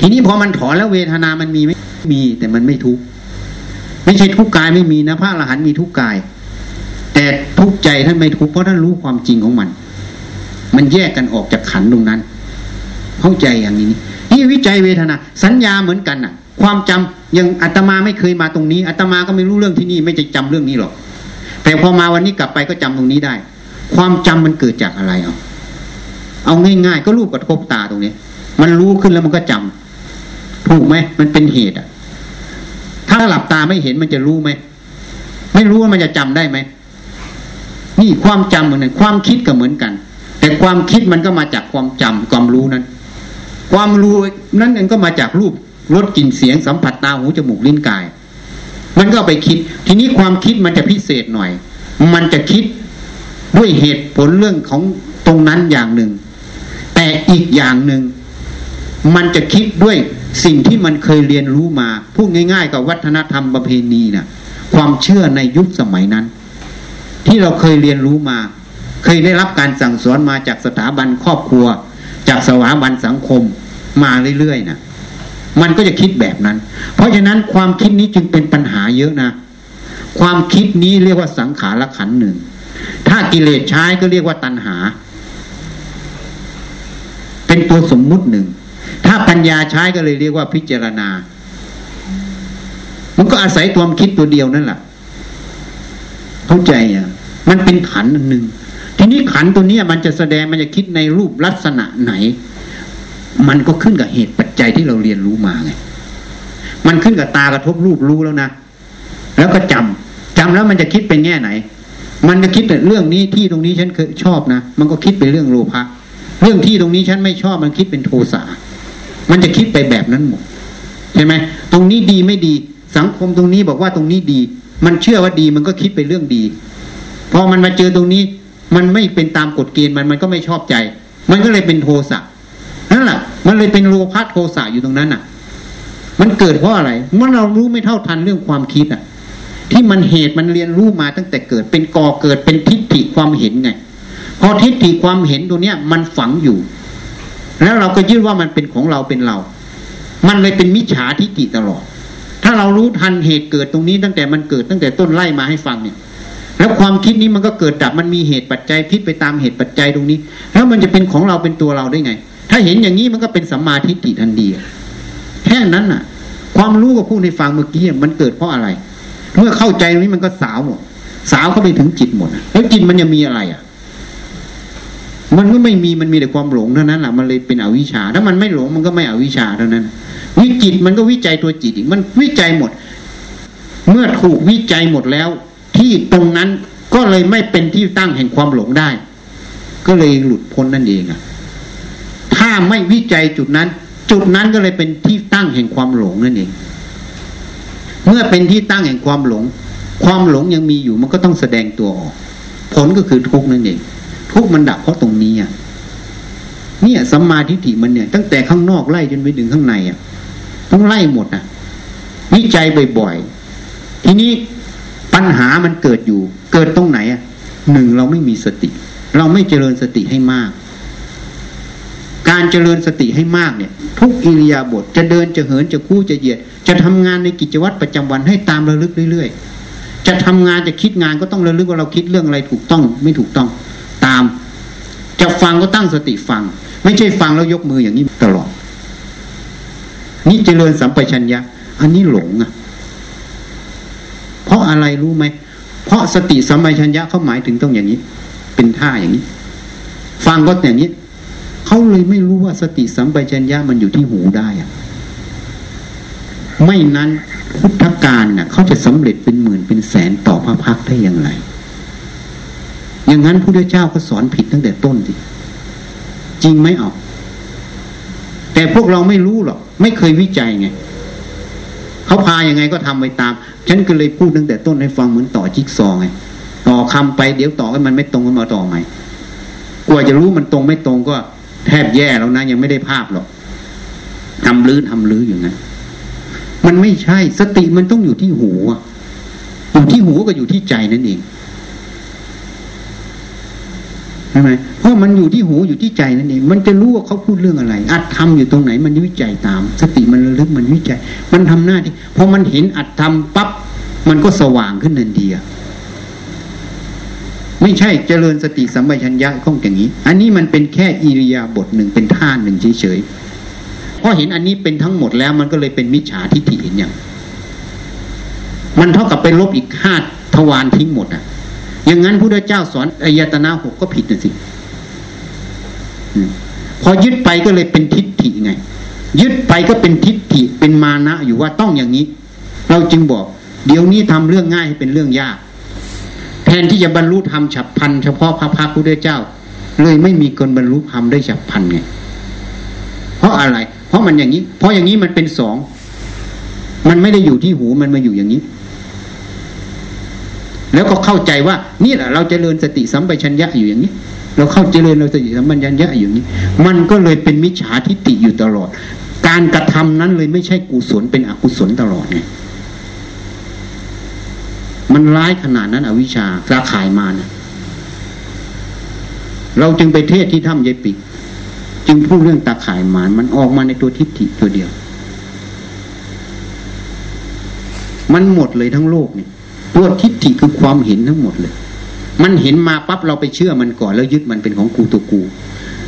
ทีนี้พอมันถอนแล้วเวทนามันมีไหมมีแต่มันไม่ทุกข์ไม่ใช่ทุกกายไม่มีนะพระอรหันต์มีทุกกาย แต่ทุกใจท่านไม่ทุกข์เพราะท่านรู้ความจริงของมัน มันแยกกันออกจากขันตรงนั้น เข้าใจอย่างนี้นี่วิจัยเวทนา สัญญาเหมือนกันน่ะ ความจำยังอาตมาไม่เคยมาตรงนี้อาตมาก็ไม่รู้เรื่องที่นี่ไม่จะจำเรื่องนี้หรอกแต่พอมาวันนี้กลับไปก็จำตรงนี้ได้ ความจำมันเกิดจากอะไรเอา เอาง่ายๆ ก็รูปกระทบตาตรงนี้ มันรู้ขึ้นแล้วมันก็จำถูกไหมมันเป็นเหตุอะ ถ้าหลับตาไม่เห็นมันจะรู้ไหมไม่รู้ว่ามันจะจำได้ไหมนี่ความจำเหมือนกันความคิดก็เหมือนกัน แต่ความคิดมันก็มาจากความจำความรู้นั้น ความรู้นั้นเองก็มาจากรูปรสกลิ่นเสียงสัมผัสตาหูจมูกลิ้นกาย มันก็ไปคิด ทีนี้ความคิดมันจะพิเศษหน่อย มันจะคิดด้วยเหตุผลเรื่องของตรงนั้นอย่างหนึ่ง แต่อีกอย่างหนึ่งมันจะคิดด้วยสิ่งที่มันเคยเรียนรู้มาพูดง่าย ๆ กับวัฒนธรรมประเพณีนะ่ะ ความเชื่อในยุคสมัยนั้น ที่เราเคยเรียนรู้มา เคยได้รับการสั่งสอนมาจากสถาบันครอบครัว จากสถาบันสังคมมาเรื่อยๆนะมันก็จะคิดแบบนั้น เพราะฉะนั้นความคิดนี้จึงเป็นปัญหาเยอะนะ ความคิดนี้เรียกว่าสังขารขันหนึ่ง ถ้ากิเลสใช้ก็เรียกว่าตัณหา เป็นตัวสมมุติหนึ่ง ถ้าปัญญาใช้ก็เลยเรียกว่าพิจารณา มันก็อาศัยความคิดตัวเดียวนั่นแหละเข้าใจอะ มันเป็นขันหนึ่งทีนี้ขันตัวนี้มันจะแสดงมันจะคิดในรูปลักษณะไหน มันก็ขึ้นกับเหตุปัจจัยที่เราเรียนรู้มาไงมันขึ้นกับตากระทบรูปรู้แล้วนะแล้วก็จำจำแล้วมันจะคิดเป็นแง่ไหน มันจะคิดเรื่องนี้ที่ตรงนี้ฉันเคยชอบนะมันก็คิดเป็นเรื่องโลภะ เรื่องที่ตรงนี้ฉันไม่ชอบมันคิดเป็นโทสะมันจะคิดไปแบบนั้นหมดใช่ไหมตรงนี้ดีไม่ดี สังคมตรงนี้บอกว่าตรงนี้ดี มันเชื่อว่าดีมันก็คิดไปเรื่องดีพอมันมาเจอตรงนี้ มันไม่เป็นตามกฎเกณฑ์มันมันก็ไม่ชอบใจ มันก็เลยเป็นโทสะนั่นแหละมันเลยเป็นโลภะโทสะอยู่ตรงนั้นอะ มันเกิดเพราะอะไรเมื่อเรารู้ไม่เท่าทันเรื่องความคิดอะ ที่มันเหตุมันเรียนรู้มาตั้งแต่เกิดเป็นก่อเกิดเป็นทิฏฐิความเห็นไง พอทิฏฐิความเห็นตัวเนี้ยมันฝังอยู่ แล้วเราก็ยึดว่ามันเป็นของเราเป็นเรา มันเลยเป็นมิจฉาทิฏฐิตลอด ถ้าเรารู้ทันเหตุเกิดตรงนี้ตั้งแต่มันเกิดตั้งแต่ต้นไล่มาให้ฟังเนี่ย แล้วความคิดนี้มันก็เกิดดับมันมีเหตุปัจจัยพิษไปตามเหตุปัจจัยตรงนี้ แล้วมันจะเป็นของเราเป็นตัวเราได้ไง ถ้าเห็นอย่างนี้มันก็เป็นสัมมาทิฏฐิทันทีแค่นั้นน่ะ ความรู้กับผู้ในฟังเมื่อกี้มันเกิดเพราะอะไรเมื่อเข้าใจตรงนี้มันก็สาวหมดสาวเข้าไปถึงจิตหมดแล้วจิตมันยังมีอะไรอะ มันก็ไม่มีมันมีแต่ความหลงเท่านั้นแหละมันเลยเป็นอวิชชา ถ้ามันไม่หลงมันก็ไม่อวิชชาเท่านั้น วิจิตมันก็วิจัยตัวจิตอีกมันวิจัยหมด เมื่อถูกวิจัยหมดแล้ว ที่ตรงนั้นก็เลยไม่เป็นที่ตั้งแห่งความหลงได้ ก็เลยหลุดพ้นนั่นเองอะถ้าไม่วิจัยจุดนั้น จุดนั้นก็เลยเป็นที่ตั้งแห่งความหลงนั่นเอง เมื่อเป็นที่ตั้งแห่งความหลง ความหลงยังมีอยู่มันก็ต้องแสดงตัวออก ผลก็คือทุกข์นั่นเอง ทุกมันดับเพราะตรงนี้อะเนี่ยสัมมาทิฏฐิมันเนี่ย ตั้งแต่ข้างนอกไล่จนไปถึงข้างในอะ ต้องไล่หมดอะวิจัยบ่อยๆทีนี้ปัญหามันเกิดอยู่ เกิดตรงไหนอะหนึ่งเราไม่มีสติ เราไม่เจริญสติให้มาก การเจริญสติให้มากเนี่ย ทุกอิริยาบถจะเดินจะเหินจะคู่จะเหยียด จะทำงานในกิจวัตรประจำวันให้ตามระลึกเรื่อยๆจะทำงานจะคิดงานก็ต้องระลึกว่าเราคิดเรื่องอะไรถูกต้องไม่ถูกต้อง จะฟังก็ตั้งสติฟัง ไม่ใช่ฟังแล้วยกมืออย่างนี้ตลอด นี่เจริญสัมปชัญญะ อันนี้หลงอะ เพราะอะไรรู้ไหม เพราะสติสัมปชัญญะเขาหมายถึงต้องอย่างนี้ เป็นท่าอย่างนี้ ฟังก็อย่างนี้เขาเลยไม่รู้ว่าสติสัมปชัญญะมันอยู่ที่หูได้อะไม่นั้นพุทธการน่ะเขาจะสำเร็จเป็นหมื่นเป็นแสนต่อพระพักได้อย่างไร อย่างนั้นพระเจ้าก็สอนผิดตั้งแต่ต้นสิจริงไหมออก แต่พวกเราไม่รู้หรอก ไม่เคยวิจัยไงเขาพายังไงก็ทำไปตาม ฉันก็เลยพูดตั้งแต่ต้นให้ฟังเหมือนต่อจิ๊กซอไงต่อคำไปเดี๋ยวต่อให้มันไม่ตรงก็มาต่อใหม่กว่าจะรู้มันตรงไม่ตรงก็แทบแย่แล้วนะยังไม่ได้ภาพหรอกทำลื้อทำลื้ออย่างนั้นมันไม่ใช่สติมันต้องอยู่ที่หูอยู่ที่หูก็อยู่ที่ใจนั่นเองใช่ไหมเพราะมันอยู่ที่หูอยู่ที่ใจนั่นเองมันจะรู้ว่าเขาพูดเรื่องอะไร อัดทำอยู่ตรงไหน มันวิจัยตาม สติมันระลึกมันวิจัย มันทำหน้าที่พอมันเห็นอัดทำปั๊บมันก็สว่างขึ้นทันทีไม่ใช่เจริญสติสัมปชัญญะข้องอย่างนี้ อันนี้มันเป็นแค่อิริยาบถหนึ่งเป็นท่าหนึ่งเฉยๆพอเห็นอันนี้เป็นทั้งหมดแล้ว มันก็เลยเป็นมิจฉาทิฏฐิเห็นอย่าง มันเท่ากับไปลบอีกห้าทวารทิ้งหมดอะ อย่างนั้นพระเจ้าสอนอายตนะหกก็ผิดนะสิพอยึดไปก็เลยเป็นทิฏฐิไง ยึดไปก็เป็นทิฏฐิเป็นมานะอยู่ว่าต้องอย่างนี้ เราจึงบอก เดี๋ยวนี้ทำเรื่องง่ายให้เป็นเรื่องยาก แทนที่จะบรรลุธรรมฉับพันเฉพาะพระพักพุทธเจ้า เลยไม่มีคนบรรลุธรรมได้ฉับพันไง เพราะอะไร เพราะมันอย่างนี้ เพราะอย่างนี้มันเป็นสอง มันไม่ได้อยู่ที่หูมันมาอยู่อย่างนี้ แล้วก็เข้าใจว่านี่แหละเราจเจริญสติสัมปชัญญะอยู่อย่างนี้ เราเข้าเจริญเราสติสัมปชัญญะอยู่นี้ มันก็เลยเป็นมิจฉาทิฏฐิอยู่ตลอด การกระทำนั้นเลยไม่ใช่กุศลเป็นอกุศลตลอดไงมันร้ายขนาดนั้นอวิชชาสาขายมานะเราจึงไปเทศที่ถ้ำยายปิก จึงพูดเรื่องตาข่ายมานมันออกมาในตัวทิฏฐิตัวเดียว มันหมดเลยทั้งโลกเนี่ย ตัวทิฏฐิคือความเห็นทั้งหมดเลย มันเห็นมาปั๊บเราไปเชื่อมันก่อน แล้วยึดมันเป็นของกูตัวกู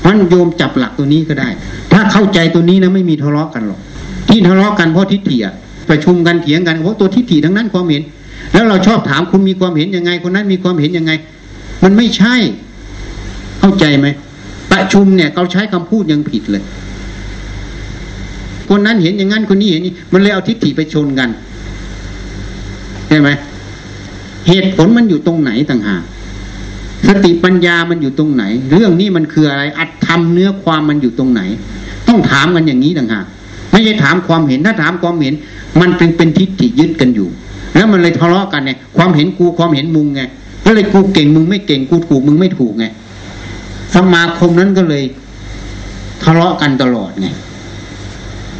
มันโยมจับหลักตัวนี้ก็ได้ ถ้าเข้าใจตัวนี้นะไม่มีทะเลาะกันหรอก ที่ทะเลาะกันเพราะทิฏฐิอะประชุมกันเถียงกันเพราะตัวทิฏฐิทั้งนั้นความเห็น แล้วเราชอบถามคุณมีความเห็นยังไง คนนั้นมีความเห็นยังไง มันไม่ใช่ เข้าใจไหมประชุมเนี่ยเขาใช้คำพูดยังผิดเลย คนนั้นเห็นอย่างนั้นคนนี้เห็นนี่มันเลยเอาทิฏฐิไปชนกันใช่ไหม เหตุผลมันอยู่ตรงไหนต่างหากสติปัญญามันอยู่ตรงไหน เรื่องนี้มันคืออะไร อัดทำเนื้อความมันอยู่ตรงไหน ต้องถามกันอย่างนี้ต่างหากไม่ใช่ถามความเห็นถ้าถามความเห็น มันเป็นเป็นทิฏฐิยึดกันอยู่ แล้วมันเลยทะเลาะกันไงความเห็นกูความเห็นมึงไงก็เลยกูเก่งมึงไม่เก่งกูถูกมึงไม่ถูกไงสมาคมนั้นก็เลยทะเลาะกันตลอดไง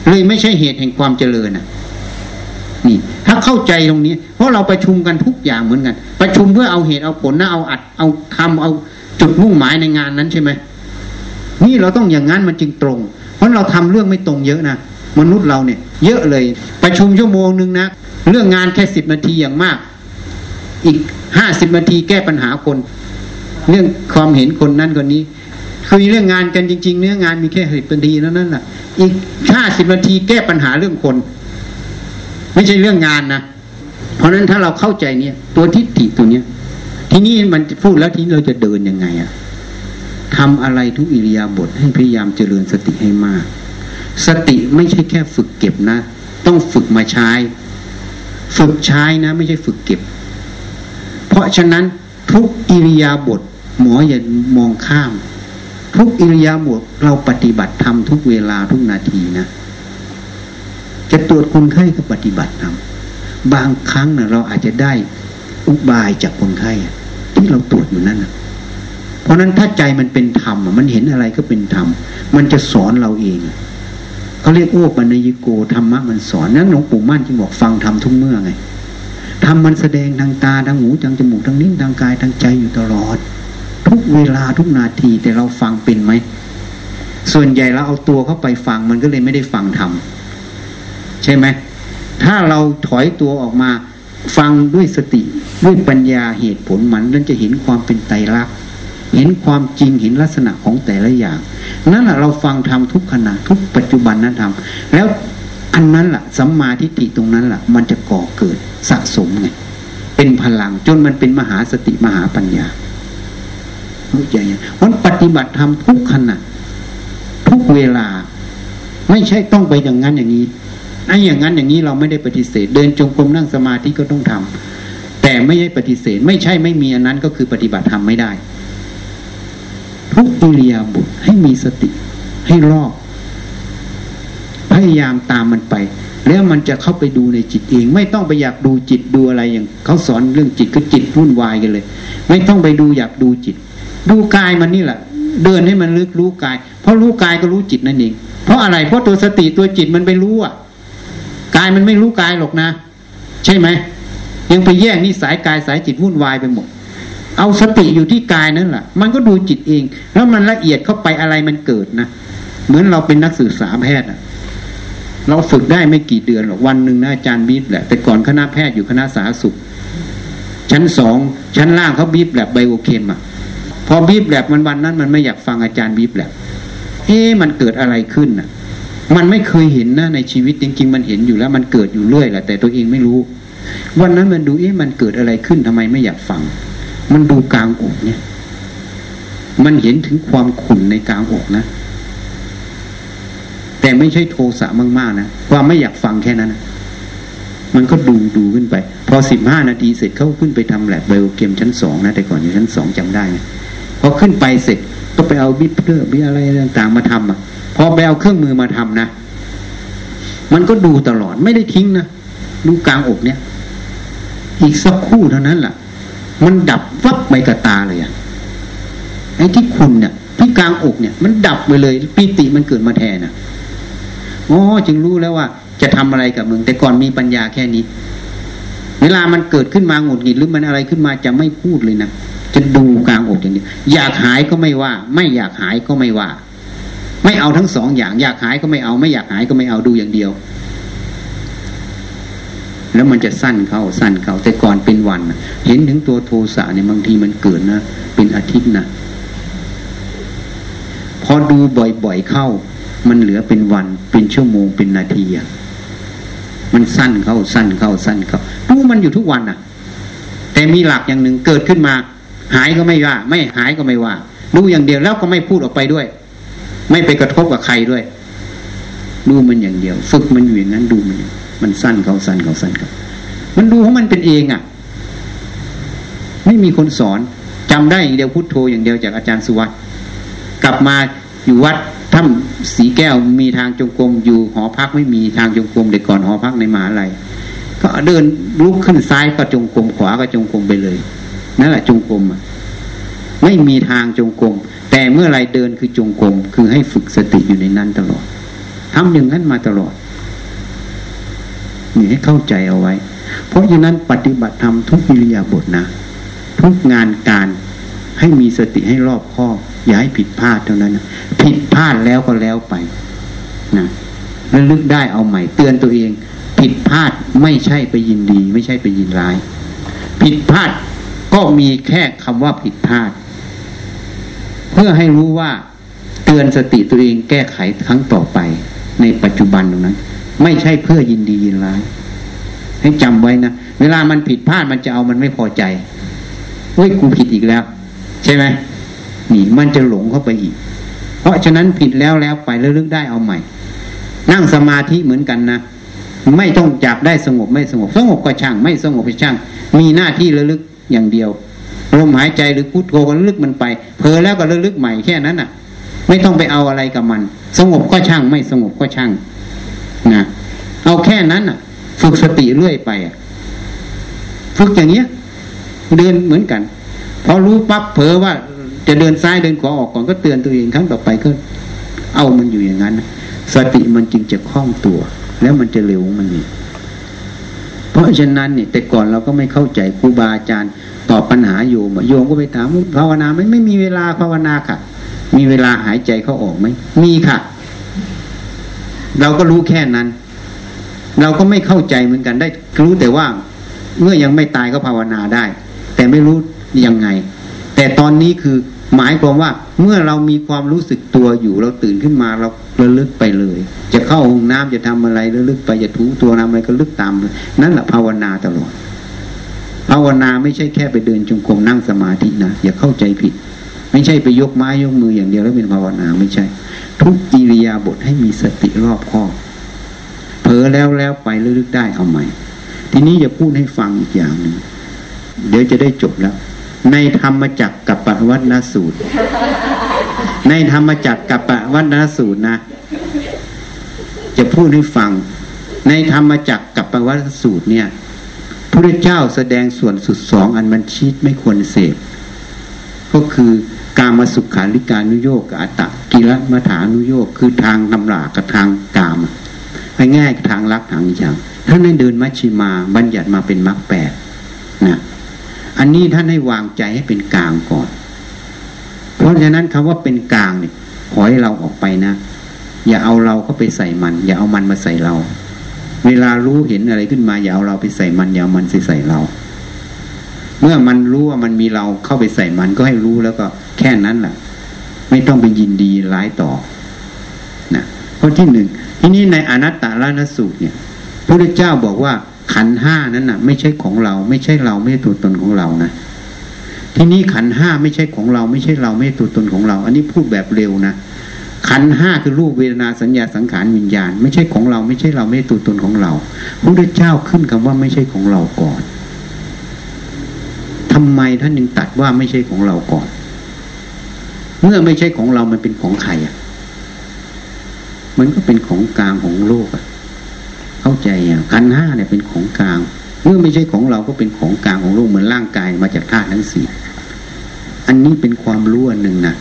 เลยไม่ใช่เหตุแห่งความเจริญอะ นี่ ถ้าเข้าใจตรงนี้ เพราะเราประชุมกันทุกอย่างเหมือนกัน ประชุมเพื่อเอาเหตุเอาผลนะเอาอัดเอาทำเอาจุดมุ่งหมายในงานนั้นใช่ไหมนี่เราต้องอย่างนั้นมันจึงตรง เพราะเราทำเรื่องไม่ตรงเยอะนะมนุษย์เราเนี่ย เยอะเลย ประชุมชั่วโมงหนึ่งนะเรื่องงานแค่สิบนาทีอย่างมาก อีกห้าสิบนาทีแก้ปัญหาคน เรื่องความเห็นคนนั้นคนนี้คุยเรื่องงานกันจริง ๆ เนื้องานมีแค่สิบนาทีนั้นนั่นแหละอีกห้าสิบนาทีแก้ปัญหาเรื่องคน ไม่ใช่เรื่องงานนะเพราะนั้นถ้าเราเข้าใจเนี่ย ตัวทิฏฐิตัวเนี้ย ทีนี้มันพูดแล้วทีนี้เราจะเดินยังไงอะทำอะไรทุกอิริยาบถให้พยายามเจริญสติให้มาก สติไม่ใช่แค่ฝึกเก็บนะ ต้องฝึกมาใช้ ฝึกใช้นะ ไม่ใช่ฝึกเก็บ เพราะฉะนั้นทุกอิริยาบถหมออย่ามองข้าม ทุกอิริยาบถเราปฏิบัติทำทุกเวลาทุกนาทีนะ จะตรวจคนไข้ก็ปฏิบัติทำบางครั้งนะเราอาจจะได้อุบายจากคนไข้ที่เราตรวจอยู่นั่นนะเพราะนั้นถ้าใจมันเป็นธรรมมันเห็นอะไรก็เป็นธรรมมันจะสอนเราเองเขาเรียกโอ้ปัญญโกธรรมะมันสอนนั้นหลวงปู่มั่นจึงบอกฟังธรรมทุกเมื่อไงธรรมมันแสดงทางตาทางหูทางจมูกทางนิ้วทางกายทางใจอยู่ตลอด ทุกเวลาทุกนาทีแต่เราฟังเป็นไหมส่วนใหญ่เราเอาตัวเข้าไปฟังมันก็เลยไม่ได้ฟังธรรม ใช่ไหมถ้าเราถอยตัวออกมาฟังด้วยสติด้วยปัญญาเหตุผลมันนั่นจะเห็นความเป็นไตรลักษณ์เห็นความจริงเห็นลักษณะของแต่ละอย่าง นั่นแหละเราฟังทำทุกขณะทุกปัจจุบันนั้นทำแล้วอันนั้นแหละสัมมาทิฏฐิตรงนั้นแหละมันจะก่อเกิดสะสมไงเป็นพลังจนมันเป็นมหาสติมหาปัญญาเข้าใจไหมมันปฏิบัติธรรมทุกขณะทุกเวลา ไม่ใช่ต้องไปอย่างนั้นอย่างนี้ ไอ้อย่างนั้นอย่างนี้เราไม่ได้ปฏิเสธ เดินจงกรมนั่งสมาธิก็ต้องทำแต่ไม่ใช่ปฏิเสธ ไม่ใช่ไม่มีอันนั้นก็คือปฏิบัติธรรมไม่ได้ ทุกอิริยาบถให้มีสติ ให้รอบพยายามตามมันไป แล้วมันจะเข้าไปดูในจิตเอง ไม่ต้องไปอยากดูจิตดูอะไรอย่างเขาสอนเรื่องจิตก็จิตวุ่นวายกันเลย ไม่ต้องไปดูอยากดูจิต ดูกายมันนี่แหละเดินให้มันลึกรู้กาย เพราะรู้กายก็รู้จิตนั่นเอง เพราะอะไร เพราะตัวสติตัวจิตมันไปรู้อะ กายมันไม่รู้กายหรอกนะ ใช่ไหมยังไปแยกนิสัยกายสายจิตวุ่นวายไปหมด เอาสติอยู่ที่กายนั่นแหละมันก็ดูจิตเอง แล้วมันละเอียดเข้าไปอะไรมันเกิดนะเหมือนเราเป็นนักศึกษาแพทย์อะเราฝึกได้ไม่กี่เดือนหรอกวันหนึ่งนะอาจารย์บีบแหละแต่ก่อนคณะแพทย์อยู่คณะสาธารณสุข ชั้นสองชั้นล่างเขาบีบแบบไบโอเคมอะพอบีบแบบมันวันนั้น มันไม่อยากฟังอาจารย์บีบแบบเอ๊ะมันเกิดอะไรขึ้นน่ะ มันไม่เคยเห็นนะในชีวิตจริง ๆ มันเห็นอยู่แล้วมันเกิดอยู่เรื่อยแหละแต่ตัวเองไม่รู้ วันนั้นมันดูเอ๊ะมันเกิดอะไรขึ้นทำไมไม่อยากฟัง มันดูกลางอกเนี่ย มันเห็นถึงความขุ่นในกลางอกนะแต่ไม่ใช่โทสะมากๆนะความไม่อยากฟังแค่นั้นนะมันก็ดูดูขึ้นไป พอสิบห้านาทีเสร็จเขาขึ้นไปทำแลบไบโอเกมชั้นสองนะแต่ก่อนอยู่ชั้นสองจำได้นะพอขึ้นไปเสร็จก็ไปเอาบิปเตอร์บิอะไรต่างๆมาทำอะ อไปเอาเครื่องมือมาทำนะ มันก็ดูตลอดไม่ได้ทิ้งนะดูกลางอกเนี่ย อีกสักครู่เท่านั้นแหละมันดับวับไปกับตาเลยอะไอ้ที่คุณเนี่ยที่กลางอกเนี่ย มันดับไปเลยปิติมันเกิดมาแทนนะอ๋อจึงรู้แล้วว่า จะทำอะไรกับมึง แต่ก่อนมีปัญญาแค่นี้ เวลามันเกิดขึ้นมาหงุดหงิดหรือมันอะไรขึ้นมาจะไม่พูดเลยนะจะดูกลางอกอย่างนี้อยากหายก็ไม่ว่า ไม่อยากหายก็ไม่ว่า ไม่เอาทั้งสองอย่าง อยากหายก็ไม่เอา ไม่อยากหายก็ไม่เอาดูอย่างเดียว แล้วมันจะสั้นเข้าสั้นเข้าแต่ก่อนเป็นวัน เห็นถึงตัวโทสะเนี่ยบางทีมันเกิดนะเป็นอาทิตย์นะพอดูบ่อยๆเข้า มันเหลือเป็นวัน เป็นชั่วโมงเป็นนาทีอะมันสั้นเข้าสั้นเข้าสั้นเข้าดูมันอยู่ทุกวันอะแต่มีหลักอย่างหนึ่งเกิดขึ้นมา หายก็ไม่ว่า ไม่หายก็ไม่ว่า ดูอย่างเดียวแล้วก็ไม่พูดออกไปด้วย ไม่ไปกระทบกับใครด้วย ดูมันอย่างเดียว ฝึกมันอยู่อย่างนั้นดูมันมันสั้นเขาสั้นเขาสั้นเขามันดูของมันเป็นเองอะ่ะ ไม่มีคนสอนจำได้อย่างเดียวพุทโธอย่างเดียวจากอาจารย์สุวัตกลับมาอยู่วัดถ้ำสีแก้วมีทางจงกรมอยู่หอพักไม่มีทางจงกรมเด็กก่อนหอพักในมหาลัยก็เดินลุกขึ้นซ้ายก็จงกรมขวาก็จงกรมไปเลยนั่นแหละจงกรมอะไม่มีทางจงกรม แต่เมื่อไรเดินคือจงกรมคือให้ฝึกสติอยู่ในนั้นตลอดทำอย่างนั้นมาตลอดนี่ให้เข้าใจเอาไว้ เพราะฉะนั้นปฏิบัติธรรมทุกอิริยาบถนะ ทุกงานการให้มีสติให้รอบคอบอย่าให้ผิดพลาดเท่านั้นนะผิดพลาดแล้วก็แล้วไปนะระลึกได้เอาใหม่ เตือนตัวเอง ผิดพลาดไม่ใช่ไปยินดี ไม่ใช่ไปยินร้าย ผิดพลาดก็มีแค่คำว่าผิดพลาด เพื่อให้รู้ว่าเตือนสติตัวเองแก้ไขครั้งต่อไป ในปัจจุบันตรงนั้น ไม่ใช่เพื่อยินดียินร้าย ให้จำไว้นะเวลามันผิดพลาดมันจะเอามันไม่พอใจเฮ้ยกูผิดอีกแล้ว ใช่ไหมนี่มันจะหลงเข้าไปอีก เพราะฉะนั้นผิดแล้วแล้วไปแล้วลึกได้เอาใหม่ นั่งสมาธิเหมือนกันนะไม่ต้องจับได้สงบไม่สงบ สงบก็ช่าง ไม่สงบก็ช่าง มีหน้าที่ระลึกอย่างเดียว ลมหายใจหรือพุทโธก็ลึกมันไปเพอแล้วก็ลึกใหม่แค่นั้นน่ะ ไม่ต้องไปเอาอะไรกับมัน สงบก็ช่างไม่สงบก็ช่างนะเอาแค่นั้นน่ะ ฝึกสติเรื่อยไปอะฝึกอย่างเงี้ย เดินเหมือนกันพอรู้ปั๊บเผลอว่า จะเดินซ้ายเดินขวาออกก่อนก็เตือนตัวเองครั้งต่อไปก็ เอามันอยู่อย่างนั้นสติมันจึงจะคล่องตัว แล้วมันจะเร็วมันนี่เพราะฉะนั้นเนี่ยแต่ก่อนเราก็ไม่เข้าใจครูบาอาจารย์ ตอบปัญหาโยมโยมก็ไปถามภาวนาไม่ไม่มีเวลาภาวนาค่ะ มีเวลาหายใจเขาออกไหมมีค่ะ เราก็รู้แค่นั้น เราก็ไม่เข้าใจเหมือนกันได้ รู้แต่ว่า เมื่อยังไม่ตายก็ภาวนาได้ แต่ไม่รู้ยังไง แต่ตอนนี้คือหมายความว่าเมื่อเรามีความรู้สึกตัวอยู่เราตื่นขึ้นมาเราระลึกไปเลย จะเข้าห้องน้ำจะทำอะไรระลึกไปจะถูตัวทำอะไรก็ลึกตาม นั่นแหละภาวนาตลอด ภาวนาไม่ใช่แค่ไปเดินจงกรมนั่งสมาธินะอย่าเข้าใจผิด ไม่ใช่ไปยกไม้ยกมืออย่างเดียวแล้วเป็นภาวนาไม่ใช่ ทุกอิริยาบถให้มีสติรอบคอบเผลอแล้วแล้วไปลึกได้เอาใหม่ ทีนี้จะพูดให้ฟังอีกอย่างหนึ่งเดี๋ยวจะได้จบแล้ว ในธรรมจักรกับปวัตนสูตร ในธรรมจักรกับปวัตนสูตรนะ จะพูดให้ฟัง ในธรรมจักรกับปวัตนสูตรเนี่ย พระเจ้าแสดงส่วนสุดสองอันมันชิดไม่ควรเสพ ก็คือการมาสุขาริการนุโยกกับอัตตะกิรมัฐานุโยกคือทางตำรากับทางกามง่ายๆทางรักทางอย่างท่านได้เดินมัชชิมาบัญญัติมาเป็นมรรคแปดนะอันนี้ท่านให้วางใจให้เป็นกลางก่อน เพราะฉะนั้นคำว่าเป็นกลางเนี่ยขอให้เราออกไปนะ อย่าเอาเราเข้าไปใส่มัน อย่าเอามันมาใส่เรา เวลารู้เห็นอะไรขึ้นมาอย่าเอาเราไปใส่มันอย่าเอามันใส่ใส่เรา เมื่อมันรู้ว่ามันมีเราเข้าไปใส่มันก็ให้รู้แล้วก็แค่นั้นแหละไม่ต้องไปยินดีร้ายต่อนะเพราะที่หนึ่งทีนี้ในอนัตตาลานสูตรเนี่ยพระเจ้าบอกว่าขันห้านั้นน่ะ ไม่ใช่ของเรา ไม่ใช่เราไม่ใช่ตัวตนของเรานะที่นี้ขันห้าไม่ใช่ของเรา ไม่ใช่เราไม่ใช่ตัวตนของเรา อันนี้พูดแบบเร็วนะ ขันห้าคือรูปเวทนาสัญญาสังขารวิญญาณ ไม่ใช่ของเราไม่ใช่เราไม่ใช่ตัวตนของเราพระพุทธเจ้าขึ้นคำว่าไม่ใช่ของเราก่อนทำไมท่านยังตัดว่าไม่ใช่ของเราก่อน เมื่อไม่ใช่ของเรามันเป็นของใครอะ มันก็เป็นของกลางของโลกอะ เข้าใจอะขันห้าเนี่ยเป็นของกลาง เมื่อไม่ใช่ของเราก็เป็นของกลางของโลกเหมือนร่างกายมาจากธาตุทั้งสี่อันนี้เป็นความรู้อันหนึ่งนะ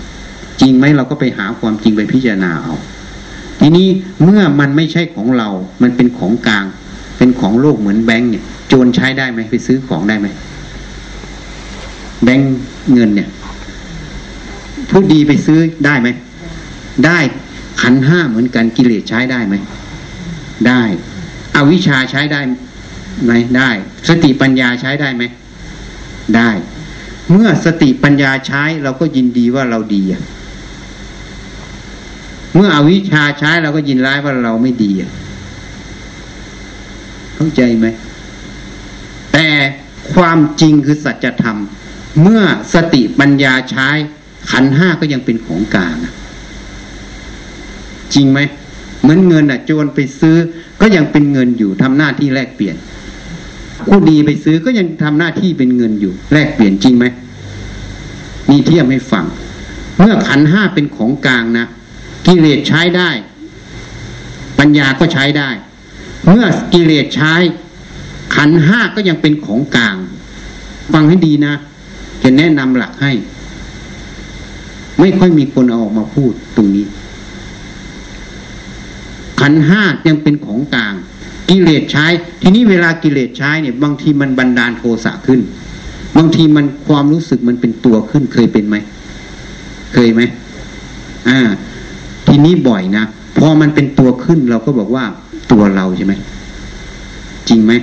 จริงไหมเราก็ไปหาความจริงไปพิจารณาเอาทีนี้เมื่อมันไม่ใช่ของเรา มันเป็นของกลาง เป็นของโลกเหมือนแบงค์เนี่ย โจรใช้ได้ไหมไปซื้อของได้ไหมแบงค์เงินเนี่ย ผู้ดีไปซื้อได้ไหม ได้ขันห้าเหมือนกันกิเลสใช้ได้ไหม ได้อวิชชาใช้ได้ไหมได้ สติปัญญาใช้ได้ไหม ได้ เมื่อสติปัญญาใช้เราก็ยินดีว่าเราดีอะ เมื่ออวิชาใช้เราก็ยินร้ายว่าเราไม่ดีเข้าใจไหมแต่ความจริงคือสัจธรรม เมื่อสติปัญญาใช้ ขันห้าก็ยังเป็นของกลางจริงไหมเหมือนเงินอะโจรไปซื้อ ก็ยังเป็นเงินอยู่ทำหน้าที่แลกเปลี่ยนผู้ดีไปซื้อก็ยังทำหน้าที่เป็นเงินอยู่ แลกเปลี่ยนจริงไหมนี่เทียบให้ฟัง เมื่อขันห้าเป็นของกลางนะ กิเลสใช้ได้ ปัญญาก็ใช้ได้ เมื่อกิเลสใช้ ขันห้าก็ยังเป็นของกลาง ฟังให้ดีนะจะแนะนำหลักให้ ไม่ค่อยมีคนเอาออกมาพูดตรงนี้ ขันห้ายังเป็นของกลาง กิเลสใช้ ทีนี้เวลากิเลสใช้เนี่ย บางทีมันบันดาลโทสะขึ้น บางทีมันความรู้สึกมันเป็นตัวขึ้นเคยเป็นไหม เคยไหมอ่า ทีนี้บ่อยนะพอมันเป็นตัวขึ้นเราก็บอกว่าตัวเราใช่ไหมจริงไหม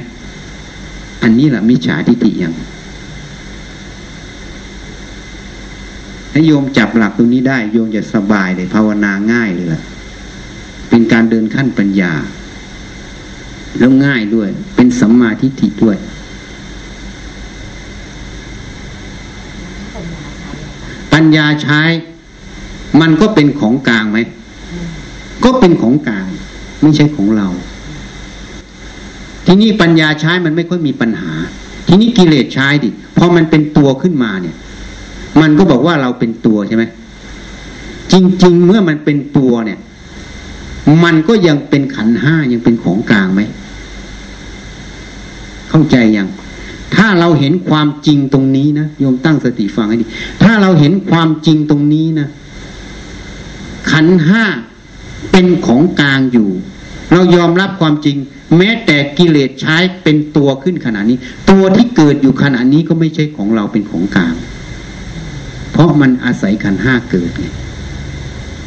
อันนี้แหละมิจฉาทิฏฐิอย่างถ้าโยมจับหลักตรงนี้ได้ โยมจะสบายเลยภาวนาง่ายเลยล่ะเป็นการเดินขั้นปัญญา แล้วง่ายด้วย เป็นสัมมาทิฏฐิด้วยปัญญาใช้ มันก็เป็นของกลางไหม ก็เป็นของกลางไม่ใช่ของเรา ทีนี้ปัญญาใช้มันไม่ค่อยมีปัญหา ทีนี้กิเลสใช้ดิพอมันเป็นตัวขึ้นมาเนี่ย มันก็บอกว่าเราเป็นตัวใช่ไหมจริง ๆ เมื่อมันเป็นตัวเนี่ย มันก็ยังเป็นขันห้ายังเป็นของกลางไหมเข้าใจยังถ้าเราเห็นความจริงตรงนี้นะโยมตั้งสติฟังให้ดี ถ้าเราเห็นความจริงตรงนี้นะขันห้า เป็นของกลางอยู่ เรายอมรับความจริง แม้แต่กิเลสใช้เป็นตัวขึ้นขนาดนี้ ตัวที่เกิดอยู่ขณะนี้ก็ไม่ใช่ของเราเป็นของกลาง เพราะมันอาศัยขันห้าเกิดไง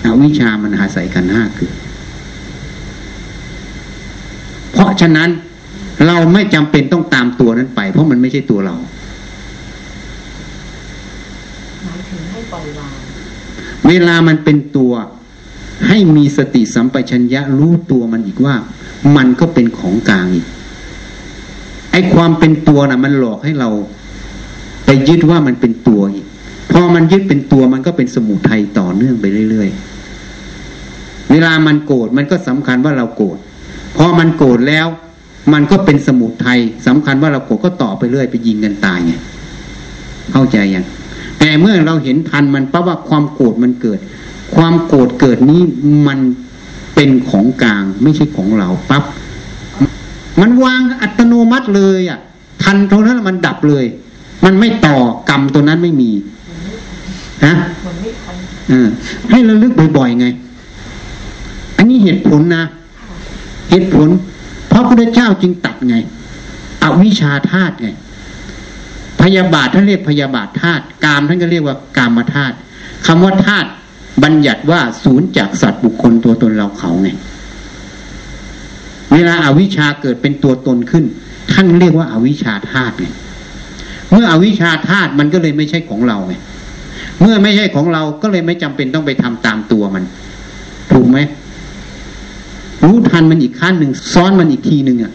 อวิชามันอาศัยขันห้าเกิด เพราะฉะนั้นเราไม่จำเป็นต้องตามตัวนั้นไป เพราะมันไม่ใช่ตัวเราหมายถึงให้ปล่อยวางเวลามันเป็นตัว ให้มีสติสัมปชัญญะรู้ตัวมันอีกว่า มันก็เป็นของกลางอีกไอ้ความเป็นตัวน่ะ มันหลอกให้เราไปยึดว่ามันเป็นตัวอีกพอมันยึดเป็นตัวมันก็เป็นสมุทัยต่อเนื่องไปเรื่อยๆ เวลามันโกรธมันก็สำคัญว่าเราโกรธพอมันโกรธแล้ว มันก็เป็นสมุทัยสำคัญว่าเราโกรธก็ต่อไปเรื่อยไปยิงกันตายไงเข้าใจยังแต่เมื่อเราเห็นทันมันปั๊บว่าความโกรธมันเกิด ความโกรธเกิดนี้มันเป็นของกลางไม่ใช่ของเราปั๊บมันวางอัตโนมัติเลยอะ ทันเท่านั้นมันดับเลย มันไม่ต่อกรรมตัวนั้นไม่มีฮะเหมือนไม่ทันเออให้ระลึกบ่อยๆไง อันนี้เหตุผลนะ เหตุผล เพราะพระเจ้าจึงตัดไง อวิชชาธาตุไง พยาบาทท่านเรียกพยาบาทธาตุกามท่านก็เรียกว่ากามธาตุคำว่าธาตุ บัญญัติว่าศูนย์จากสัตว์บุคคลตัวตนเราเขาไงเวลาอาวิชชาเกิดเป็นตัวตนขึ้น ท่านเรียกว่าอาวิชชาธาตุไงเมื่ออวิชชาธาตุมันก็เลยไม่ใช่ของเราไงเมื่อไม่ใช่ของเราก็เลยไม่จำเป็นต้องไปทำตามตัวมัน ถูกไหมรู้ทันมันอีกขั้นหนึ่งซ้อนมันอีกทีหนึ่งอะ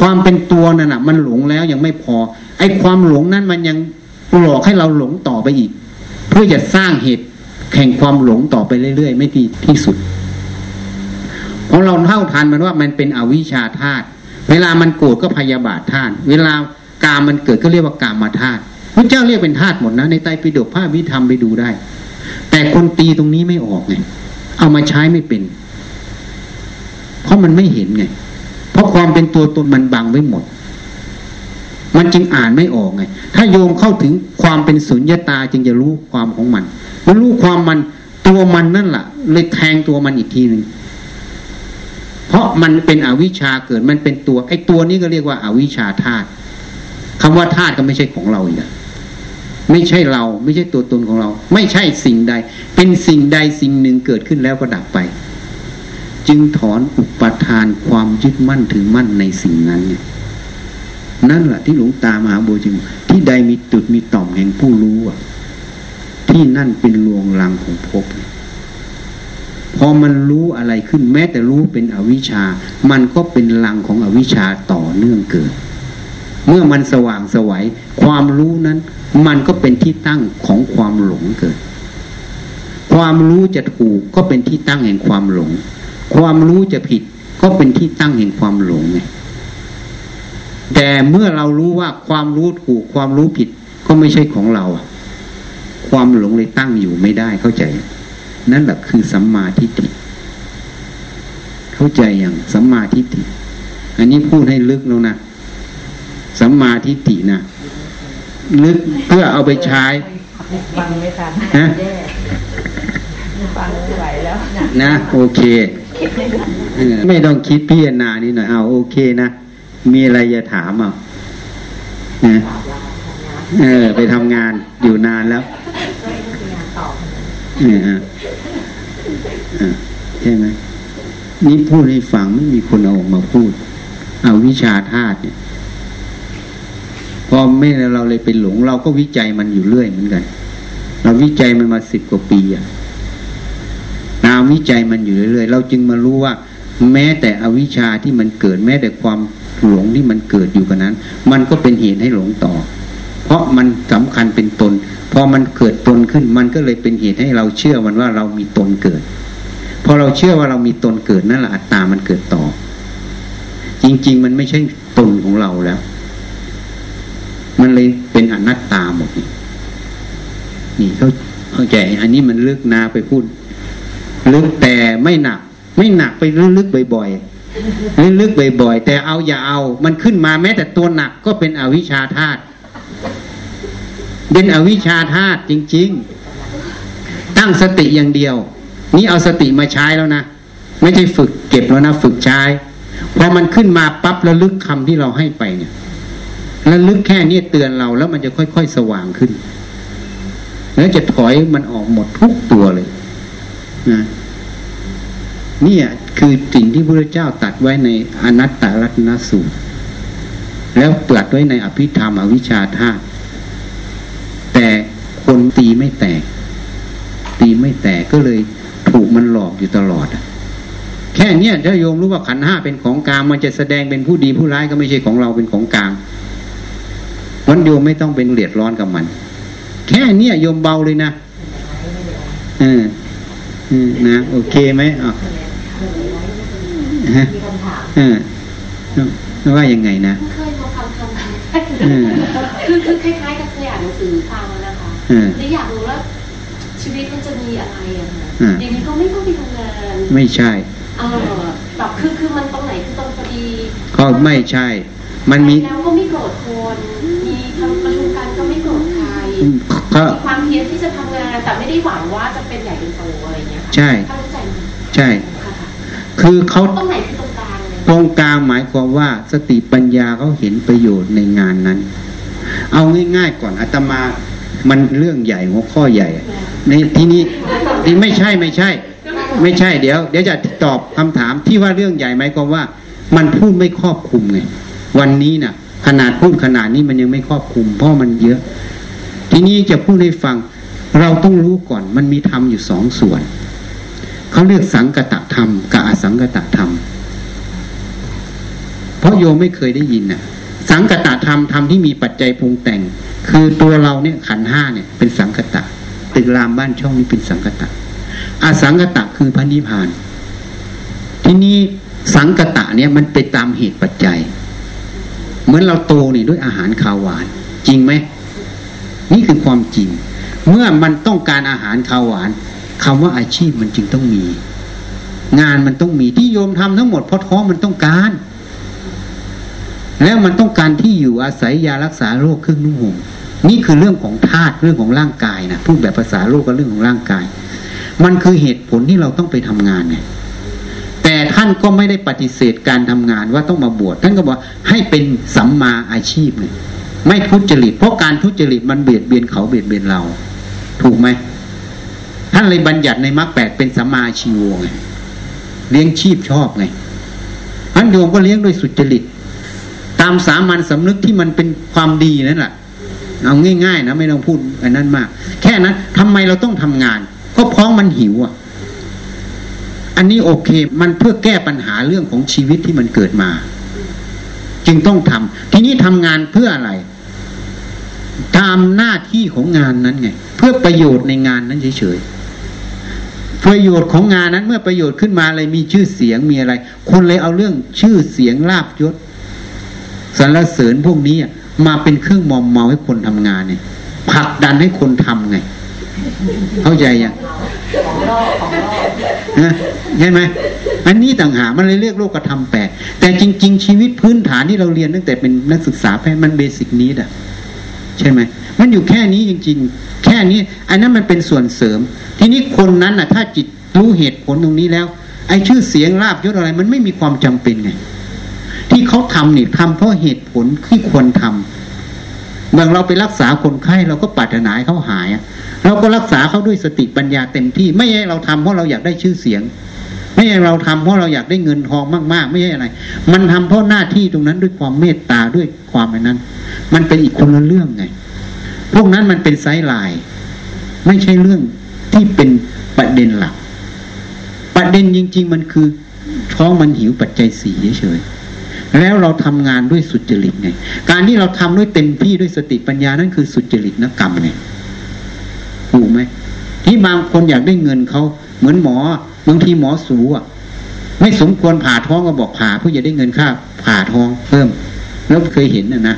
ความเป็นตัวนั่นน่ะ มันหลงแล้วยังไม่พอ ไอ้ความหลงนั้นมันยังหลอกให้เราหลงต่อไปอีก เพื่อจะสร้างเหตุ แข่งความหลงต่อไปเรื่อยๆ ไม่ที่ที่สุด เพราะเราเท่าทันมันว่ามันเป็นอวิชชาธาตุเวลามันโกรธก็พยาบาทธาตุเวลากามมันเกิดก็เรียกว่ากามาธาตุพระเจ้าเรียกเป็นธาตุหมดนะในไตรปิฎกภาพวิธรรมไปดูได้ แต่คนตีตรงนี้ไม่ออกไงเอามาใช้ไม่เป็น เพราะมันไม่เห็นไง เพราะความเป็นตัวตนมันบังไว้หมด มันจึงอ่านไม่ออกไง ถ้าโยมเข้าถึงความเป็นสุญญตาจึงจะรู้ความของมัน มันรู้ความมันตัวมันนั่นแหละเลยแทงตัวมันอีกทีหนึ่งเพราะมันเป็นอวิชชาเกิดมันเป็นตัวไอ้ตัวนี้ก็เรียกว่าอาวิชชาธาตุคำว่าธาตุก็ไม่ใช่ของเราอีกไม่ใช่เราไม่ใช่ตัวตนของเรา ไม่ใช่สิ่งใด เป็นสิ่งใดสิ่งหนึ่งเกิดขึ้นแล้วก็ดับไป จึงถอนอุปทานความยึดมั่นถือมั่นในสิ่งนั้นเนี่ย นั่นแหละที่หลวงตามหาบัวจึงที่ใดมีตุดมีต่อมแห่งผู้รู้อะ ที่นั่นเป็นลวงลังของภพพอมันรู้อะไรขึ้น แม้แต่รู้เป็นอวิชชา มันก็เป็นลังของอวิชชาต่อเนื่องเกิด เมื่อมันสว่างสวัยความรู้นั้น มันก็เป็นที่ตั้งของความหลงเกิด ความรู้จะถูกก็เป็นที่ตั้งแห่งความหลง ความรู้จะผิดก็เป็นที่ตั้งแห่งความหลงไง แต่เมื่อเรารู้ว่าความรู้ถูกความรู้ผิดก็ไม่ใช่ของเราอะความหลงเลยตั้งอยู่ไม่ได้เข้าใจ นั่นแหละคือสัมมาทิฏฐิเข้าใจอย่างสัมมาทิฏฐิอันนี้พูดให้ลึกแล้วนะสัมมาทิฏฐินะลึกเพื่อเอาไปใช้ฟังไม่ทันฮะแย่ฟังไม่ไหวแล้วนะโอเคเออไม่ต้องคิดพิจารณานี่หน่อยเอาโอเคนะ มีอะไรจะถามอะนะเออ ไปทำงานอยู่นานแล้วเออเออเออใช่ไหมนี่พูดให้ฟังไม่มีคนเอาออกมาพูด เอาวิชาธาตุเนี่ย พอไม่เราเลยไปหลง เราก็วิจัยมันอยู่เรื่อยเหมือนกัน เราวิจัยมันมาสิบกว่าปีอะตามวิจัยมันอยู่เรื่อยๆเราจึงมารู้ว่า แม้แต่อวิชชาที่มันเกิด แม้แต่ความ หลงที่มันเกิดอยู่กันนั้น มันก็เป็นเหตุให้หลงต่อ เพราะมันสำคัญเป็นตน พอมันเกิดตนขึ้น มันก็เลยเป็นเหตุให้เราเชื่อมันว่าเรามีตนเกิด พอเราเชื่อว่าเรามีตนเกิดนั่นแหละอัตตามันเกิดต่อ จริง ๆ มันไม่ใช่ตนของเราแล้ว มันเลยเป็นอนัตตาหมดนี่นี่เขาเข้าใจ อันนี้มันลึกนาไปพูดลึกแต่ไม่หนัก ไม่หนักไปลึกๆบ่อยๆ ให้ลึกบ่อยๆแต่เอาอย่าเอา มันขึ้นมาแม้แต่ตัวหนักก็เป็นอวิชชาธาตุเป็นอวิชชาธาตุจริง ๆ ตั้งสติอย่างเดียว นี่เอาสติมาใช้แล้วนะ ไม่ใช่ฝึกเก็บแล้วนะ ฝึกใช้พอมันขึ้นมาปั๊บระลึกคำที่เราให้ไปเนี่ยระลึกแค่นี้เตือนเราแล้วมันจะค่อยๆสว่างขึ้น แล้วจะถอยมันออกหมดทุกตัวเลยนะ เนี่ยคือสิ่งที่พระเจ้าตัดไว้ในอนัตตลัตนสูตร แล้วตรัสไว้ในอภิธรรมอวิชชาธาตุแต่คนตีไม่แตก ตีไม่แตกก็เลยถูกมันหลอกอยู่ตลอดแค่เนี้ยถ้าโยมรู้ว่าขันห้าเป็นของกลางมันจะแสดงเป็นผู้ดีผู้ร้ายก็ไม่ใช่ของเราเป็นของกลางวันโยมไม่ต้องเป็นเดือดร้อนกับมัน แค่เนี้ยโยมเบาเลยนะเออเออนะ โอเคไหมอะฮะ มีคำถามเออว่ายังไงนะเคยมาฟังคำเออคือคือคล้ายๆกับเคยอ่านหนังสือฟังนะคะเออเลยอยากรู้ว่าชีวิตมันจะมีอะไรอะคะอ่าอย่างนี้ก็ไม่ต้องไปทำงานไม่ใช่เออแบบคือคือมันตรงไหนคือตรงพอดีก็ไม่ใช่ มันมีแล้วก็ไม่โกรธคนมีทำประชุมกันก็ไม่โกรธใครก็มีความเพียรที่จะทำงานแต่ไม่ได้หวังว่าจะเป็นใหญ่เป็นโตอะไรอย่างเงี้ยค่ะใช่เข้าใจไหมใช่ ค่ะคือเขาตรงไหนคือตรงกลางเลยตรงกลางหมายความว่าสติปัญญาเขาเห็นประโยชน์ในงานนั้น เอาง่ายๆก่อนอาตมามันเรื่องใหญ่หัวข้อใหญ่อะในที่นี้ที่ไม่ใช่ไม่ใช่ ไม่ใช่เดี๋ยว เดี๋ยวจะตอบคำถามที่ว่าเรื่องใหญ่หมายความว่า มันพูดไม่ครอบคลุมไงวันนี้น่ะ ขนาดพูดขนาดนี้มันยังไม่ครอบคลุม เพราะมันเยอะ ทีนี้จะพูดให้ฟัง เราต้องรู้ก่อน มันมีธรรมอยู่สองส่วน เขาเรียกสังกตธรรมกับอสังกตธรรม เพราะโยมไม่เคยได้ยินน่ะ สังกตธรรมธรรมที่มีปัจจัยปรุงแต่ง คือตัวเราเนี่ยขันห้าเนี่ยเป็นสังกตะตึกรามบ้านช่องนี้เป็นสังกตะอสังกตะคือพระนิพาน ที่นี้สังกตะเนี่ยมันไปตามเหตุปัจจัย เหมือนเราโตนี่ด้วยอาหารขาวหวาน จริงไหมนี่คือความจริง เมื่อมันต้องการอาหารขาวหวาน คำว่าอาชีพมันจึงต้องมี งานมันต้องมีที่โยมทำทั้งหมดเพราะท้องมันต้องการ แล้วมันต้องการที่อยู่อาศัยยารักษาโรคเครื่องนุ่งห่มนี่คือเรื่องของธาตุเรื่องของร่างกายนะพูดแบบภาษาโลกก็เรื่องของร่างกาย มันคือเหตุผลที่เราต้องไปทำงานไงแต่ท่านก็ไม่ได้ปฏิเสธการทำงานว่าต้องมาบวชท่านก็บอกให้เป็นสัมมาอาชีพไงไม่ทุจริตเพราะการทุจริตมันเบียดเบียนเขาเบียดเบียนเรา ถูกไหม ท่านเลยบัญญัติในมรรคแปดเป็นสัมมาชีวไงเลี้ยงชีพชอบไงอันโยมก็เลี้ยงด้วยสุจริต ตามสามัญสำนึกที่มันเป็นความดีนั่นแหละเอาง่ายๆนะไม่ต้องพูดอันนั้นมาก แค่นั้นทำไมเราต้องทำงาน ก็เพราะมันหิวอะ อันนี้โอเค มันเพื่อแก้ปัญหาเรื่องของชีวิตที่มันเกิดมา จึงต้องทำทีนี้ทำงานเพื่ออะไร ตามหน้าที่ของงานนั้นไง เพื่อประโยชน์ในงานนั้นเฉยๆ ประโยชน์ของงานนั้นเมื่อประโยชน์ขึ้นมาอะไรมีชื่อเสียงมีอะไร คนเลยเอาเรื่องชื่อเสียงลาบยศสรรเสริญพวกนี้มาเป็นเครื่องมอมเมาให้คนทำงานเนี่ยผลักดันให้คนทำไง เข้าใจยังเห็นไหมอันนี้ต่างหากมันเลยเรียกโลกธรรมแปดแต่จริง ๆ ชีวิตพื้นฐานที่เราเรียนตั้งแต่เป็นนักศึกษาแพทย์มันเบสิกนี้อะใช่ไหม มันอยู่แค่นี้จริง ๆ แค่นี้ อันนั้นมันเป็นส่วนเสริม ทีนี้คนนั้นน่ะ ถ้าจิตรู้เหตุผลตรงนี้แล้ว ไอ้ชื่อเสียงลาบยศอะไร มันไม่มีความจำเป็นไง ที่เขาทำเนี่ยทำเพราะเหตุผลที่ควรทำเมื่อเราไปรักษาคนไข้เราก็ปรารถนาให้เขาหาย เราก็รักษาเขาด้วยสติปัญญาเต็มที่ ไม่ใช่เราทำเพราะเราอยากได้ชื่อเสียง ไม่ใช่เราทำเพราะเราอยากได้เงินทองมาก ๆ ไม่ใช่อะไร มันทำเพราะหน้าที่ตรงนั้นด้วยความเมตตาด้วยความนั้น มันเป็นอีกคนละเรื่องไง พวกนั้นมันเป็นไซส์ไลน์ไม่ใช่เรื่องที่เป็นประเด็นหลัก ประเด็นจริง ๆ มันคือท้องมันหิวปัจจัยสี่เฉยๆแล้วเราทำงานด้วยสุจริตไงการที่เราทำด้วยเต็มที่ด้วยสติปัญญานั่นคือสุจริตนกรรมไงถูกไหมที่บางคนอยากได้เงินเขาเหมือนหมอบางทีหมอสูอะ ไม่สมควรผ่าท้องก็บอกผ่าเพื่อจะได้เงินค่าผ่าท้องเพิ่ม แล้วเคยเห็นนะนะ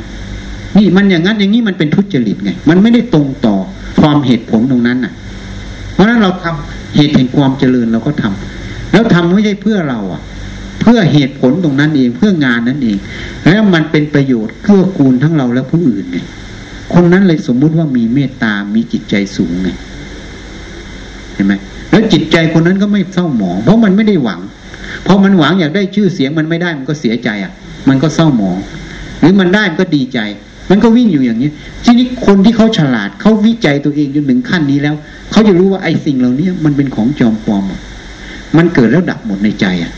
นี่มันอย่างนั้นอย่างนี้มันเป็นทุจริตไง มันไม่ได้ตรงต่อความเหตุผลตรงนั้นน่ะ เพราะฉะนั้นเราทำเหตุแห่งความเจริญเราก็ทำแล้วทำไม่ใช่เพื่อเราอะ เพื่อเหตุผลตรงนั้นเองเพื่องานนั้นเอง แล้วมันเป็นประโยชน์เกื้อกูลทั้งเราและผู้อื่นไงคนนั้นเลยสมมุติว่ามีเมตตา มีจิตใจสูงไงเห็นไหมแล้วจิตใจคนนั้นก็ไม่เศร้าหมอง เพราะมันไม่ได้หวัง เพราะมันหวังอยากได้ชื่อเสียงมันไม่ได้มันก็เสียใจอะ มันก็เศร้าหมอง หรือมันได้มันก็ดีใจ มันก็วิ่งอยู่อย่างนี้ทีนี้คนที่เขาฉลาดเขาวิจัยตัวเองจนถึงขั้นนี้แล้วเขาจะรู้ว่าไอ้สิ่งเหล่านี้มันเป็นของจอมปลอมมันเกิดแล้วดับหมดในใจอะ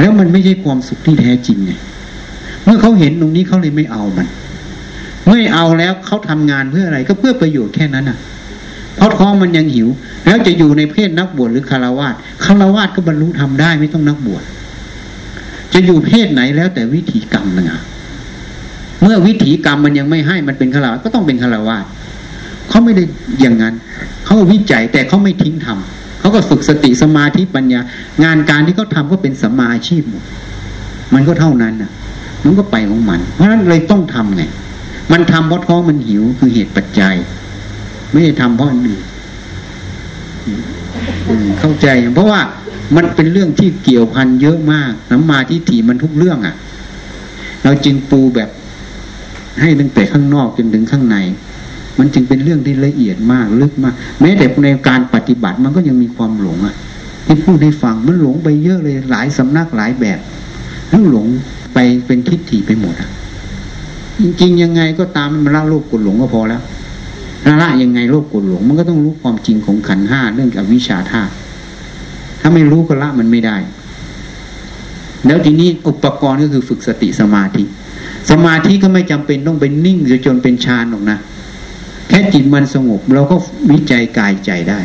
แล้วมันไม่ใช่ความสุขที่แท้จริงไงเมื่อเขาเห็นตรงนี้เขาเลยไม่เอามันไม่เอาแล้วเขาทำงานเพื่ออะไรก็เพื่อประโยชน์แค่นั้นอะเพราะท้องมันยังหิว แล้วจะอยู่ในเพศนักบวชหรือคารวาสคารวาสก็บรรลุทำได้ไม่ต้องนักบวชจะอยู่เพศไหนแล้วแต่วิถีกรรมนะ เมื่อวิถีกรรมมันยังไม่ให้มันเป็นคาวาสก็ต้องเป็นคาวาสเขาไม่ได้อย่างนั้นเขาวิจัยแต่เขาไม่ทิ้งทำเขาก็ฝึกสติสมาธิปัญญา งานการที่เขาทาก็เป็นสัมมาอาชีพหมดมันก็เท่านั้นนะมันก็ไปของมัน เพราะฉะนั้นเลยต้องทำไงมันทำเพราะท้องมันหิวคือเหตุปัจจัย ไม่ได้ทำเพราะอันอื่นเข้าใจ เพราะว่ามันเป็นเรื่องที่เกี่ยวพันเยอะมากน้ำมาที่ถี่มันทุกเรื่องอะ่ะ เราจึงปูแบบ ให้ตั้งแต่ข้างนอกจนถึงข้างใน มันจึงเป็นเรื่องที่ละเอียดมากลึกมาก แม้แต่ในการปฏิบัติมันก็ยังมีความหลงอะที่พูดให้ฟังมันหลงไปเยอะเลยหลายสำนักหลายแบบแล้วหลงไปเป็นทิฏฐิไปหมดอะจริงยังไงก็ตามมันละโลภกดหลงก็พอแล้วละละยังไงโลภกดหลง มันก็ต้องรู้ความจริงของขันห้าเรื่องกับวิชาธาตุถ้าไม่รู้ก็ละมันไม่ได้ แล้วทีนี้อุปกรณ์ก็คือฝึกสติสมาธิ สมาธิก็ไม่จำเป็นต้องเป็นนิ่งจนเป็นฌานหรอกนะแค่จิตมันสงบ เราก็วิจัยกายใจได้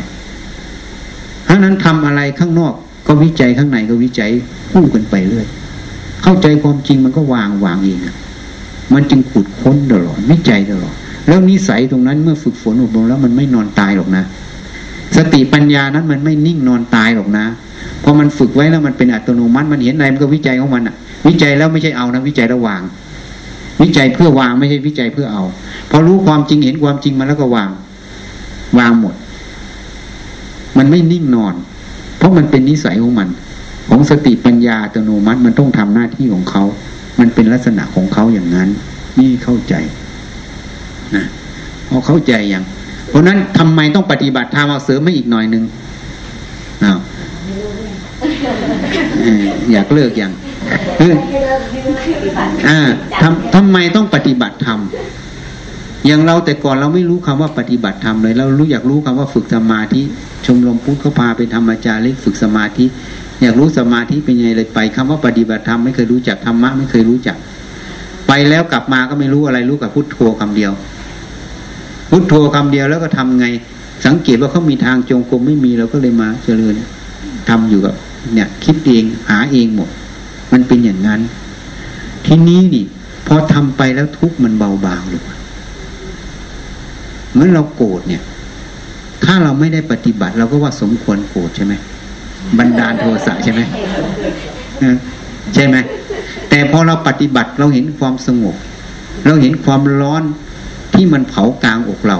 เพราะนั้นทำอะไรข้างนอก ก็วิจัยข้างในก็วิจัยคู่กันไปเรื่อยเข้าใจความจริงมันก็วางวางเองมันจึงขุดค้นตลอดวิจัยตลอดแล้วนิสัยตรงนั้นเมื่อฝึกฝนอบรมแล้วมันไม่นอนตายหรอกนะ สติปัญญานั้นมันไม่นิ่งนอนตายหรอกนะพอมันฝึกไว้แล้วมันเป็นอัตโนมัติมันเห็นอะไรมันก็วิจัยของมันอะ วิจัยแล้วไม่ใช่เอานะวิจัยระหว่าง วิจัยเพื่อวางไม่ใช่วิจัยเพื่อเอาพอรู้ความจริงเห็นความจริงมาแล้วก็วาง วางหมด มันไม่นิ่งนอน เพราะมันเป็นนิสัยของมัน ของสติปัญญาอัตโนมัติมันต้องทำหน้าที่ของเขา มันเป็นลักษณะของเขาอย่างนั้น นี่เข้าใจนะพอเข้าใจอย่าง เพราะนั้นทำไมต้องปฏิบัติธรรมเอาเสริมไม่อีกหน่อยนึงอ้าวอยากเลิกอย่าง อ่าทำทำไมต้องปฏิบัติธรรมอย่างเราแต่ก่อนเราไม่รู้คำว่าปฏิบัติธรรมเลย เรารู้อยากรู้คำว่าฝึกสมาธิ ชมรมพุทธเขาพาไปธรรมจาริกฝึกสมาธิ อยากรู้สมาธิเป็นยังไงเลยไปคำว่าปฏิบัติธรรมไม่เคยรู้จักธรรมะไม่เคยรู้จัก ไปแล้วกลับมาก็ไม่รู้อะไรรู้กับพุทโธคำเดียว พุทโธคำเดียวแล้วก็ทำไง สังเกตว่าเขามีทางจงกรมไม่มีเราก็เลยมาเจริญทำอยู่กับ เนี่ย คิดเองหาเองหมด มันเป็นอย่างนั้น ทีนี้นี่พอทำไปแล้วทุกมันเบาบางหรือเหมือนเราโกรธเนี่ย ถ้าเราไม่ได้ปฏิบัติ เราก็ว่าสมควรโกรธใช่ไหมบันดาลโทสะใช่ไหมใช่ไหมแต่พอเราปฏิบัติเราเห็นความสงบ เราเห็นความร้อนที่มันเผากลางอกเรา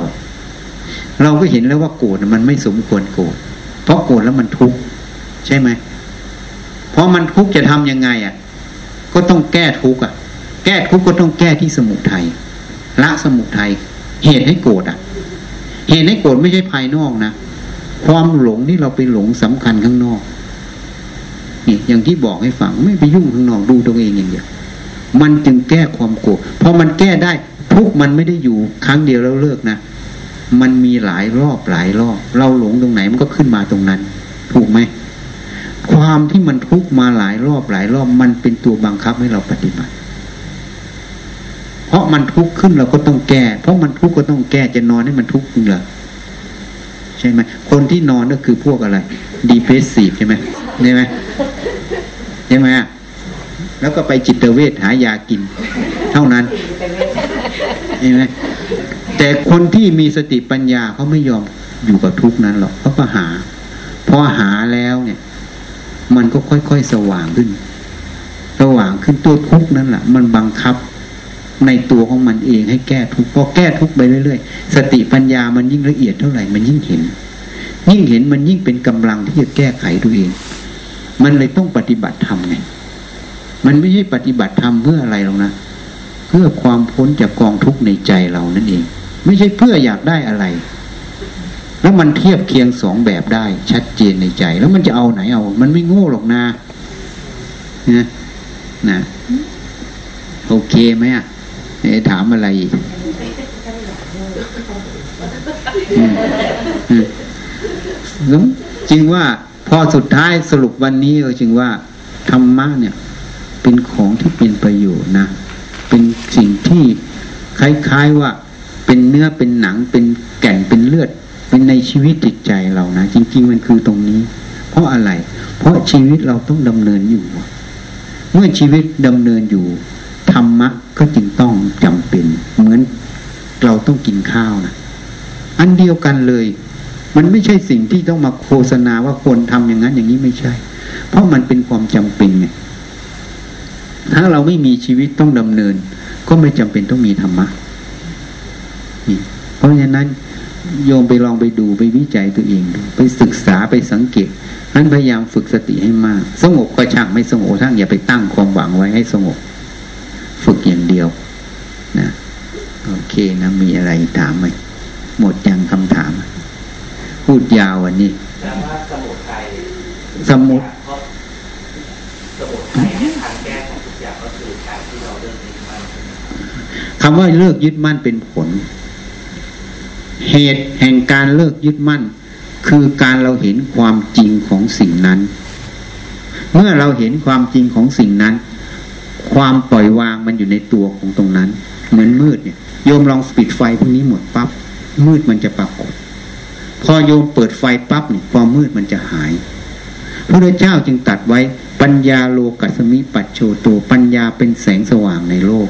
เราก็เห็นแล้วว่าโกรธมันไม่สมควรโกรธเพราะโกรธแล้วมันทุกข์ใช่ไหม เพราะมันทุกข์จะทํำยังไงอะ ก็ต้องแก้ทุกข์อะ แก้ทุกข์ก็ต้องแก้ที่สมุทัยละสมุทัยเหตุให้โกรธอะ เหตุให้โกรธไม่ใช่ภายนอกนะความหลงที่เราไปหลงสำคัญข้างนอกนี่อย่างที่บอกให้ฟังไม่ไปยุ่งข้างนอกดูตัวเองอย่างเดียวมันจึงแก้ความโกรธพอมันแก้ได้ทุกมันไม่ได้อยู่ครั้งเดียวแล้วเลิกนะมันมีหลายรอบหลายรอบ เราหลงตรงไหนมันก็ขึ้นมาตรงนั้น ถูกไหม ความที่มันทุกมาหลายรอบหลายรอบมันเป็นตัวบังคับให้เราปฏิบัติ เพราะมันทุกข์ขึ้นเราก็ต้องแก้ เพราะมันทุกข์ก็ต้องแก้จะนอนให้มันทุกข์เหรอใช่ไหมคนที่นอนก็คือพวกอะไรดีเพรสซีฟใช่ไหมใช่ไหมใช่ไหมแล้วก็ไปจิตเวชหายากิน เท่านั้นเห็นไหมแต่คนที่มีสติปัญญาเขาไม่ยอมอยู่กับทุกนั้นหรอกเขาก็หาพอหาแล้วเนี่ย มันก็ค่อยๆสว่างขึ้น สว่างขึ้นตัวทุกนั่นแหละมันบังคับในตัวของมันเองให้แก้ทุกพอแก้ทุกไปเรื่อยๆ สติปัญญามันยิ่งละเอียดเท่าไหร่มันยิ่งเห็น ยิ่งเห็นมันยิ่งเป็นกำลังที่จะแก้ไขตัวเอง มันเลยต้องปฏิบัติธรรมไงมันไม่ใช่ปฏิบัติธรรมเพื่ออะไรหรอกนะเพื่อความพ้นจากกองทุกข์ในใจเรานั่นเอง ไม่ใช่เพื่ออยากได้อะไร แล้วมันเทียบเคียงสองแบบได้ ชัดเจนในใจ แล้วมันจะเอาไหนเอา มันไม่โง่หรอกนะนะนะโอเคไหมอะถามอะไรอีกจึงว่าพอสุดท้ายสรุปวันนี้ก็จึงว่าธรรมะเนี่ย เป็นของที่เป็นประโยชน์นะเป็นสิ่งที่ใล้ายๆว่าเป็นเนื้อเป็นหนังเป็นแก่นเป็นเลือด เป็นในชีวิตจิตใจเรานะ จริง ๆ มันคือตรงนี้ เพราะอะไร เพราะชีวิตเราต้องดำเนินอยู่ เมื่อชีวิตดำเนินอยู่ ธรรมะก็จึงต้องจำเป็น เหมือนเราต้องกินข้าวนะอันเดียวกันเลย มันไม่ใช่สิ่งที่ต้องมาโฆษณาว่าควรทำอย่างนั้นอย่างนี้ไม่ใช่ เพราะมันเป็นความจำเป็นไงถ้าเราไม่มีชีวิตต้องดำเนิน ก็ไม่จำเป็นต้องมีธรรมะนี่เพราะฉะนั้น โยมไปลองไปดูไปวิจัยตัวเองดูไปศึกษาไปสังเกตนั้นพยายามฝึกสติให้มาก สงบก็ช่างไม่สงบทั้งอย่าไปตั้งความหวังไว้ให้สงบ ฝึกอย่างเดียวนะโอเคนะมีอะไรถามไหมหมดยังคำถาม พูดยาววันนี้แต่ว่าสมุทัยสมุดเพราะสมุทัยเนี่ยทางแก้ของทุกอย่างก็คือการที่เราเลิกยึดมั่นคำว่าเลิกยึดมั่นเป็นผล เหตุแห่งการเลิกยึดมั่น คือการเราเห็นความจริงของสิ่งนั้น เมื่อเราเห็นความจริงของสิ่งนั้น ความปล่อยวางมันอยู่ในตัวของตรงนั้น เหมือนมืดเนี่ยโยมลองปิดไฟพวกนี้หมดปั๊บมืดมันจะปรากฏ พอโยมเปิดไฟปั๊บเนี่ยความมืดมันจะหายพระเจ้าจึงตัดไว้ปัญญาโลกัสมิปัจโชโตปัญญาเป็นแสงสว่างในโลก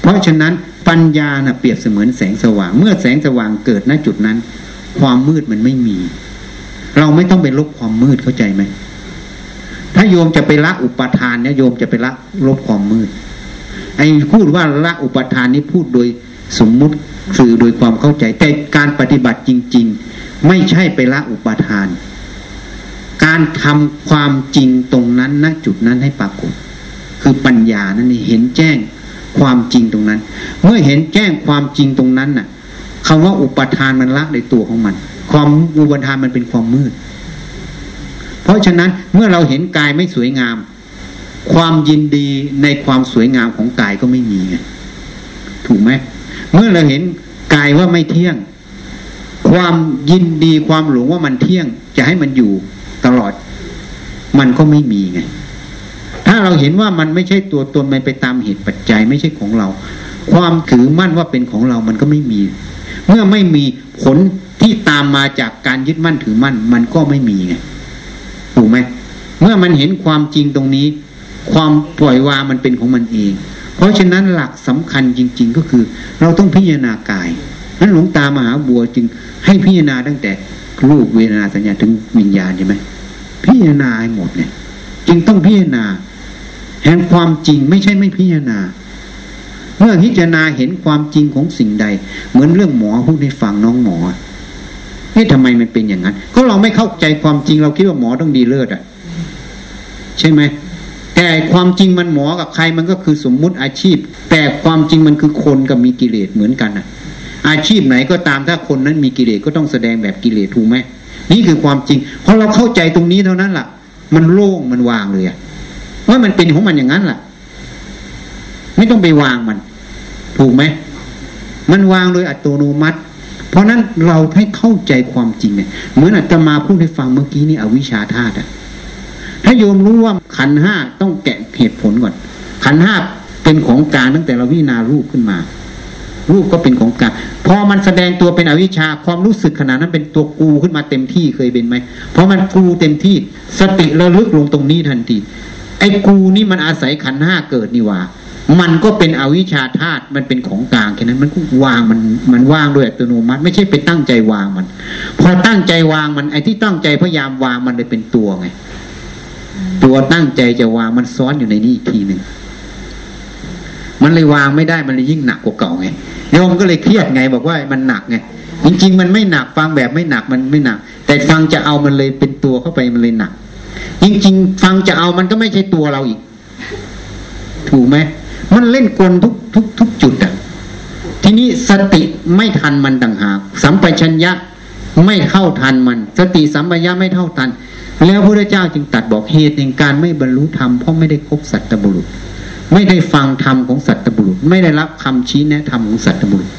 เพราะฉะนั้น ปัญญาน่ะเปรียบเสมือนแสงสว่าง เมื่อแสงสว่างเกิดณจุดนั้น ความมืดมันไม่มี เราไม่ต้องไปลบความมืดเข้าใจไหมถ้าโยมจะไปละอุปทานเนี่ยโยมจะไปละลบความมืดไอ้พูดว่าละอุปทานนี้พูดโดยสมมุติสื่อโดยความเข้าใจ แต่การปฏิบัติจริง ๆ ไม่ใช่ไปละอุปทาน การทำความจริงตรงนั้นณจุดนั้นให้ปรากฏ คือปัญญานั่นเองเห็นแจ้ง ความจริงตรงนั้น เมื่อเห็นแจ้งความจริงตรงนั้นน่ะคำว่าอุปทานมันละในตัวของมัน ความอุปทานมันเป็นความมืด เพราะฉะนั้นเมื่อเราเห็นกายไม่สวยงาม ความยินดีในความสวยงามของกายก็ไม่มีไงถูกไหมเมื่อเราเห็นกายว่าไม่เที่ยง ความยินดีความหลงว่ามันเที่ยง จะให้มันอยู่ตลอด มันก็ไม่มีไง ถ้าเราเห็นว่ามันไม่ใช่ตัวตนมันไปตามเหตุปัจจัยไม่ใช่ของเรา ความถือมั่นว่าเป็นของเรามันก็ไม่มี เมื่อไม่มีผลที่ตามมาจากการยึดมั่นถือมั่น มันก็ไม่มีไงถูกไหมเมื่อมันเห็นความจริงตรงนี้ ความปล่อยวางมันเป็นของมันเอง เพราะฉะนั้นหลักสำคัญจริง ๆ ก็คือ เราต้องพิจารณากายนั้นหลวงตามหาบัวจึงให้พิจารณาตั้งแต่รูปเวทนาสัญญาถึงวิญญาณใช่ไหมพิจารณาให้หมดเนี่ย จึงต้องพิจารณา แห่งความจริงไม่ใช่ไม่พิจารณา เมื่อพิจารณาเห็นความจริงของสิ่งใด เหมือนเรื่องหมอพูดให้ฟังน้องหมอนี่ทำไมมันเป็นอย่างนั้น ก็เราไม่เข้าใจความจริงเราคิดว่าหมอต้องดีเลิศอะ ใช่ไหมแต่ความจริงมันหมอกับใครมันก็คือสมมุติอาชีพ แต่ความจริงมันคือคนกับมีกิเลสเหมือนกันอะ อาชีพไหนก็ตามถ้าคนนั้นมีกิเลสก็ต้องแสดงแบบกิเลสถูกไหมนี่คือความจริงพอเราเข้าใจตรงนี้เท่านั้นล่ะ มันโล่งมันวางเลยอะ ว่ามันเป็นของมันอย่างนั้นแหละไม่ต้องไปวางมัน ถูกไหมมันวางโดยอัตโนมัติ เพราะนั้นเราให้เข้าใจความจริงเนี่ยเหมือนอาตมาพูดให้ฟังเมื่อกี้นี่อวิชชาธาตุอะถ้าโยมรู้ว่าขันห้าต้องแกะเหตุผลก่อน ขันห้าเป็นของกลางตั้งแต่เราพิจารณารูปขึ้นมา รูปก็เป็นของกลางพอมันแสดงตัวเป็นอวิชชาความรู้สึกขนาดนั้นเป็นตัวกูขึ้นมาเต็มที่เคยเป็นไหมเพราะมันกูเต็มที่สติระลึกลงตรงนี้ทันที ไอ้กูนี่มันอาศัยขันห้าเกิดนี่ว่า มันก็เป็นอวิชชาธาตุมันเป็นของกลางแค่นั้นมันก็วางมันมันว่างด้วยอัตโนมัติ ไม่ใช่ไปตั้งใจวางมัน พอตั้งใจวางมันไอ้ที่ตั้งใจพยายามวางมันเลยเป็นตัวไง ตัวตั้งใจจะวางมันซ้อนอยู่ในนี้อีกทีหนึ่งมันเลยวางไม่ได้มันเลยยิ่งหนักกว่าเก่าไงโยมก็เลยเครียดไง บอกว่ามันหนักไงจริงๆ มันไม่หนักฟังแบบไม่หนักมันไม่หนัก แต่ฟังจะเอามันเลยเป็นตัวเข้าไปมันเลยหนัก จริงๆ ฟังจะเอามันก็ไม่ใช่ตัวเราอีก ถูกไหมมันเล่นกลทุกทุกทุกจุดอะทีนี้สติไม่ทันมันต่างหากสัมปชัญญะไม่เข้าทันมัน สติสัมปชัญญะไม่เท่าทัน แล้วพระเจ้าจึงตัดบอกเหตุแห่งการไม่บรรลุธรรมเพราะไม่ได้คบสัตบุรุษ ไม่ได้ฟังธรรมของสัตบุรุษ ไม่ได้รับคำชี้แนะธรรมของสัตบุรุษ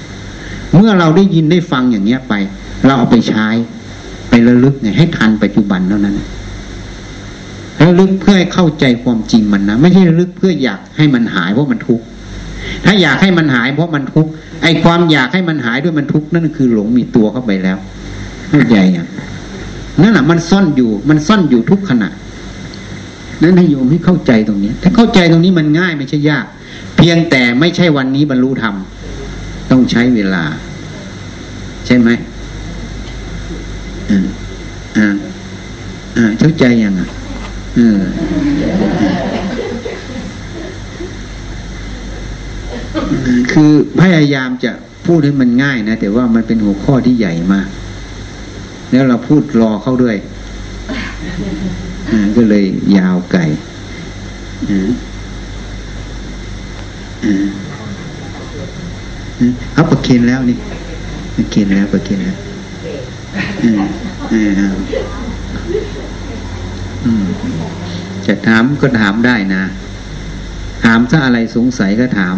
เมื่อเราได้ยินได้ฟังอย่างเนี้ยไป เราเอาไปใช้ไประลึกไงให้ทันปัจจุบันเท่านั้น ระลึกเพื่อให้เข้าใจความจริงมันนะไม่ใช่ระลึกเพื่ออยากให้มันหายเพราะมันทุกข์ถ้าอยากให้มันหายเพราะมันทุกข์ไอ้ความอยากให้มันหายด้วยมันทุกข์นั่นคือหลงมีตัวเข้าไปแล้วเข้าใจยังนั่นแหละมันซ่อนอยู่ มันซ่อนอยู่ทุกขณะนั่นให้โยมให้เข้าใจตรงนี้ ถ้าเข้าใจตรงนี้มันง่ายไม่ใช่ยาก เพียงแต่ไม่ใช่วันนี้บรรลุธรรมต้องใช้เวลา ใช่ไหมอ่าอ่าอ่าเข้าใจยังอะ คือพยายามจะพูดให้มันง่ายนะ แต่ว่ามันเป็นหัวข้อที่ใหญ่มาก แล้วเราพูดรอเข้าด้วยก็เลยยาวไกลอ่าอ่าอ่าเอาประเคนแล้วนี่ประเคนแล้วประเคนแล้วอ่าอ่าอืม จะถามก็ถามได้นะ ถามถ้าอะไรสงสัยก็ถาม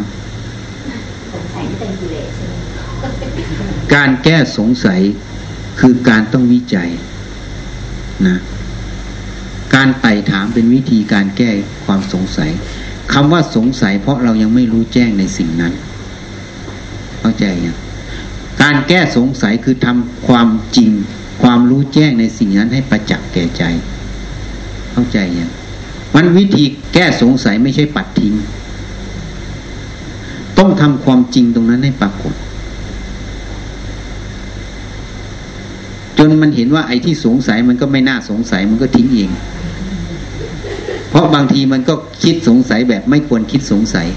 การแก้สงสัยคือการต้องวิจัยนะการไต่ถามเป็นวิธีการแก้ความสงสัยคำว่าสงสัย เพราะเรายังไม่รู้แจ้งในสิ่งนั้น เข้าใจยังการแก้สงสัยคือทำความจริง ความรู้แจ้งในสิ่งนั้นให้ประจักษ์แก่ใจ เข้าใจยังมันวิธีแก้สงสัยไม่ใช่ปัดทิ้ง ต้องทำความจริงตรงนั้นให้ปรากฏ จนมันเห็นว่าไอ้ที่สงสัยมันก็ไม่น่าสงสัยมันก็ทิ้งเอง เพราะบางทีมันก็คิดสงสัยแบบไม่ควรคิดสงสัย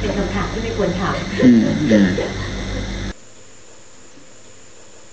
เป็นคำถามที่ไม่ควรถามอืมอ่า